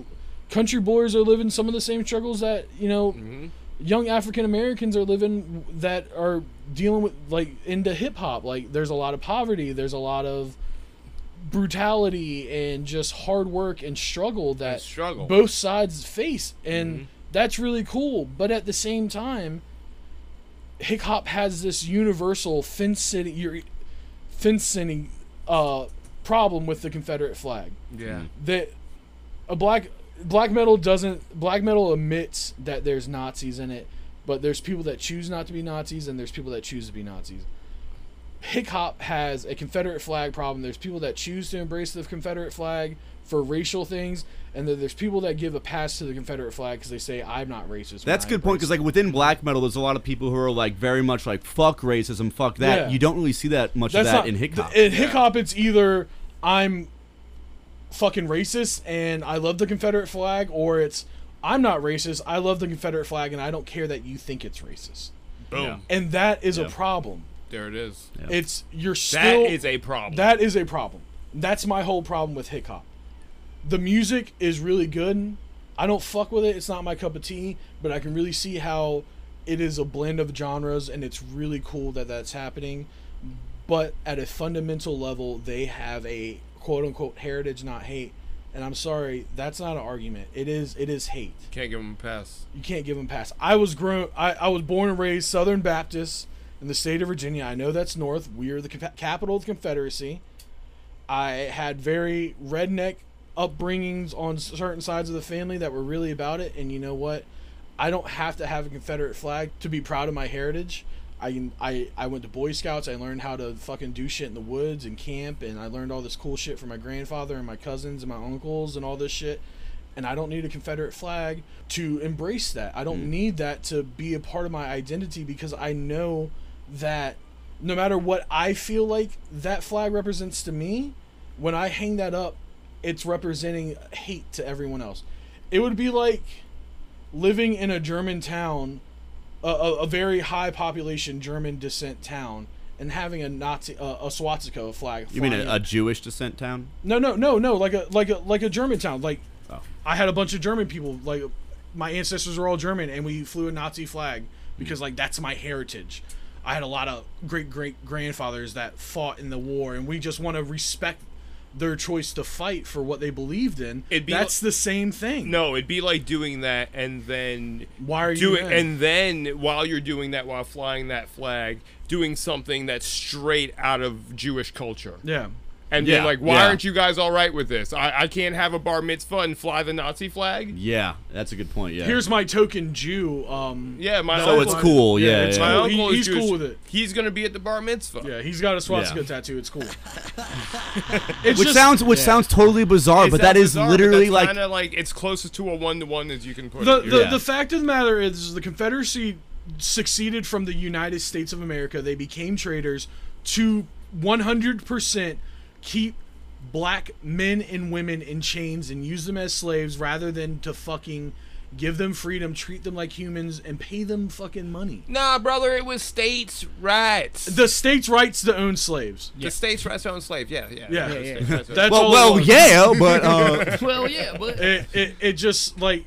country boys are living some of the same struggles that, you know, young African Americans are living that are dealing with like into hip hop. Like there's a lot of poverty, there's a lot of brutality and just hard work and struggle that struggle. both sides face. And that's really cool. But at the same time hick hop has this universal fencing your fencing uh problem with the confederate flag. Yeah. that a black black metal doesn't black metal admits that there's nazis in it but there's people that choose not to be nazis and there's people that choose to be nazis hick hop has a Confederate flag problem. There's people that choose to embrace the Confederate flag for racial things, and then there's people that give a pass to the Confederate flag because they say I'm not racist. That's a good point because like within black metal, there's a lot of people who are like very much like fuck racism, fuck that. Yeah. You don't really see that much of that in hick hop. In hick hop, it's either I'm fucking racist and I love the Confederate flag, or it's I'm not racist. I love the Confederate flag, and I don't care that you think it's racist. Boom. And that is Yeah. a problem. There it is. It's you're still is a problem. That is a problem. That's my whole problem with hick hop. The music is really good. I don't fuck with it. It's not my cup of tea, but I can really see how it is a blend of genres and it's really cool that that's happening. But at a fundamental level, they have a quote unquote heritage, not hate. And I'm sorry, that's not an argument. It is it is hate. Can't give them a pass. You can't give them a pass. I was grown. I, I was born and raised Southern Baptist in the state of Virginia. I know that's north. We are the capital of the Confederacy. I had very redneck upbringings on certain sides of the family that were really about it. And you know what? I don't have to have a Confederate flag to be proud of my heritage. I, I I went to Boy Scouts. I learned how to fucking do shit in the woods and camp, and I learned all this cool shit from my grandfather and my cousins and my uncles and all this shit and I don't need a Confederate flag to embrace that. I don't mm. need that to be a part of my identity because I know that no matter what I feel like that flag represents to me, when I hang that up, it's representing hate to everyone else. It would be like living in a German town a, a, a very high population German descent town and having a Nazi uh, a swastika flag. You mean a, a Jewish descent town? No, no, no, no. Like a like a like a German town. Like Oh. I had a bunch of German people. Like my ancestors are all German, and we flew a Nazi flag because like that's my heritage. I had a lot of great great grandfathers that fought in the war, and we just want to respect their choice to fight for what they believed in. It'd be that's the same thing. No, it'd be like doing that and then Why are you doing and then while you're doing that while flying that flag, doing something that's straight out of Jewish culture. Yeah. And Yeah, being like, why yeah. aren't you guys all right with this? I, I can't have a bar mitzvah and fly the Nazi flag. Yeah, that's a good point. Yeah. Here's my token Jew. Um, Yeah, my So uncle, it's cool, yeah, it's yeah. My cool. uncle He- is he's cool with it. He's gonna be at the bar mitzvah. Yeah, he's got a swastika Yeah. tattoo. It's cool. It's which just- sounds which yeah. sounds totally bizarre, It but that is bizarre, literally like kinda like it's closest to a one to one as you can put the it. the, Yeah. the fact of the matter is the Confederacy succeeded from the United States of America. They became traitors to 100% keep black men and women in chains and use them as slaves rather than to fucking give them freedom, treat them like humans, and pay them fucking money. Nah, brother, it was states' rights. The states' rights to own slaves. The states' rights to own slaves. Yeah, yeah, Yeah. the Yeah, states' rights to own That's well, well, yeah, but uh, well, yeah, but it, it, it just like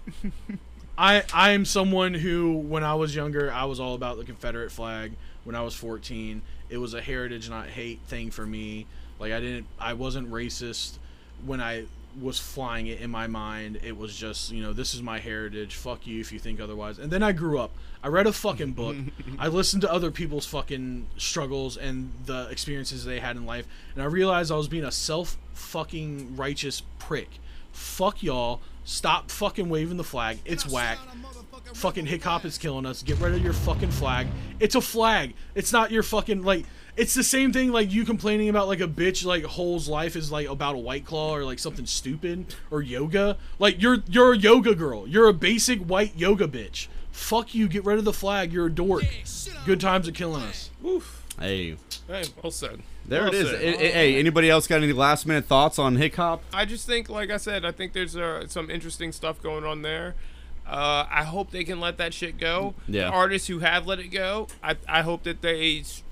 I I am someone who when I was younger I was all about the Confederate flag. When I was 14, it was a heritage not hate thing for me. Like I didn't I wasn't racist when I was flying it in my mind. It was just, you know, this is my heritage. Fuck you if you think otherwise. And then I grew up. I read a fucking book. I listened to other people's fucking struggles and the experiences they had in life, and I realized I was being a self fucking righteous prick. Fuck y'all. Stop fucking waving the flag. It's whack. Fucking Hick Hop is killing us. Get rid of your fucking flag. It's a flag. It's not your fucking like. It's the same thing like you complaining about like a bitch like whole's life is like about a white claw or like something stupid or yoga. Like you're you're a yoga girl. You're a basic white yoga bitch. Fuck you. Get rid of the flag. You're a dork. Good times are killing us. Oof. hey, Hey, well said. there Well it is. said. Hey, anybody else got any last minute thoughts on Hick Hop? I just think, like I said, I think there's uh, some interesting stuff going on there. Uh, I hope they can let that shit go. Yeah. The artists who have let it go, I, I hope that they s-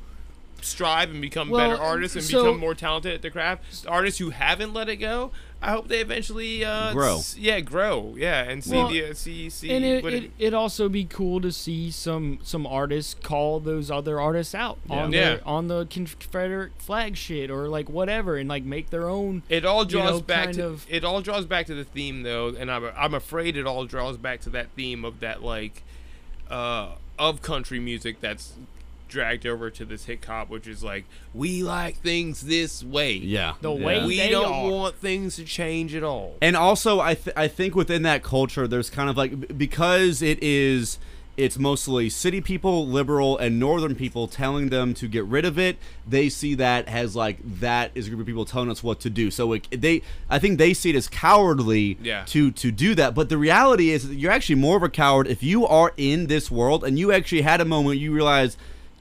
strive and become Well, better artists and so- become more talented at the craft. The artists who haven't let it go, I hope they eventually uh, Grow. s- yeah, grow. Yeah, and see Well, the uh, see see. and it, what it, it also be cool to see some some artists call those other artists out on Yeah. their on the Confederate flag shit or like whatever and like make their own. It all you draws know, back to of- it all draws back to the theme though, and I'm I'm afraid it all draws back to that theme of that like uh of country music that's dragged over to this hip hop, which is like we like things this way. Yeah. The yeah. way we they don't are. want things to change at all. And also, I th- I think within that culture, there's kind of like because it is it's mostly city people, liberal, and northern people telling them to get rid of it. They see that as like that is a group of people telling us what to do. So it, they, I think they see it as cowardly Yeah. to to do that. But the reality is that you're actually more of a coward if you are in this world and you actually had a moment you realize,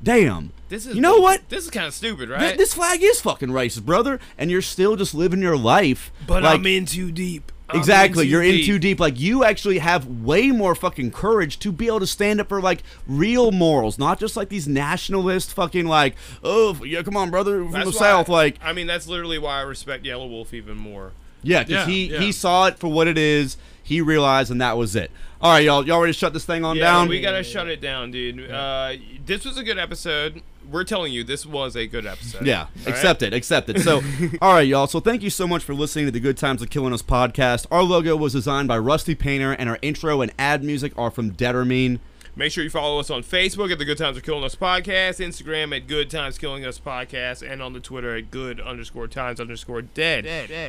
damn, This is you know what? This is kind of stupid, Th- right? this flag is fucking racist, brother, and you're still just living your life. but like, I'm in too deep. I'm Exactly, in too you're in too deep. Like you actually have way more fucking courage to be able to stand up for like real morals, not just like these nationalist fucking like, oh yeah, come on, brother, from That's the south. Like, I mean, that's literally why I respect Yelawolf even more. yeah, because Yeah, he yeah. he saw it for what it is. He realized, and that was it. All right, y'all, y'all ready to shut this thing on Yeah, down? we gotta shut it down, dude. Uh, this was a good episode. We're telling you, this was a good episode. Yeah, All accept it, accept it. So, all right, y'all. So, thank you so much for listening to the Good Times Are Killing Us podcast. Our logo was designed by Rusty Painter, and our intro and ad music are from Determine. Make sure you follow us on Facebook at the Good Times Are Killing Us Podcast, Instagram at Good Times Killing Us Podcast, and on the Twitter at Good underscore Times underscore Dead.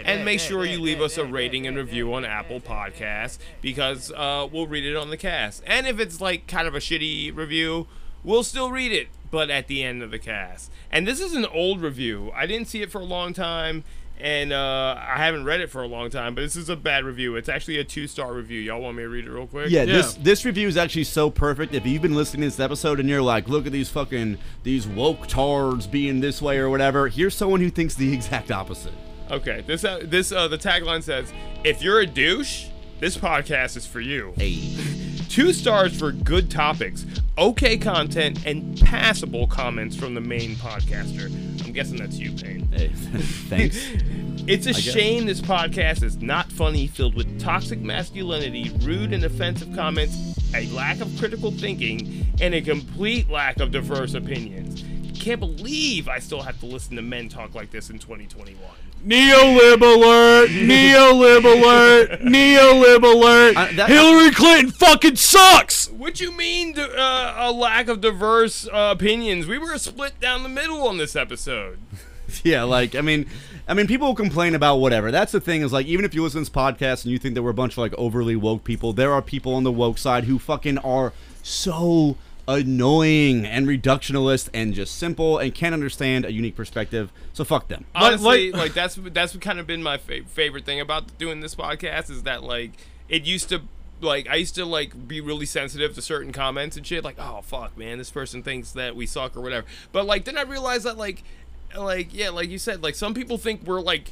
and make sure you leave us a rating and review on Apple Podcasts because uh, we'll read it on the cast. And if it's like kind of a shitty review, we'll still read it, but at the end of the cast. And this is an old review. I didn't see it for a long time. And uh, I haven't read it for a long time, but this is a bad review. It's actually a two-star review. Y'all want me to read it real quick? Yeah, this this review is actually so perfect. If you've been listening to this episode and you're like, look at these fucking these woke tards being this way or whatever, here's someone who thinks the exact opposite. Okay, this uh, this uh, the tagline says, "If you're a douche, this podcast is for you." Hey. Two stars for good topics, okay content, and passable comments from the main podcaster. I'm guessing that's you, Payne. thanks. It's a I guess. shame this podcast is not funny, filled with toxic masculinity, rude and offensive comments, a lack of critical thinking, and a complete lack of diverse opinions. Can't believe I still have to listen to men talk like this in 2021. Neolib alert! Neolib alert! Neolib alert! Hillary Clinton fucking sucks! What you mean d- uh, a lack of diverse uh, opinions? We were split down the middle on this episode. yeah, like I mean, I mean, people will complain about whatever. That's the thing is like, even if you listen to this podcast and you think that we're a bunch of like overly woke people, there are people on the woke side who fucking are so annoying and reductionist and just simple and can't understand a unique perspective. So fuck them. Honestly, like, that's that's kind of been my fa- favorite thing about doing this podcast is that like it used to like I used to like be really sensitive to certain comments and shit like oh fuck man this person thinks that we suck or whatever. But like then I realized that like like yeah like you said like some people think we're like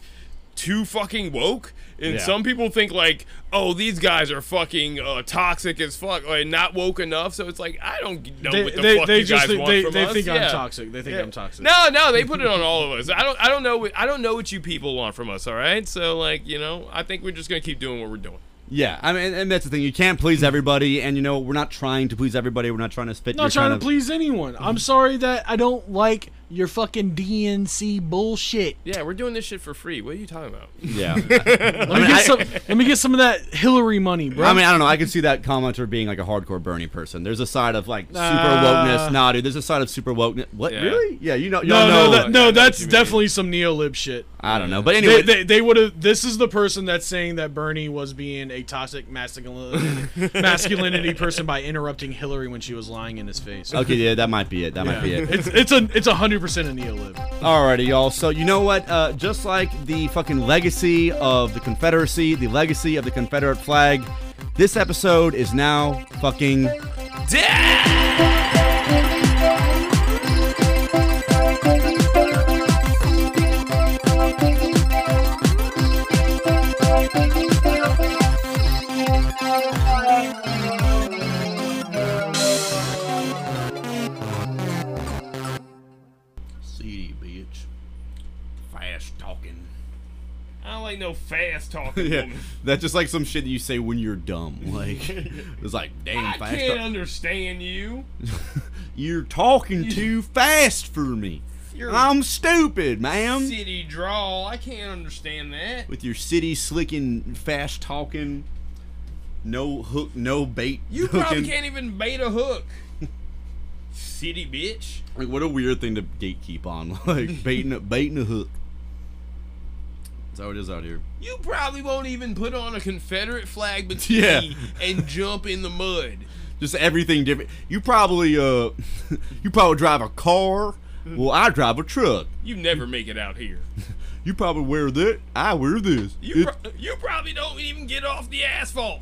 too fucking woke and Yeah. some people think like oh these guys are fucking uh, toxic as fuck or not woke enough so it's like i don't know They- what the they- fuck they you just guys think- want they- from they us. think I'm toxic. They think I'm toxic. no no they put it on all of us i don't i don't know what, i don't know what you people want from us all right so like you know i think we're just gonna keep doing what we're doing Yeah, I mean, and that's the thing. You can't please everybody, and you know we're not trying to please everybody. We're not trying to fit. not your trying kind to of- please anyone. I'm sorry that I don't like your fucking DNC bullshit. yeah we're doing this shit for free what are you talking about Yeah. Let me get some. Let me get some of that Hillary money, bro. I mean, I don't know. I can see that commenter being like a hardcore Bernie person. There's a side of like super Uh, wokeness. Nah, dude. There's a side of super wokeness. What? Yeah. Really? Yeah. You know. no, y'all no, that, no. That's definitely some neolib shit. I don't know, but anyway. they, they, they would have. This is the person that's saying that Bernie was being a toxic masculinity, masculinity person by interrupting Hillary when she was lying in his face. okay, yeah, that might be it. That might be it. It's it's a it's a hundred percent a neolib. Alrighty, y'all. So you know what? Uh, just like the fucking legacy of the Confederacy, the legacy of the Confederate flag, this episode is now fucking CD, i no fast talking yeah, woman that's just like some shit that you say when you're dumb. Like it's like, damn, i fast. can't talk- understand you You're talking too fast for me. You're- I'm stupid, ma'am. city drawl i can't understand that With your city slicking, fast talking, no hook, no bait. you hooking. probably can't even bait a hook city bitch Like, what a weird thing to gatekeep on, like baiting, a, baiting a hook. That's how it is out here. You probably won't even put on a Confederate flag bikini Yeah. and jump in the mud. Just everything different. You probably, uh, you probably drive a car. Well, I drive a truck. You never make it out here. You probably wear that. I wear this. You pro- you probably don't even get off the asphalt.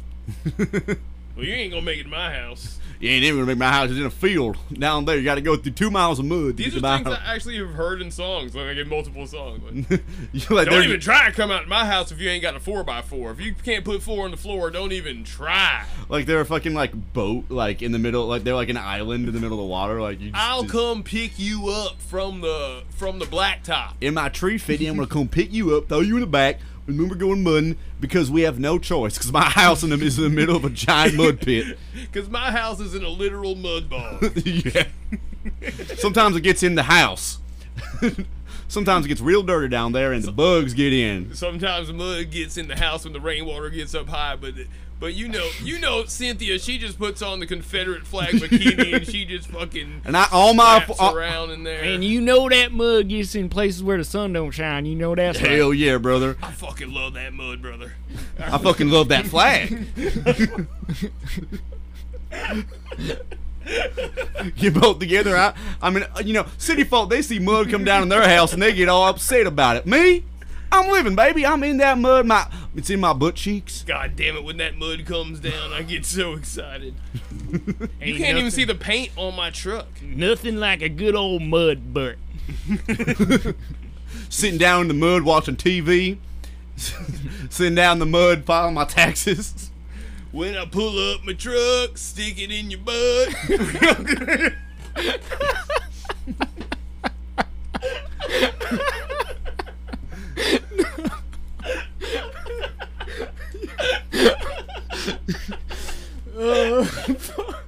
well, you ain't gonna make it to my house. You ain't even gonna make my house is in a field down there. You got to go through two miles of mud These are things. I actually have heard in songs, like in multiple songs. Like, like, don't even try to come out to my house if you ain't got a four by four. If you can't put four on the floor, don't even try. Like they're a fucking like boat, like in the middle, like they're like an island in the middle of the water. Like you, just, I'll just- come pick you up from the from the blacktop. in my tree fitting. I'm gonna come pick you up, throw you in the back, we're going mudding because we have no choice. Because my house in the, is in the middle of a giant mud pit. Cause my house is in a literal mud bog. yeah. Sometimes it gets in the house. Sometimes it gets real dirty down there, and the bugs get in. Sometimes the mud gets in the house when the rainwater gets up high, but but you know you know Cynthia, she just puts on the Confederate flag bikini and she just fucking And I all my slaps all- around in there. And you know that mud gets in places where the sun don't shine. You know that's right. Hell yeah, brother! I fucking love that mud, brother. I fucking love that flag. Get both together. I, I mean, uh, you know, city folk they see mud come down in their house and they get all upset about it. Me, I'm living, baby. I'm in that mud. My, it's in my butt cheeks. God damn it! When that mud comes down, I get so excited. you can't even see the paint on my truck. Nothing like a good old mud butt. Sitting down in the mud watching TV. Sitting down in the mud filing my taxes. When I pull up my truck, stick it in your butt. oh, fuck.